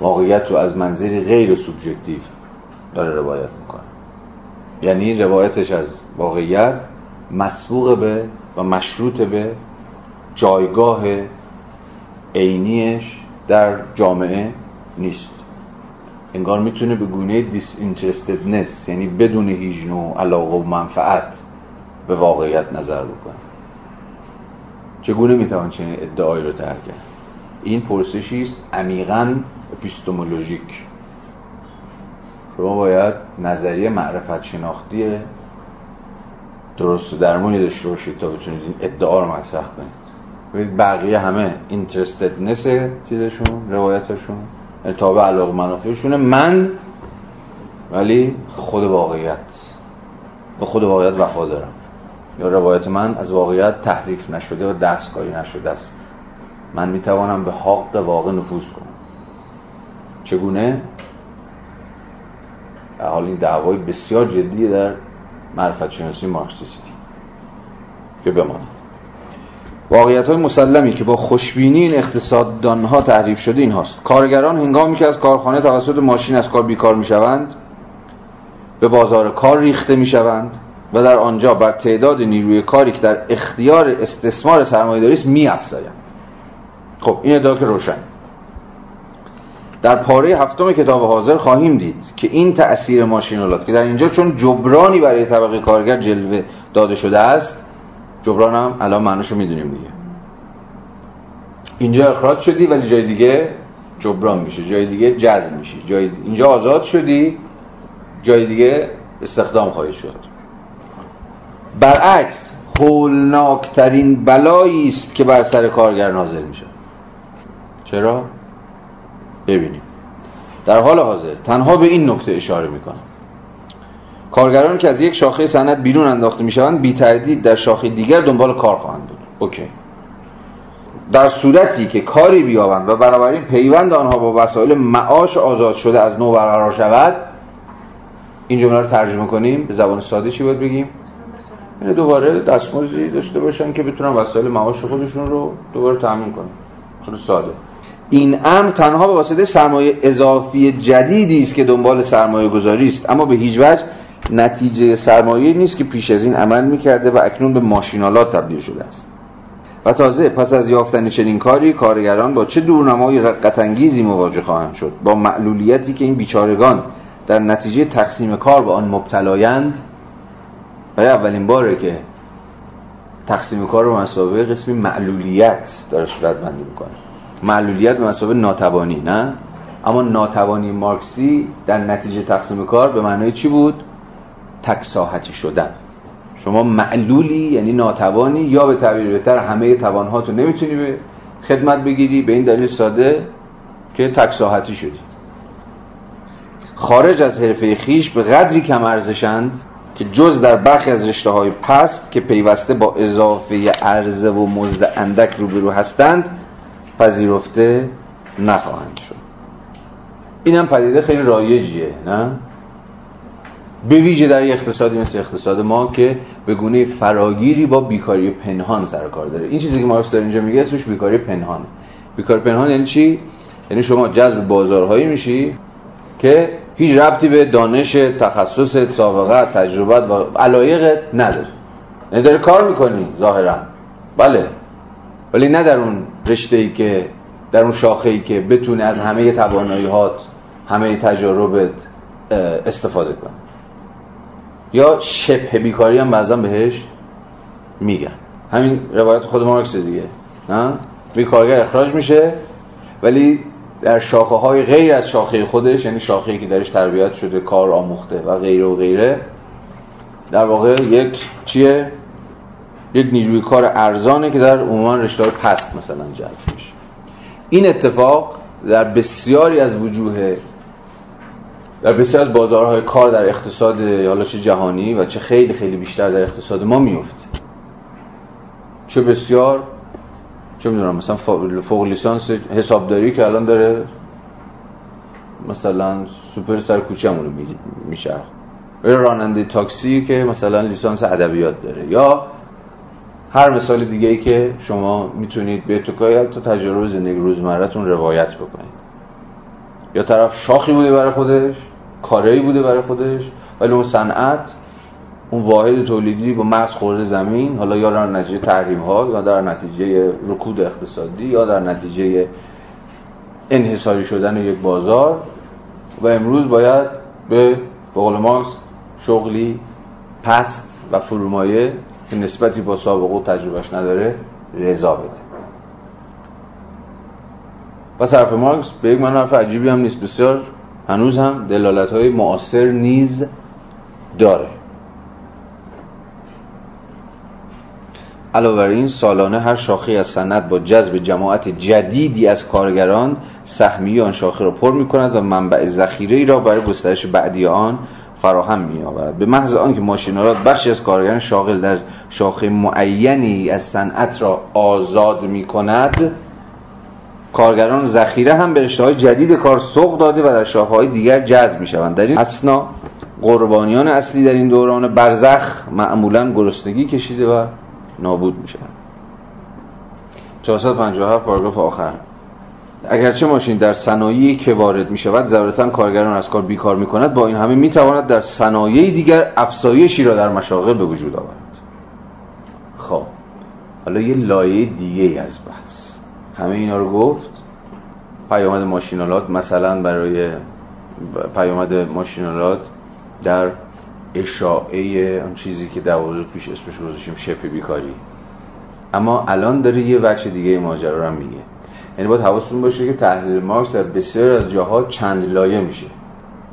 واقعیت رو از منظری غیر سوبژکتیو داره روایت می‌کنه؟ یعنی روایتش از واقعیت مسبوق به و مشروط به جایگاه عینیش در جامعه نیست. انگار می‌تونه به گونه دیس یعنی بدون هیچ نوع علاقه و منفعت به واقعیت نظر بکنه. چگونه می‌توان چنین ادعایی رو ترک کرد؟ این پرسشی است عمیقا اپیستمولوژیک. شما باید نظریه معرفت شناختی درست درمونی داشته باشید تا بتونید این ادعا رو مطرح کنید. ببینید بقیه همه اینترستدنس چیزشون روایتشون ارتاب علاقه منافعشونه. من ولی خود واقعیت به خود واقعیت وفا دارم. یا روایت من از واقعیت تحریف نشده و دستکاری نشده است. من می‌توانم به حق واقع نفوذ کنم. چگونه؟ حال این دعوای بسیار جدی در معرفت شناسی مارکسیستی. که بماند واقعیت های مسلمی که با خوشبینی این اقتصاددان ها تعریف شده این هاست کارگران هنگامی که از کارخانه توسط ماشین از کار بیکار می شوند به بازار کار ریخته می شوند و در آنجا بر تعداد نیروی کاری که در اختیار استثمار سرمایه‌داری است می افزایند خب این ادعا که روشن. در پاره هفتم کتاب حاضر خواهیم دید که این تأثیر ماشینالات که در اینجا چون جبرانی برای طبقه کارگر جلوه داده شده است جبران هم الان معنیشو می‌دونیم دیگه. اینجا اخراج شدی ولی جای دیگه جبران میشه جای دیگه جذب میشه جای اینجا آزاد شدی جای دیگه استخدام خواهید شد. برعکس هولناکترین بلایی است که بر سر کارگر نازل میشه. چرا؟ ببینیم. در حال حاضر تنها به این نکته اشاره می‌کنم. کارگران که از یک شاخه صنعت بیرون انداخته می‌شوند بی تردید در شاخه دیگر دنبال کار خواهند بود. اوکی. در صورتی که کاری بیابند و بنابراین پیوند آنها با وسایل معاش آزاد شده از نو برقرار شود این جمله رو ترجمه کنیم. به زبان ساده چی باید بگیم؟ اینه دوباره دستمزدی داشته باشن که بتونن وسایل معاش خودشون رو دوباره تامین کنن. خیلی ساده. این امر تنها به واسطه سرمایه اضافی جدیدی است که دنبال سرمایه گذاری است اما به هیچ وجه نتیجه سرمایه نیست که پیش از این عمل می‌کرده و اکنون به ماشینالات تبدیل شده است. و تازه پس از یافتن چنین کاری کارگران با چه دورنمای رقتانگیزی مواجه خواهند شد؟ با معلولیتی که این بیچارگان در نتیجه تقسیم کار به آن مبتلایند؟ برای اولین باره که تقسیم کار رو مسابقه قسمی معلولیت داره صورت بندی می‌کنه. معلولیت به مسابقه ناتوانی نه؟ اما ناتوانی مارکسی در نتیجه تقسیم کار به معنای چی بود؟ تکساحتی شدن. شما معلولی یعنی ناتوانی یا به تعبیر بهتر همه توانهات رو نمی‌تونی به خدمت بگیری به این دلیل ساده که تکساحتی شدی. خارج از حرفه خیش به قدری کم ارزشند که جز در برخی از رشته های پست که پیوسته با اضافه عرضه و مزد اندک روبرو هستند پذیرفته نخواهند شد. این هم پدیده خیلی رایجیه نه؟ به ویژه در اقتصادی مثل اقتصاد ما که به گونه فراگیری با بیکاری پنهان سر کار داره. این چیزی که مارکس در اینجا میگه اسمش بیکاری پنهان بیکاری پنهان یعنی چی؟ یعنی شما جذب بازارهایی میشی که هیچ ربطی به دانش تخصص سابقه تجربه و علایقت نداره. یعنی داره کار می‌کنی ظاهرا. بله. ولی نه در اون رشته ای که در اون شاخه ای که بتونه از همه توانایی هات همه تجاربت استفاده کنه. یا شبه بیکاری هم بعضا بهش میگن. همین روایت خود مارکس دیگه. بیکارگر اخراج میشه ولی در شاخه های غیر از شاخه خودش یعنی شاخه که درش تربیت شده کار آموخته و غیره و غیره در واقع یک چیه؟ یک نیروی کار ارزانه که در عموما رشته پست مثلا جذب میشه. این اتفاق در بسیاری از وجوه در بسیار از بازارهای کار در اقتصاد حالا چه جهانی و چه خیلی خیلی بیشتر در اقتصاد ما میفته. چه بسیار چه می‌دونم مثلا فوق لیسانس حسابداری که الان داره مثلا سوپر سر کوچه‌مون رو میشه راننده تاکسی که مثلا لیسانس ادبیات داره. یا هر مثال دیگه ای که شما می‌تونید به اتکای تا تجربه زندگی روزمرهتون روایت بکنید. یا طرف شاخی بوده برای خودش کاری بوده برای خودش ولی اون صنعت اون واحد تولیدی با مغز خورده زمین حالا یا در نتیجه تحریم ها یا در نتیجه رکود اقتصادی یا در نتیجه انحصاری شدن یک بازار. و امروز باید به بقول مارکس شغلی پست و فرومایه که نسبتی با سابقه و تجربهش نداره رضا بده. و صرف مارکس به یک من حرف عجیبی هم نیست. بسیار هنوز هم دلالت های معاصر نیز داره. علاوه بر این سالانه هر شاخه از سند با جذب جماعت جدیدی از کارگران سهمی آن شاخه را پر می کند و منبع ذخیره را برای گسترش بعدی آن فراهم می آورد به محض آنکه ماشینالات بخشی از کارگران شاغل در شاخه معینی از صنعت را آزاد می کند کارگران ذخیره هم به رشته جدید کار سوق داده و در شاخه های دیگر جذب می شوند در این اسنا قربانیان اصلی در این دوران برزخ معمولا گرسنگی کشیده و نابود می شوند 457 پاراگراف آخر. اگرچه ماشین در صنایعی که وارد می شود ضرورتا کارگران از کار بیکار می کند با این همه می تواند در صنایع دیگر افزایشی را در مشاغل به وجود آورد. خب حالا یه لایه دیگه از بحث. همه اینا رو گفت. پیامد ماشینالات مثلا برای پیامد ماشینالات در اشاعه اون چیزی که در پیش اسمش گذاشتیم شپ بیکاری. اما الان داره یه وجه دیگه ماجرا رو میگه. یعنی باید حواستون باشه که تحلیل مارکس در بسیار از جاها چند لایه میشه.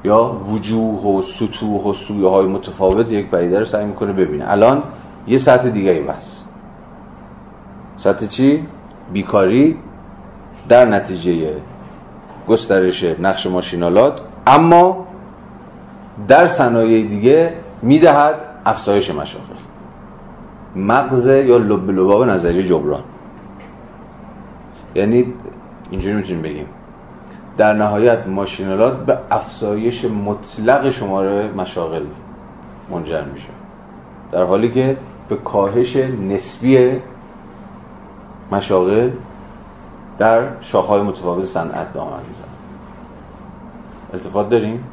یا وجوه و سطوح و سویه های متفاوت یک پدیده رو سعی می‌کنه ببینه. الان یه سطح دیگه ای بس. سطح چی؟ بیکاری در نتیجه گسترش نقش ماشینالات اما در صنایع دیگه می‌دهد افزایش مشاغل. مغز یا لب لباب نظریه جبران. یعنی اینجوری می‌تونیم بگیم. در نهایت ماشینالات به افزایش مطلق شماره مشاغل منجر میشه. در حالی که به کاهش نسبی مشاغل در شاخهای متفاوت صنعت دامن میزن التفات داریم.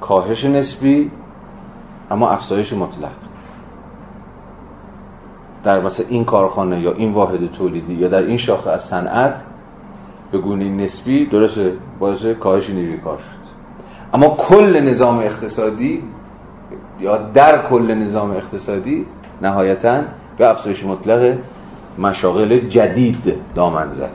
کاهش نسبی اما افزایش مطلق. در مثلا این کارخانه یا این واحد تولیدی یا در این شاخه از صنعت به گونه نسبی درسته باعث کاهش نیروی کار شد. اما کل نظام اقتصادی یا در کل نظام اقتصادی نهایتا به افزایش مطلق مشاغل جدید دامن زد.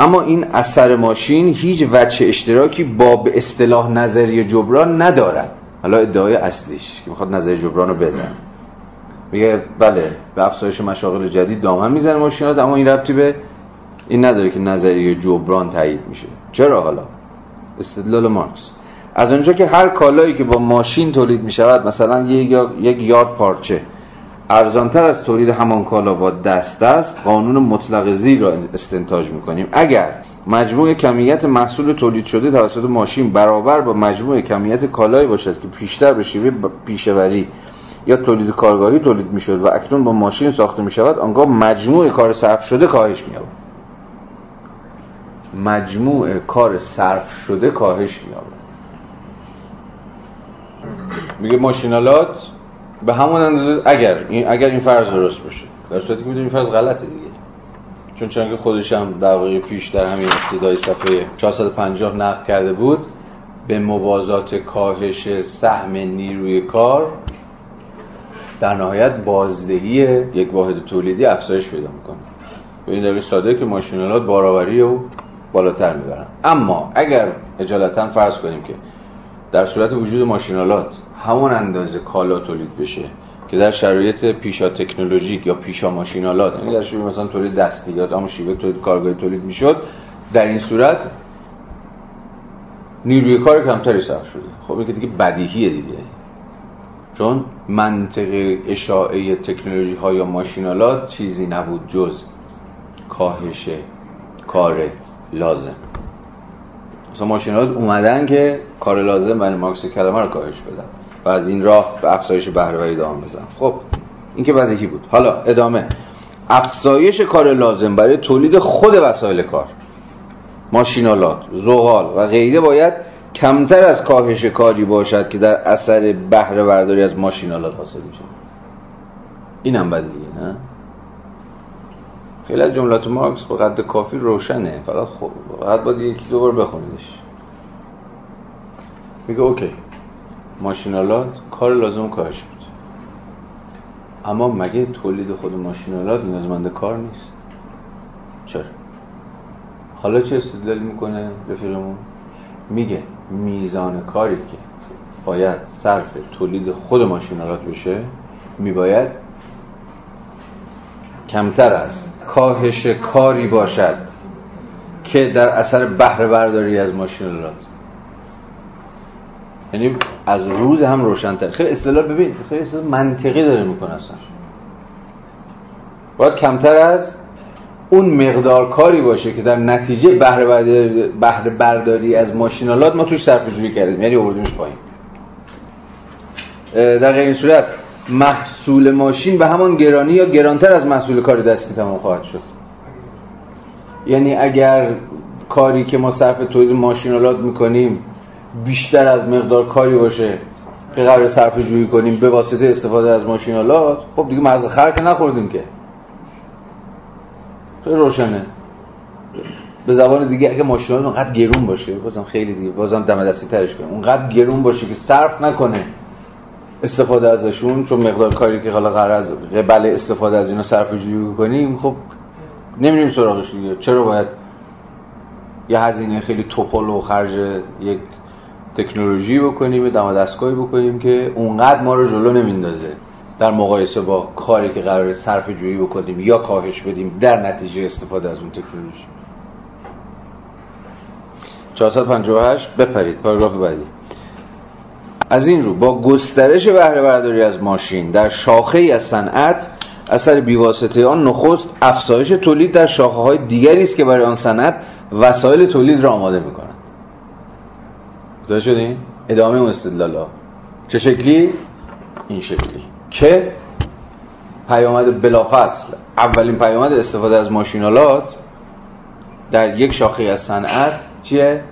اما این اثر ماشین هیچ وجه اشتراکی با به اصطلاح نظریه جبران ندارد. حالا ادعای اصلیش که می‌خواد نظریه جبران رو بزن میگه بله به افزایش مشاغل جدید دامن می‌زنه ماشینات اما این ربطی به این نداره که نظریه جبران تایید میشه. چرا حالا؟ استدلال مارکس. از اونجا که هر کالایی که با ماشین تولید می‌شود مثلا یک یارد پارچه ارزانتر از تولید همان کالا با دست است قانون مطلق زیر را استنتاج می‌کنیم. اگر مجموع کمیت محصول تولید شده توسط ماشین برابر با مجموع کمیت کالایی باشد که پیشتر به شیوه پیشوری یا تولید کارگاهی تولید می‌شد و اکنون با ماشین ساخته می‌شود آنگاه مجموع کار صرف شده کاهش مییابد. مجموع کار صرف شده کاهش مییابد. میگه ماشینالات به همون اندازه اگر این اگر این فرض درست باشه. در صورتی که می‌دونیم فرض غلطه دیگه. چون چون که خودش هم واقع پیش در همین ابتدای صفحه 450 نقد کرده بود. به موازات کاهش سهم نیروی کار در نهایت بازدهی یک واحد تولیدی افزایش پیدا می‌کنه. به این دلیل ساده که ماشینالات بارآوری و بالاتر می‌برن. اما اگر اجالتا فرض کنیم که در صورت وجود ماشینالات همون اندازه کالا تولید بشه که در شرایط پیشا تکنولوژیک یا پیشا ماشینالات یعنی در شیوه مثلا تولید دستی یا همون شیوه تولید کارگاهی تولید می‌شد در این صورت نیروی کار کمتری صرف شده. خب این که دیگه بدیهیه دیگه. چون منطق اشاعه تکنولوژی ها یا ماشینالات چیزی نبود جز کاهش کار لازم. مثلا ماشینالات اومدن که کار لازم برای مارکس کلمه رو کاهش بدن و از این راه به افزایش بهرهوری ادامه بزن خب این که بدیهی بود. حالا ادامه. افزایش کار لازم برای تولید خود وسایل کار. ماشینالات زغال و غیره باید کمتر از کاهش کاری باشد که در اثر بهره برداری از ماشینالات حاصل میشه. اینم بدیهیه نه؟ خیلی از جملات مارکس با قد کافی روشنه. فقط خب فقط باید یکی دو بار بخونیدش. میگه اوکی. ماشینالات کار لازم کارش بود. اما مگه تولید خود ماشینالات نیازمند کار نیست؟ چرا؟ حالا چه استدلال می‌کنه رفیقمون؟ میگه میزان کاری که باید صرف تولید خود ماشینالات بشه میباید کمتر از کاهش کاری باشد که در اثر بهره برداری از ماشینالات. یعنی از روز هم روشنتر. خیلی اصطلاح ببین خیلی اصطلاح منطقی داره می‌کنه اصلا. باید کمتر از اون مقدار کاری باشه که در نتیجه بهره برداری, از ماشینالات ما توش صرفه جویی کردیم یعنی آوردیمش پایین. در غیر این صورت محصول ماشین به همان گرانی یا گرانتر از محصول کار دستی تمام خواهد شد؟ یعنی اگر کاری که ما صرف تولید ماشینالات می‌کنیم بیشتر از مقدار کاری باشه که قرار صرف جویی کنیم به واسطه استفاده از ماشینالات خب دیگه مغز خر که نخوردیم که. روشنه. به زبان دیگه اگه ماشینالات اونقدر گرون باشه بازم خیلی دیگه بازم دم دستی ترش کنیم اونقدر گرون باشه که صرف نکنه. استفاده ازشون چون مقدار کاری که حالا قرار از قبل استفاده از اینا صرف جویی کنیم خب نمیریم سراغش دیگه. چرا باید یه هزینه خیلی توپل و خرج یک تکنولوژی بکنیم دم دستگاهی بکنیم که اونقدر ما رو جلو نمیندازه. در مقایسه با کاری که قرار صرف جویی بکنیم یا کاهش بدیم در نتیجه استفاده از اون تکنولوژی. 458 بپرید. پاراگراف بعدی. از این رو با گسترش بهره برداری از ماشین در شاخه ای از صنعت اثر بیواسطه آن نخست افزایش تولید در شاخه های دیگری است که برای آن صنعت وسایل تولید را آماده می‌کنند متوجه شدین ادامه اون استدلال چه شکلی؟ این شکلی که پیامد بلافصل اولین پیامد استفاده از ماشینالات در یک شاخه از صنعت چیه؟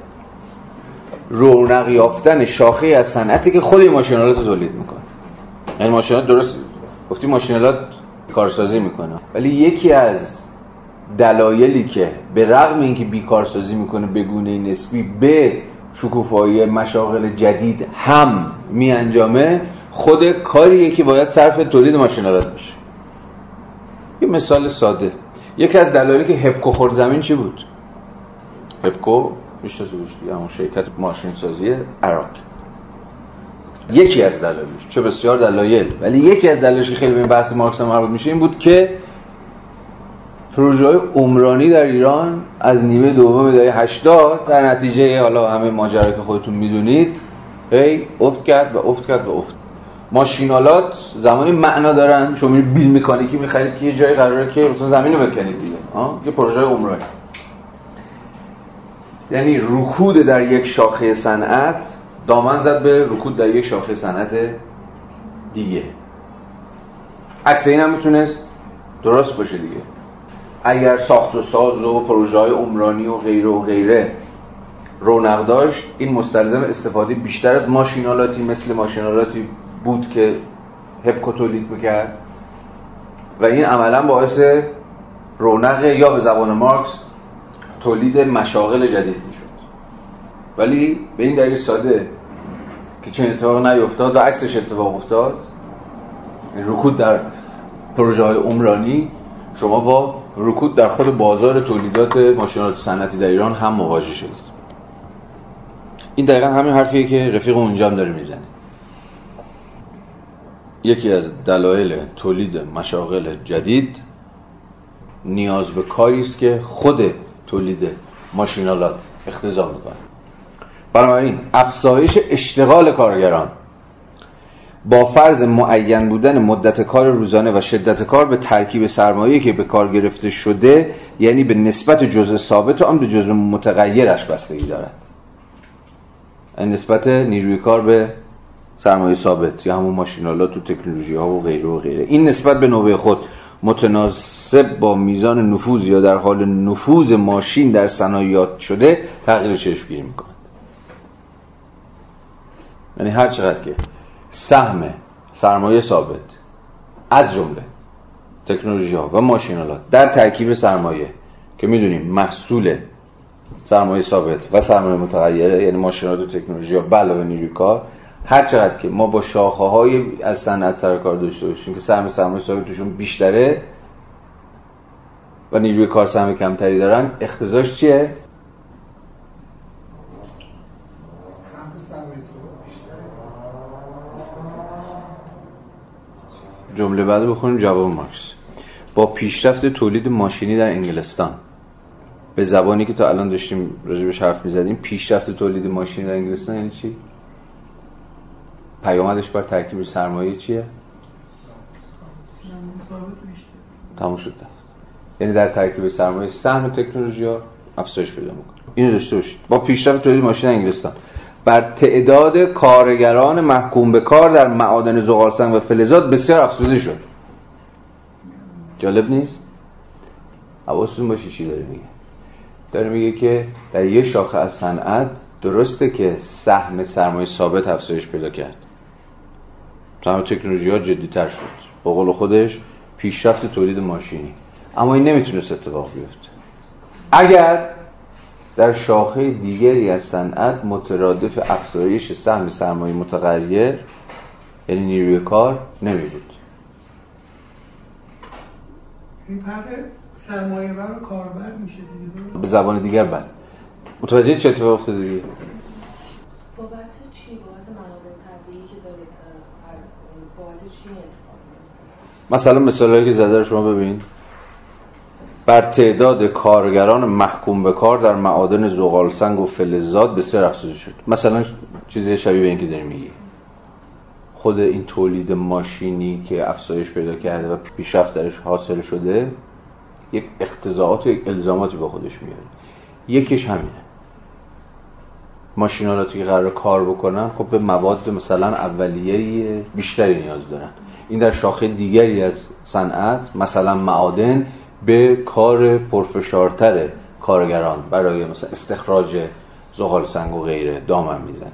رونق یافتن شاخه از صنعتی که خود ماشینالات رو تولید می‌کنه. یعنی ماشینالات درست گفتی ماشینالات کارسازی می‌کنه. ولی یکی از دلایلی که به رغم اینکه بیکارسازی می‌کنه به گونه نسبی به شکوفایی مشاغل جدید هم می انجامه خود کاریه که باید صرف تولید ماشینالات بشه یه مثال ساده. یکی از دلایلی که هپکو خورد زمین چی بود؟ هپکو میشناسیش دیگه همون شرکت ماشین سازی عراق. یکی از دلایلش چه بسیار دلایل ولی یکی از دلایلش که خیلی به این بحث مارکس مربوط میشه این بود که پروژه های عمرانی در ایران از نیمه دوم دهه 80 در نتیجه حالا همه ماجرا که خودتون می‌دونید هی افت کرد و افت کرد و افت. ماشینالات زمانی معنا دارن شما بیل مکانیکی می‌خرید که یه جای قراره که مثلا زمین رو بکنید دیگه یه پروژه عمرانی. یعنی رکود در یک شاخه صنعت دامن زد به رکود در یک شاخه صنعت دیگه. عکس این هم می‌تونست درست باشه دیگه. اگر ساخت و ساز و پروژه های عمرانی و غیره و غیره رونق داشت این مستلزم استفاده بیشتر از ماشینالاتی مثل ماشینالاتی بود که هپکو تولید می‌کرد. و این عملا باعث رونق یا به زبان مارکس تولید مشاغل جدید می‌شد. ولی به این دلیل ساده که چنین اتفاق نیفتاد و عکسش اتفاق افتاد رکود در پروژه های عمرانی شما با رکود در خود بازار تولیدات ماشینات صنعتی در ایران هم مواجه شدید. این دقیقا همین حرفیه که رفیق اونجا هم داره می‌زنه. یکی از دلایل تولید مشاغل جدید نیاز به کاری است که خود تولید ماشینالات اختزا می‌کنه. بنابراین افزایش اشتغال کارگران با فرض معین بودن مدت کار روزانه و شدت کار به ترکیب سرمایه که به کار گرفته شده یعنی به نسبت جزء ثابت و آن به جزء متغیرش بستگی دارد. نسبت نیروی کار به سرمایه ثابت یا همون ماشینالات و تکنولوژی ها و غیره و غیره. این نسبت به نوبه خود متناسب با میزان نفوذ یا در حال نفوذ ماشین در صنایعات شده تغییر چشمگیری می‌کنه یعنی هر چقدر که سهم سرمایه ثابت از جمله تکنولوژی ها و ماشینالات در ترکیب سرمایه که می‌دونیم محصول سرمایه ثابت و سرمایه متغیره یعنی ماشینات و تکنولوژی ها علاوه نیروی کار هر چقدر که ما با شاخه های از صنعت سر کار داشته باشیم که سهم سرمایه ثابت توشون بیشتره و نیروی کار سهم کمتری دارن اختزاش چیه؟ جمله بعد بخونیم جواب مارکس. با پیشرفت تولید ماشینی در انگلستان. به زبانی که تا الان داشتیم راجبش حرف می‌زدیم پیشرفت تولید ماشینی در انگلستان یعنی چی؟ پیامدش بر ترکیب سرمایه چیه؟ تموم شد دفت یعنی در ترکیب سرمایه سهم تکنولوژی ها افزایش پیدا می‌کنه. اینو داشته باشید. با پیشرفت تولید ماشین انگلستان. بر تعداد کارگران محکوم به کار در معادن زغالسنگ و فلزات بسیار افزوده شد. جالب نیست؟ حواستون باشه چی داره میگه. داره میگه که در یه شاخه از صنعت درسته که سهم سرمایه ثابت افزایش پیدا کرد. سهم تکنولوژی ها جدی تر شد. با قول خودش پیشرفت تولید ماشینی. اما این نمی‌تونست اتفاق بیفته. اگر در شاخه دیگری از صنعت مترادف افزایش سهم سرمایه متغیر یعنی نیروی کار نمی بود این فرق سرمایه و کاربر میشه دیگه. به زبان دیگر بله. متوجه چه اتفاق افتاده دیگه بابت چی بابت منابع طبیعی که دارید بابت چی اتفاق مثلا مثالهایی که زده شما ببین. بر تعداد کارگران محکوم به کار در معادن زغال سنگ و فلزات بسیار افزوده شد. مثلا چیزی شبیه به این که داری میگی. خود این تولید ماشینی که افزایش پیدا کرده و پیشرفت درش حاصل شده یک اختزاعات و یک الزاماتی با خودش میاره. یکیش همینه. ماشینالاتی که قرار کار بکنن خب به مواد مثلا اولیه بیشتری نیاز دارن. این در شاخه دیگری از صنعت مثلا معادن به کار پرفشارتر کارگران برای مثلا استخراج زغال سنگ و غیره دامن میزن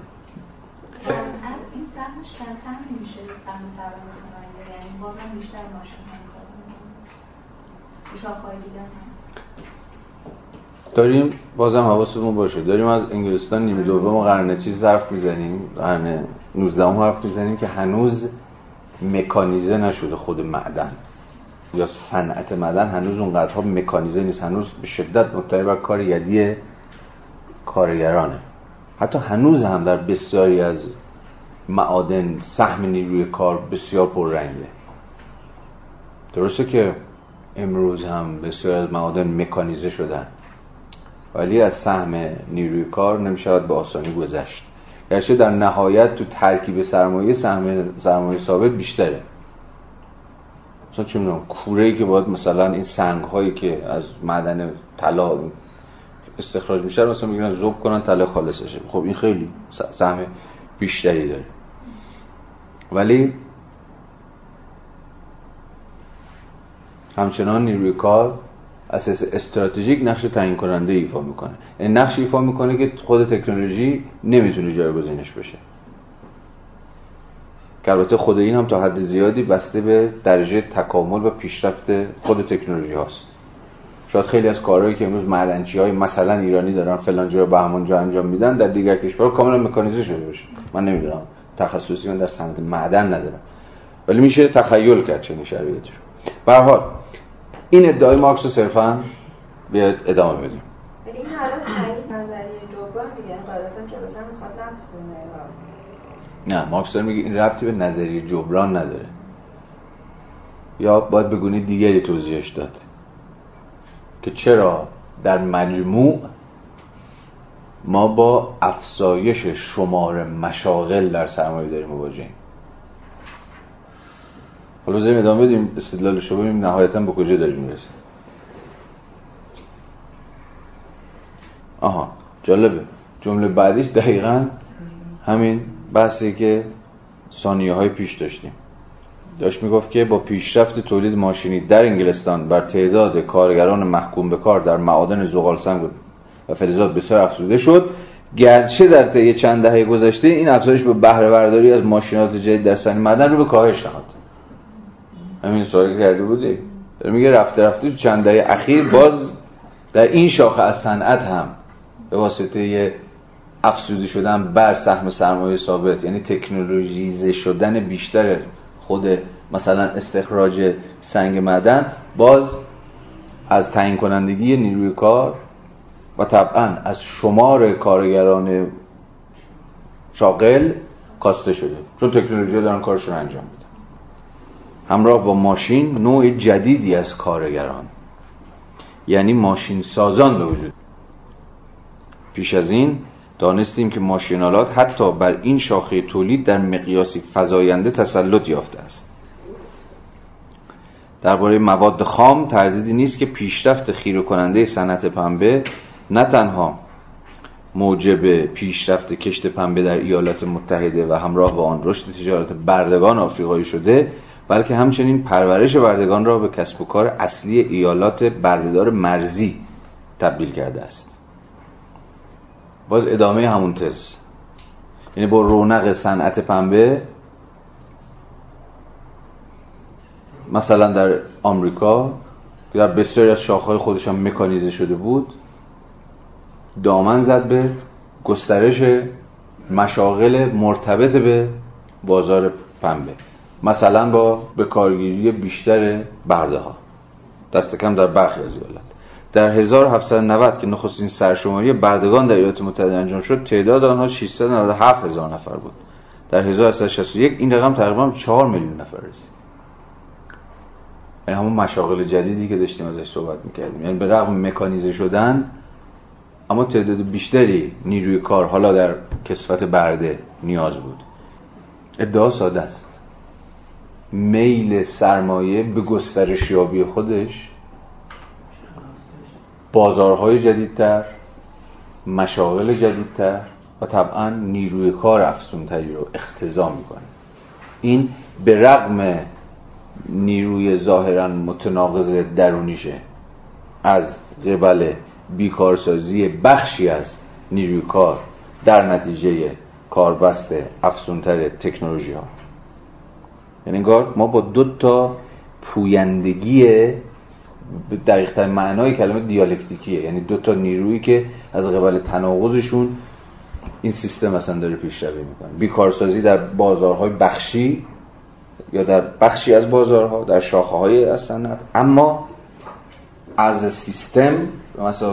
یعنی بازم بیشتر ماشین داریم بازم حواستون باشه. داریم از انگلستان نیمه دوم قرن چیز حرف می‌زنیم. قرن 19 حرف می‌زنیم که هنوز مکانیزه نشده خود معدن. یا صنعت مدن هنوز اونقدرها مکانیزه نیست. هنوز به شدت مبتنی بر کار یدی کارگرانه. حتی هنوز هم در بسیاری از معادن سهم نیروی کار بسیار پررنگه. درسته که امروز هم بسیار از معادن مکانیزه شدن. ولی از سهم نیروی کار نمی‌شود به آسانی گذشت. گرچه در نهایت تو ترکیب سرمایه سهم سرمایه ثابت بیشتره. مثلا چه می‌دونم کوره ای که باید مثلا این سنگ هایی که از معدن طلا استخراج میشه مثلا میگن ذوب کنن طلا خالصشه خب این خیلی سهم بیشتری داره. ولی همچنان نیروی کار اساس استراتژیک نقش تعیین کننده ایفا می‌کنه. این یعنی نقش ایفا می‌کنه که خود تکنولوژی نمی‌تونه جایگزینش بشه. که البته خود این هم تا حد زیادی بسته به درجه تکامل و پیشرفت خود تکنولوژی هاست. شاید خیلی از کارهایی که امروز معدنچی های مثلا ایرانی دارن فلان جا به همون جا انجام میدن در دیگر کشورها کاملا مکانیزه شده باشه. من نمی‌دونم. تخصصی من در صنعت معدن ندارم. ولی میشه تخیل کرد چنین شرایطی رو. به حال این ادعای مارکس رو صرفا بیاد ادامه بدیم. این حالا نظریه جبران دیگه می‌خواد نقص نه مارکس داره میگه این ربطی به نظریه جبران نداره. یا باید بگونی دیگری توضیحش داد. که چرا در مجموع ما با افزایش شمار مشاغل در سرمایه داریم مواجهیم. حالا زمین ادامه بدیم استدلالش رو ببینیم نهایتا به کجا داریم می‌رسیم آها جالبه. جمله بعدیش دقیقا همین بحثی که ثانیه های پیش داشتیم. داشت می‌گفت که با پیشرفت تولید ماشینی در انگلستان بر تعداد کارگران محکوم به کار در معادن زغال سنگ و فلزات بسیار افزوده شد. گرچه در طی چند دهه گذشته این افزایش به بهره برداری از ماشینات جدید در صنایع معدن رو به کاهش نهاد. همین سوالی کرده بودی. میگه رفته رفته چند دهه اخیر باز در این شاخه از صنعت هم به واسطه افزوده شدن بر سهم سرمایه ثابت یعنی تکنولوژیزه شدن بیشتر خود مثلا استخراج سنگ معدن باز از تعیین کنندگی نیروی کار و طبعا از شمار کارگران شاغل کاسته شده. چون تکنولوژی دارن کارشون انجام میدن. همراه با ماشین نوع جدیدی از کارگران. یعنی ماشین سازان به وجود. پیش از این دانستیم که ماشینالات حتی بر این شاخه تولید در مقیاسی فزاینده تسلط یافته است. درباره مواد خام تردیدی نیست که پیشرفت خیره کننده صنعت پنبه نه تنها موجب پیشرفت کشت پنبه در ایالات متحده و همراه با آن رشد تجارت بردگان آفریقایی شده بلکه همچنین پرورش بردگان را به کسب و کار اصلی ایالات بردهدار مرزی تبدیل کرده است. باز ادامه همون تز. یعنی با رونق صنعت پنبه مثلا در آمریکا که در بسیاری از شاخهای خودش هم مکانیزه شده بود دامن زد به گسترش مشاغل مرتبط به بازار پنبه. مثلا با به کارگیری بیشتر برده ها دست کم در برخی از ایالت. در 1790 که نخستین سرشماری بردگان در ایالات متحده انجام شد تعداد آنها 697 هزار نفر بود. در 1861 این رقم تقریبا 4 میلیون نفر رسید. یعنی همون مشاغل جدیدی که داشتیم ازش صحبت می‌کردیم. یعنی به رغم مکانیزه شدن اما تعداد بیشتری نیروی کار حالا در کسفت برده نیاز بود. ادعا ساده است. میل سرمایه به گسترش یابی خودش بازارهای جدیدتر مشاغل جدیدتر و طبعا نیروی کار افزونتری رو اختزام می‌کنه. این به رغم نیروی ظاهرا متناقض درونیشه. از قبل بیکارسازی بخشی از نیروی کار در نتیجه کاربست افزونتر تکنولوژی ها. یعنی انگار ما با دو تا پویندگی دقیق معنای کلمه دیالکتیکیه. یعنی دو تا نیرویی که از قبل تناقضشون این سیستم اصلا داره پیشروی می‌کنه. بیکارسازی در بازارهای بخشی یا در بخشی از بازارها در شاخه های از صنعت. اما از سیستم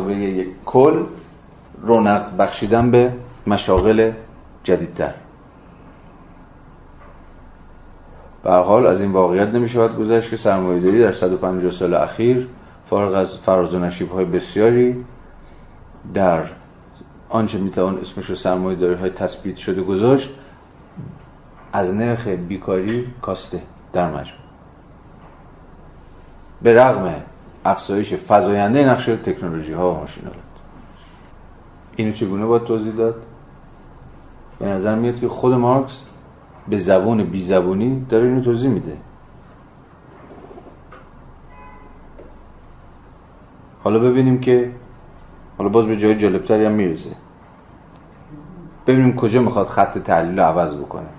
به یک کل رونق بخشیدن به مشاغل جدیدتر. به حال از این واقعیت نمیشه باید گذشت که سرمایه‌داری در 150 سال اخیر فارغ از فراز و نشیب های بسیاری در آنچه می‌توان اسمش رو سرمایه‌داری های تثبیت شده گذاشت از نرخ بیکاری کاسته در مجموع. به رغم افزایش فزاینده نقش تکنولوژی ها و ماشینالات اینو چگونه باید توضیح داد؟ به نظر میاد که خود مارکس به زبان بی زبونی داره اینو توضیح میده. حالا ببینیم که حالا باز به جای جالبتری هم می‌رسه. ببینیم کجا می‌خواد خط تحلیل رو عوض بکنه.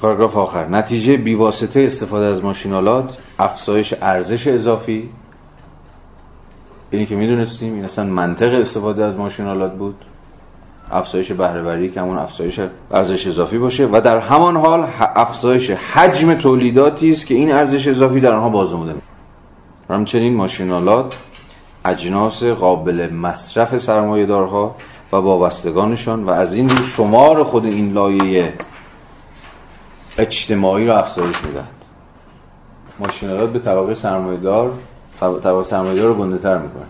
پاراگراف آخر. نتیجه بیواسطه استفاده از ماشینالات افزایش ارزش اضافی اینی که می‌دونستیم این اصلا منطق استفاده از ماشینالات بود. افزایش بهرهوری که همون افزایش ارزش اضافی باشه و در همان حال افزایش حجم تولیداتی است که این ارزش اضافی در آنها بازنموده میشه همچنین ماشینالات اجناس قابل مصرف سرمایه‌دارها و وابستگانشان و از این رو شمار خود این لایه اجتماعی رو افزایش می‌دهد. ماشینالات به طبقه سرمایه‌دار طبقه سرمایه‌دار رو گنده تر می‌کنه.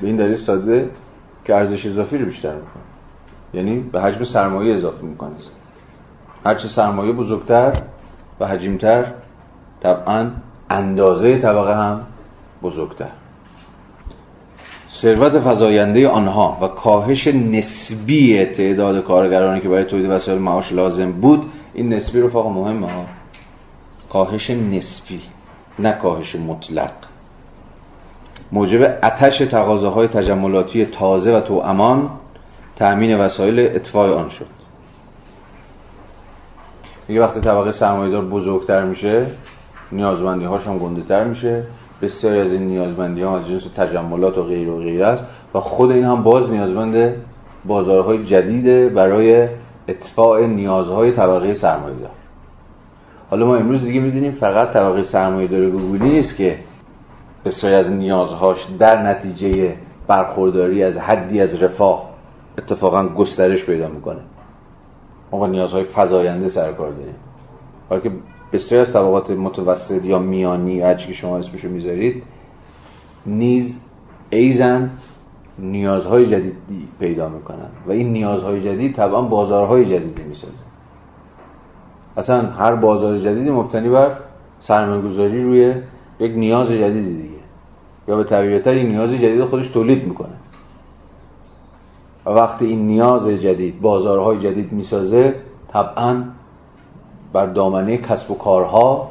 به این دلیل ساده که ارزش اضافی رو بیشتر می‌کنه. یعنی به حجم سرمایه اضافه می‌کنه. هرچه سرمایه بزرگتر و حجیمتر طبعا اندازه طبقه هم بزرگتر. ثروت فزاینده آنها و کاهش نسبی تعداد کارگرانی که برای تولید وسایل معاش لازم بود این نسبی رو فقط مهمه ها. کاهش نسبی. نه کاهش مطلق. موجب اتش تقاضاهای تجملاتی تازه و تو امان تأمین وسایل اطفای آن شد. میگه وقتی طبقه سرمایه‌دار بزرگتر میشه نیازمندی هاش هم گنده تر میشه. بسیاری از این نیازمندی ها از جنس تجملات و غیر و غیر است و خود این هم باز نیازمند بازارهای جدیده برای اتفاع نیازهای طبقه سرمایه دار حالا ما امروز دیگه می‌دونیم فقط طبقه سرمایه داره گوگلی نیست که بسیاری از نیازهاش در نتیجه برخورداری از حدی از رفاه اتفاقا گسترش پیدا می‌کنه. ما با نیازهای فضاینده سر کار داریم. حالا که بسیاری از طبقات متوسط یا میانی هرچی که شما اسمشو می‌ذارید نیز ایزن نیازهای جدیدی پیدا می‌کنن. و این نیازهای جدید طبعا بازارهای جدیدی می‌سازه اصلا هر بازار جدیدی مبتنی بر سرمایه گذاری روی یک نیاز جدیدی دیگه. یا به طبیعتا این نیاز جدید خودش تولید می‌کنه. و وقتی این نیاز جدید بازارهای جدید می‌سازه طبعا بر دامنه کسب و کارها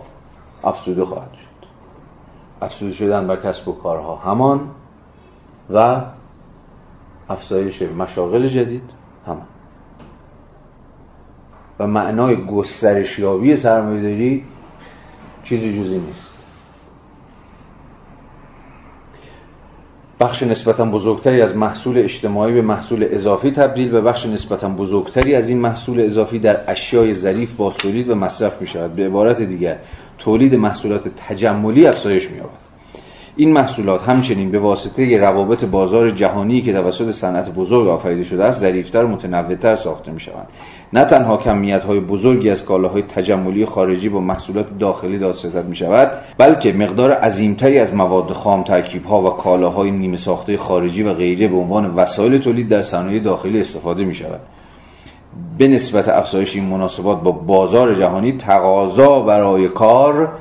افزوده خواهد شد. افزوده شدن بر کسب و کارها همان و افزایش مشاغل جدید همان. و معنای گسترشیابی سرمایه‌داری چیزی جزی نیست. بخش نسبتا بزرگتری از محصول اجتماعی به محصول اضافی تبدیل و بخش نسبتا بزرگتری از این محصول اضافی در اشیای ظریف باستولید و مصرف می شود به عبارت دیگر تولید محصولات تجملی افزایش می یابد این محصولات همچنین به واسطه روابط بازار جهانی که توسط صنعت بزرگ آفریده شده است ظریفتر و متنوعتر ساخته می شوند نه تنها کمیت های بزرگی از کالاهای تجملی خارجی با محصولات داخلی دادستد می شود بلکه مقدار عظیمتری از مواد خام ترکیب ها و کالاهای نیمه ساخته خارجی و غیره به عنوان وسایل تولید در صنایع داخلی استفاده می شود به نسبت افزایش این مناسبات با بازار جهانی تقاضا برای کار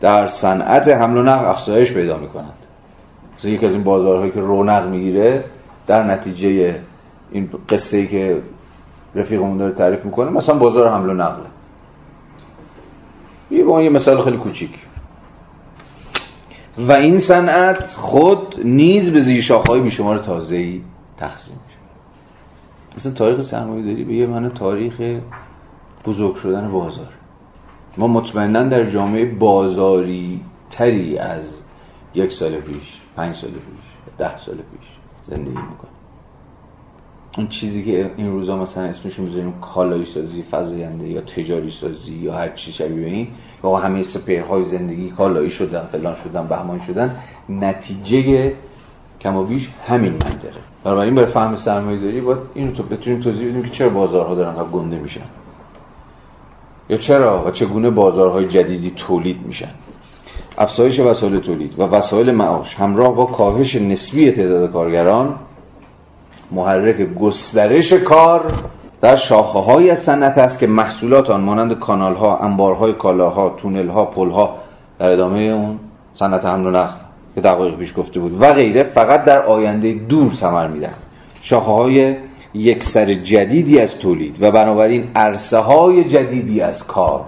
در صنعت حمل و نقل افزایش پیدا می کند یکی از این بازارهایی که رونق می‌گیره در نتیجه این قصه ای که رفیقمون داره تعریف می‌کنه مثلا بازار حمل و نقله یه با یه مثال خیلی کوچیک. و این صنعت خود نیز به زیر شاخهای بیشمار تازه‌ای تقسیم میشه. مثلا تاریخ سرمایه داری به یه معنی تاریخ بزرگ شدن بازار. ما مطمئنا در جامعه بازاری تری از یک سال پیش پنج سال پیش ده سال پیش زندگی می‌کنیم. اون چیزی که این روزا مثلا اسمشو می‌ذاریم کالایی سازی فضاینده یا تجاری سازی یا هر چی شبیه این یا همه سپیرهای زندگی کالایی شدن فلان شدن بهمان شدن نتیجه کم و بیش همین منطقه بنابراین برای فهم سرمایه داری باید اینو تو بتونیم توضیح بدیم که چرا بازارها دارن گنده میشن. یا چرا و چگونه بازارهای جدیدی تولید میشن. افزایش وسایل تولید و وسایل معاش همراه با کاهش نسبی تعداد کارگران محرک گسترش کار در شاخه های صنعت است که محصولات آن مانند کانال ها انبارهای کالاها تونل ها پل ها در ادامه اون صنعت حمل و نقل که دقایق پیش گفته بود و غیره فقط در آینده دور ثمر میدن شاخه های یک سر جدیدی از تولید و بنابراین عرصه های جدیدی از کار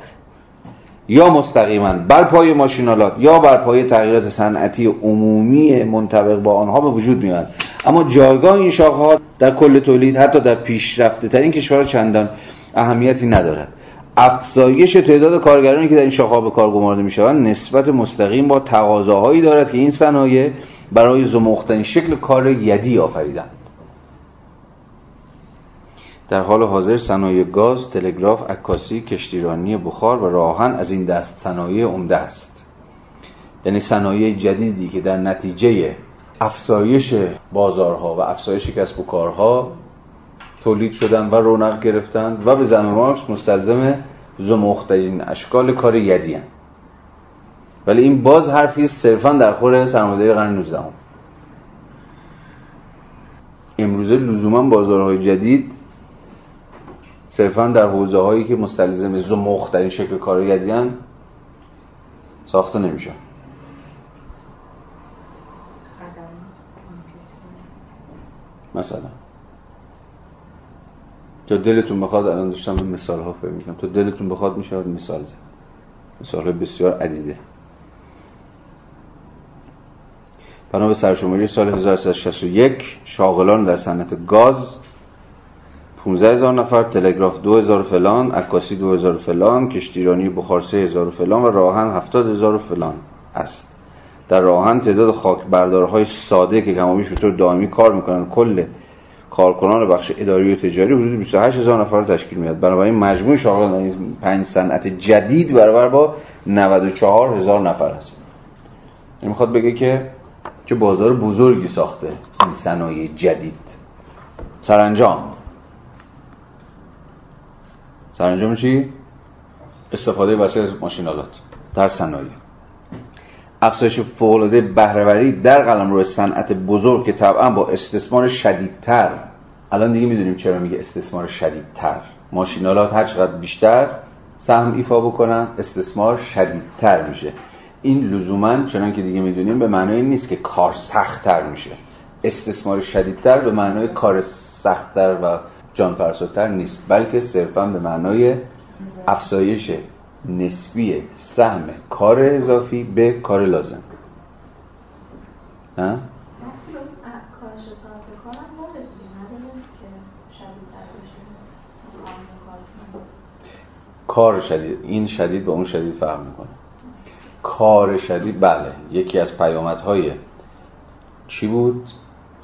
یا مستقیما بر پای ماشینالات یا بر پای تغییرات صنعتی عمومی منطبق با آنها به وجود میاد اما جایگاه این شاخه ها در کل تولید حتی در پیشرفته ترین کشورها چندان اهمیتی ندارد. افزایش تعداد کارگرانی که در این شاخه به کار گمارده می‌شوند نسبت مستقیم با تقاضاهایی دارد که این صنایع برای زمختن شکل کار یدی آفریدند. در حال حاضر صنایع گاز، تلگراف، عکاسی، کشتیرانی بخار و راهن از این دست صنایع عمده است. یعنی صنایع جدیدی که در نتیجه افزایش بازارها و افزایش کسب و کارها تولید شدن و رونق گرفتند و به زمین مارکس مستلزم زمخترین اشکال کار یدی ولی این باز حرفی صرفا در خور سرمایه‌داری قرن 19 امروزه لزوما بازارهای جدید صرفا در حوزه هایی که مستلزم زمخ در این شکل کارگردیان ساخته نمیشه مثلا. تا دلتون بخواد الان داشتم به مثال ها فهم می‌کنم. تا دلتون بخواد میشه مثال زد. مثال بسیار عدیده. بنا به سرشماری سال 1361 شاغلان در صنعت گاز 15 هزار نفر تلگراف 2 هزار فلان عکاسی 2 هزار فلان کشتیرانی بخار 3 هزار فلان و راهن 70 هزار فلان است. در راهن تعداد خاک بردارهای ساده که کمابیش به طور دائمی کار می‌کنن. کل کارکنان بخش اداری و تجاری حدود 28 هزار نفر تشکیل میاد بنابراین مجموع شاغلان این پنج صنعت جدید برابر با 94 هزار نفر است. این می‌خواد بگه که چه بازار بزرگی ساخته این صنایع جدید. سرانجام. سرانجام چی؟ استفاده وسیله ماشینالات در صنایع. افزایش فوق‌العاده بهرهوری در قلمرو صنعت بزرگ که طبعا با استثمار شدیدتر. الان دیگه می‌دونیم چرا میگه استثمار شدیدتر. ماشینالات هر چقدر بیشتر سهم ایفا بکنن استثمار شدیدتر میشه. این لزوما چنان که دیگه می‌دونیم به معنای نیست که کار سختتر میشه. استثمار شدیدتر به معنای کار سختتر و جانفرساتر نیست بلکه صرفا به معنای افزایش نسبی سهم کار اضافی به کار لازم؟ کار شدید. این شدید با اون شدید فرق می‌کنه. کار شدید بله. یکی از پیامدهای چی بود؟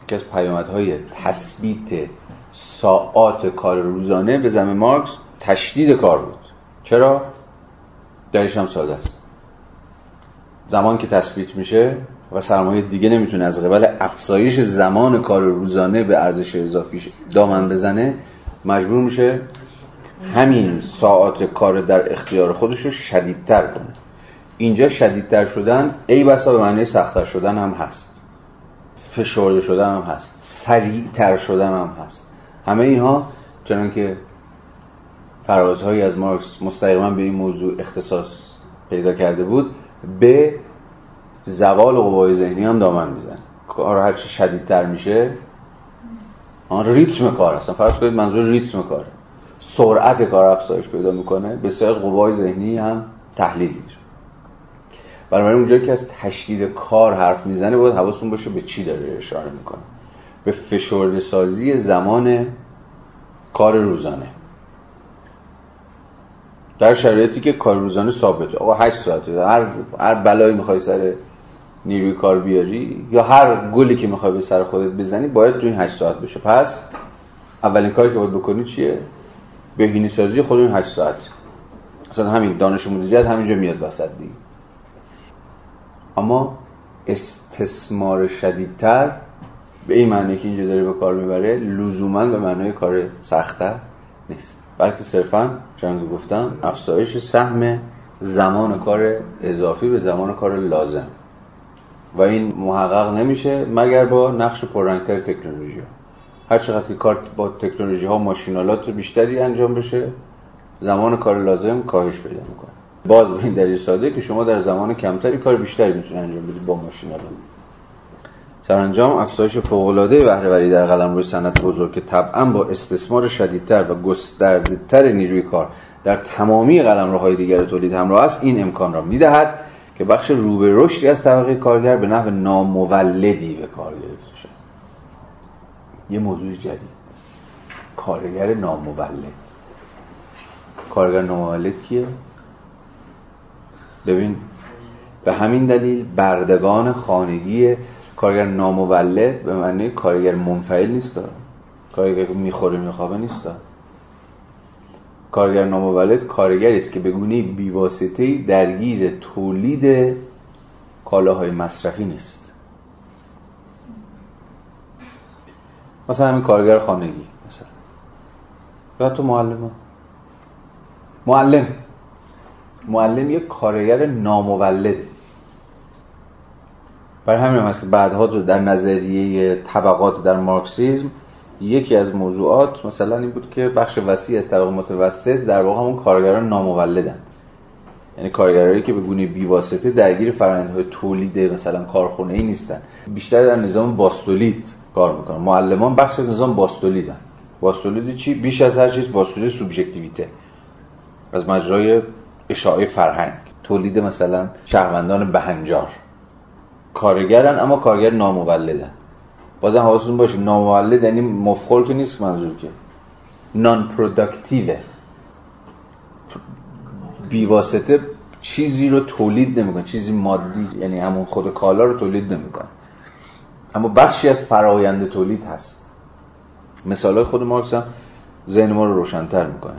یکی از پیامدهای تثبیت ساعات کار روزانه به زمین مارکس تشدید کار بود. چرا؟ دلیلش هم ساده است. زمان که تثبیت میشه و سرمایه دیگه نمی‌تونه از قبل افزایش زمان کار روزانه به ارزش اضافیش دامن بزنه مجبور میشه همین ساعات کار در اختیار خودش رو شدیدتر کنه. اینجا شدیدتر شدن ای بسا به معنی سختتر شدن هم هست. فشرده شدن هم هست. سریعتر شدن هم هست. همه اینها چنان که فرازهایی از مارکس مستقیما به این موضوع اختصاص پیدا کرده بود به زوال قوای ذهنی هم دامن میزن. کار هرچی شدیدتر میشه آن ریتم کار هستن. فرض کنید منظور ریتم کاره سرعت کار افزایش پیدا می‌کنه بسیار از قوای ذهنی هم تحلیل میشه. بنابراین اونجایی که از تشدید کار حرف می‌زنه باید حواستون باشه به چی داره اشاره می‌کنه. به فشرده سازی زمان کار روزانه. در شرایطی که کار روزانه ثابته. آقا 8 ساعته. هر هر بلایی می‌خوای سر نیروی کار بیاری یا هر گلی که می‌خوای به سر خودت بزنی باید تو این 8 ساعت بشه. پس اولین کاری که باید بکنی چیه؟ بهینه سازی خود این 8 ساعت. اصلا همین دانش مدیریت همینجا میاد وسط دیگه. اما استثمار شدیدتر به این معنی که اینجا داره به کار می‌بره لزوما به معنای کار سختتر نیست. بلکه صرفا چون گفتم افزایش سهم زمان کار اضافی به زمان کار لازم. و این محقق نمیشه مگر با نقش پررنگتر تکنولوژی ها. هر چقدر که کار با تکنولوژی ها ماشینالات بیشتری انجام بشه زمان کار لازم کاهش پیدا می‌کنه. باز به این دلیل ساده که شما در زمان کمتری کار بیشتری می‌تونید انجام بدید با ماشینالات سرانجام افزایش فوق‌العاده بهرهوری در قلمرو صنعت بزرگ که طبعا با استثمار شدیدتر و گسترده‌تر نیروی کار در تمامی قلمروهای دیگر تولید همراه است این امکان را می‌دهد که بخش رو به رشدی از طبقه کارگر به نحو نامولدی به کار گرفته شد یه موضوع جدید. کارگر نامولد. کارگر نامولد کیه؟ ببین به همین دلیل بردگان خانگی کارگر نامولد به معنی کارگر منفعل نیست. کارگر می‌خوره میخوابه نیست. کارگر نامولد کارگری است که به گونه بیواسطه درگیر تولید کالاهای مصرفی نیست. مثلا همین کارگر خانگی مثلا. یا تو معلم. معلم. معلم یک کارگر نامولده. برای همین هم هست که بعدها در نظریه طبقات در مارکسیزم یکی از موضوعات مثلا این بود که بخش وسیع از طبقه متوسط در واقع همون کارگران نامولدن. یعنی کارگرایی که به گونه بیواسطه درگیر فرآیندهای تولید مثلا کارخونه ای نیستن. بیشتر در نظام باستولید کار می‌کنن. معلمان بخش از نظام باستولیدن. باستولید چی؟ بیش از هر چیز باستولید سوبژکتیویته. از مجرای اشاعه فرهنگ. تولید مثلا شهروندان بهنجار. کارگرن اما کارگر نامولدن. بازم حواستون باشه نامولد یعنی مفخول که نیست منظور که. نان پروداکتیوه بیواسطه چیزی رو تولید نمی‌کنه. چیزی مادی یعنی همون خود کالا رو تولید نمی‌کنه. اما بخشی از فرایند تولید هست. مثال خود مارکس هم ذهن ما رو روشنتر می‌کنه.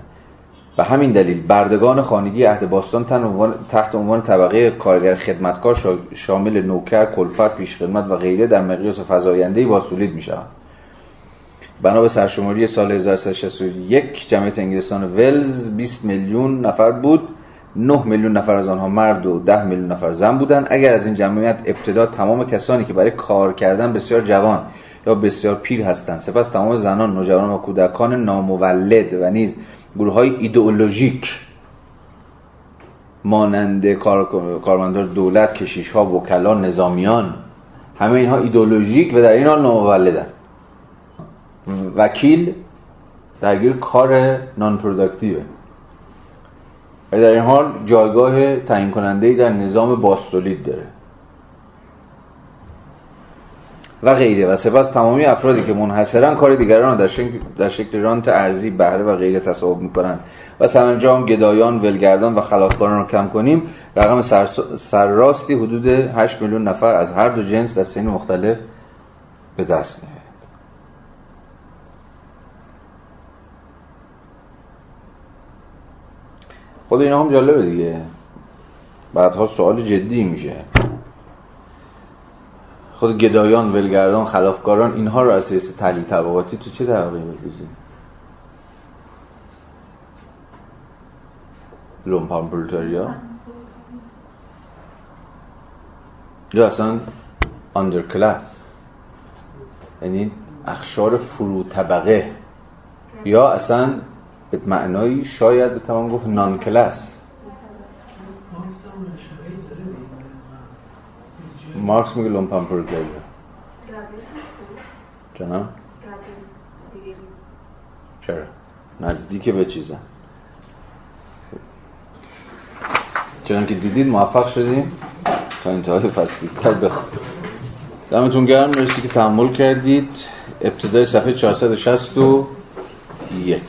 و همین دلیل بردگان خانگی عهد باستان تحت عنوان طبقه کارگر خدمتکار شامل نوکر، کلفت، پیشخدمت و غیره در مقیاس فزاینده‌ای باز تولید می‌شوند. بنا به سرشماری سال 1361 جمعیت انگلستان ولز 20 میلیون نفر بود 9 میلیون نفر از آنها مرد و 10 میلیون نفر زن بودند اگر از این جمعیت ابتدا تمام کسانی که برای کار کردن بسیار جوان یا بسیار پیر هستند سپس تمام زنان نوجوانان و کودکان نامولد و نیز گروه های ایدئولوژیک مانند کارمندان دولت کشیش ها وکلا نظامیان همه اینها ایدئولوژیک و در این حال نامولدن. وکیل درگیر کار نان پروداکتیوه در این حال جایگاه تعیین کننده در نظام باستولید داره. و غیره. و سپس تمامی افرادی که منحصرا کار دیگران در شکل, در شکل رانت ارزی بهره و غیره تصاحب می‌کنند. و سرانجام گدایان ولگردان و خلافکاران رو کم کنیم. رقم سرراستی حدود 8 میلیون نفر از هر دو جنس در سین مختلف به دست میاد خود اینا هم جالبه دیگه. بعدها سوال جدی میشه. خود گدایان ولگردان خلافکاران اینها رو از حیث تحلیل طبقاتی تو چه طبقه می‌ریزی؟ لومپان پرولتاریا یا اصلا اندر کلاس یعنی اخشار فرو طبقه؟ یا اصلا به معنایی شاید بتوان گفت نان کلاس مارکس میگه لومپن پرولتاریا جناب؟ چرا؟ نزدیک به چیزن چون که دیدید موفق شدیم تا انتهای فصلیستر بخونیم. دمتون گرم. مرسی که تحمل کردید. ابتدای صفحه 461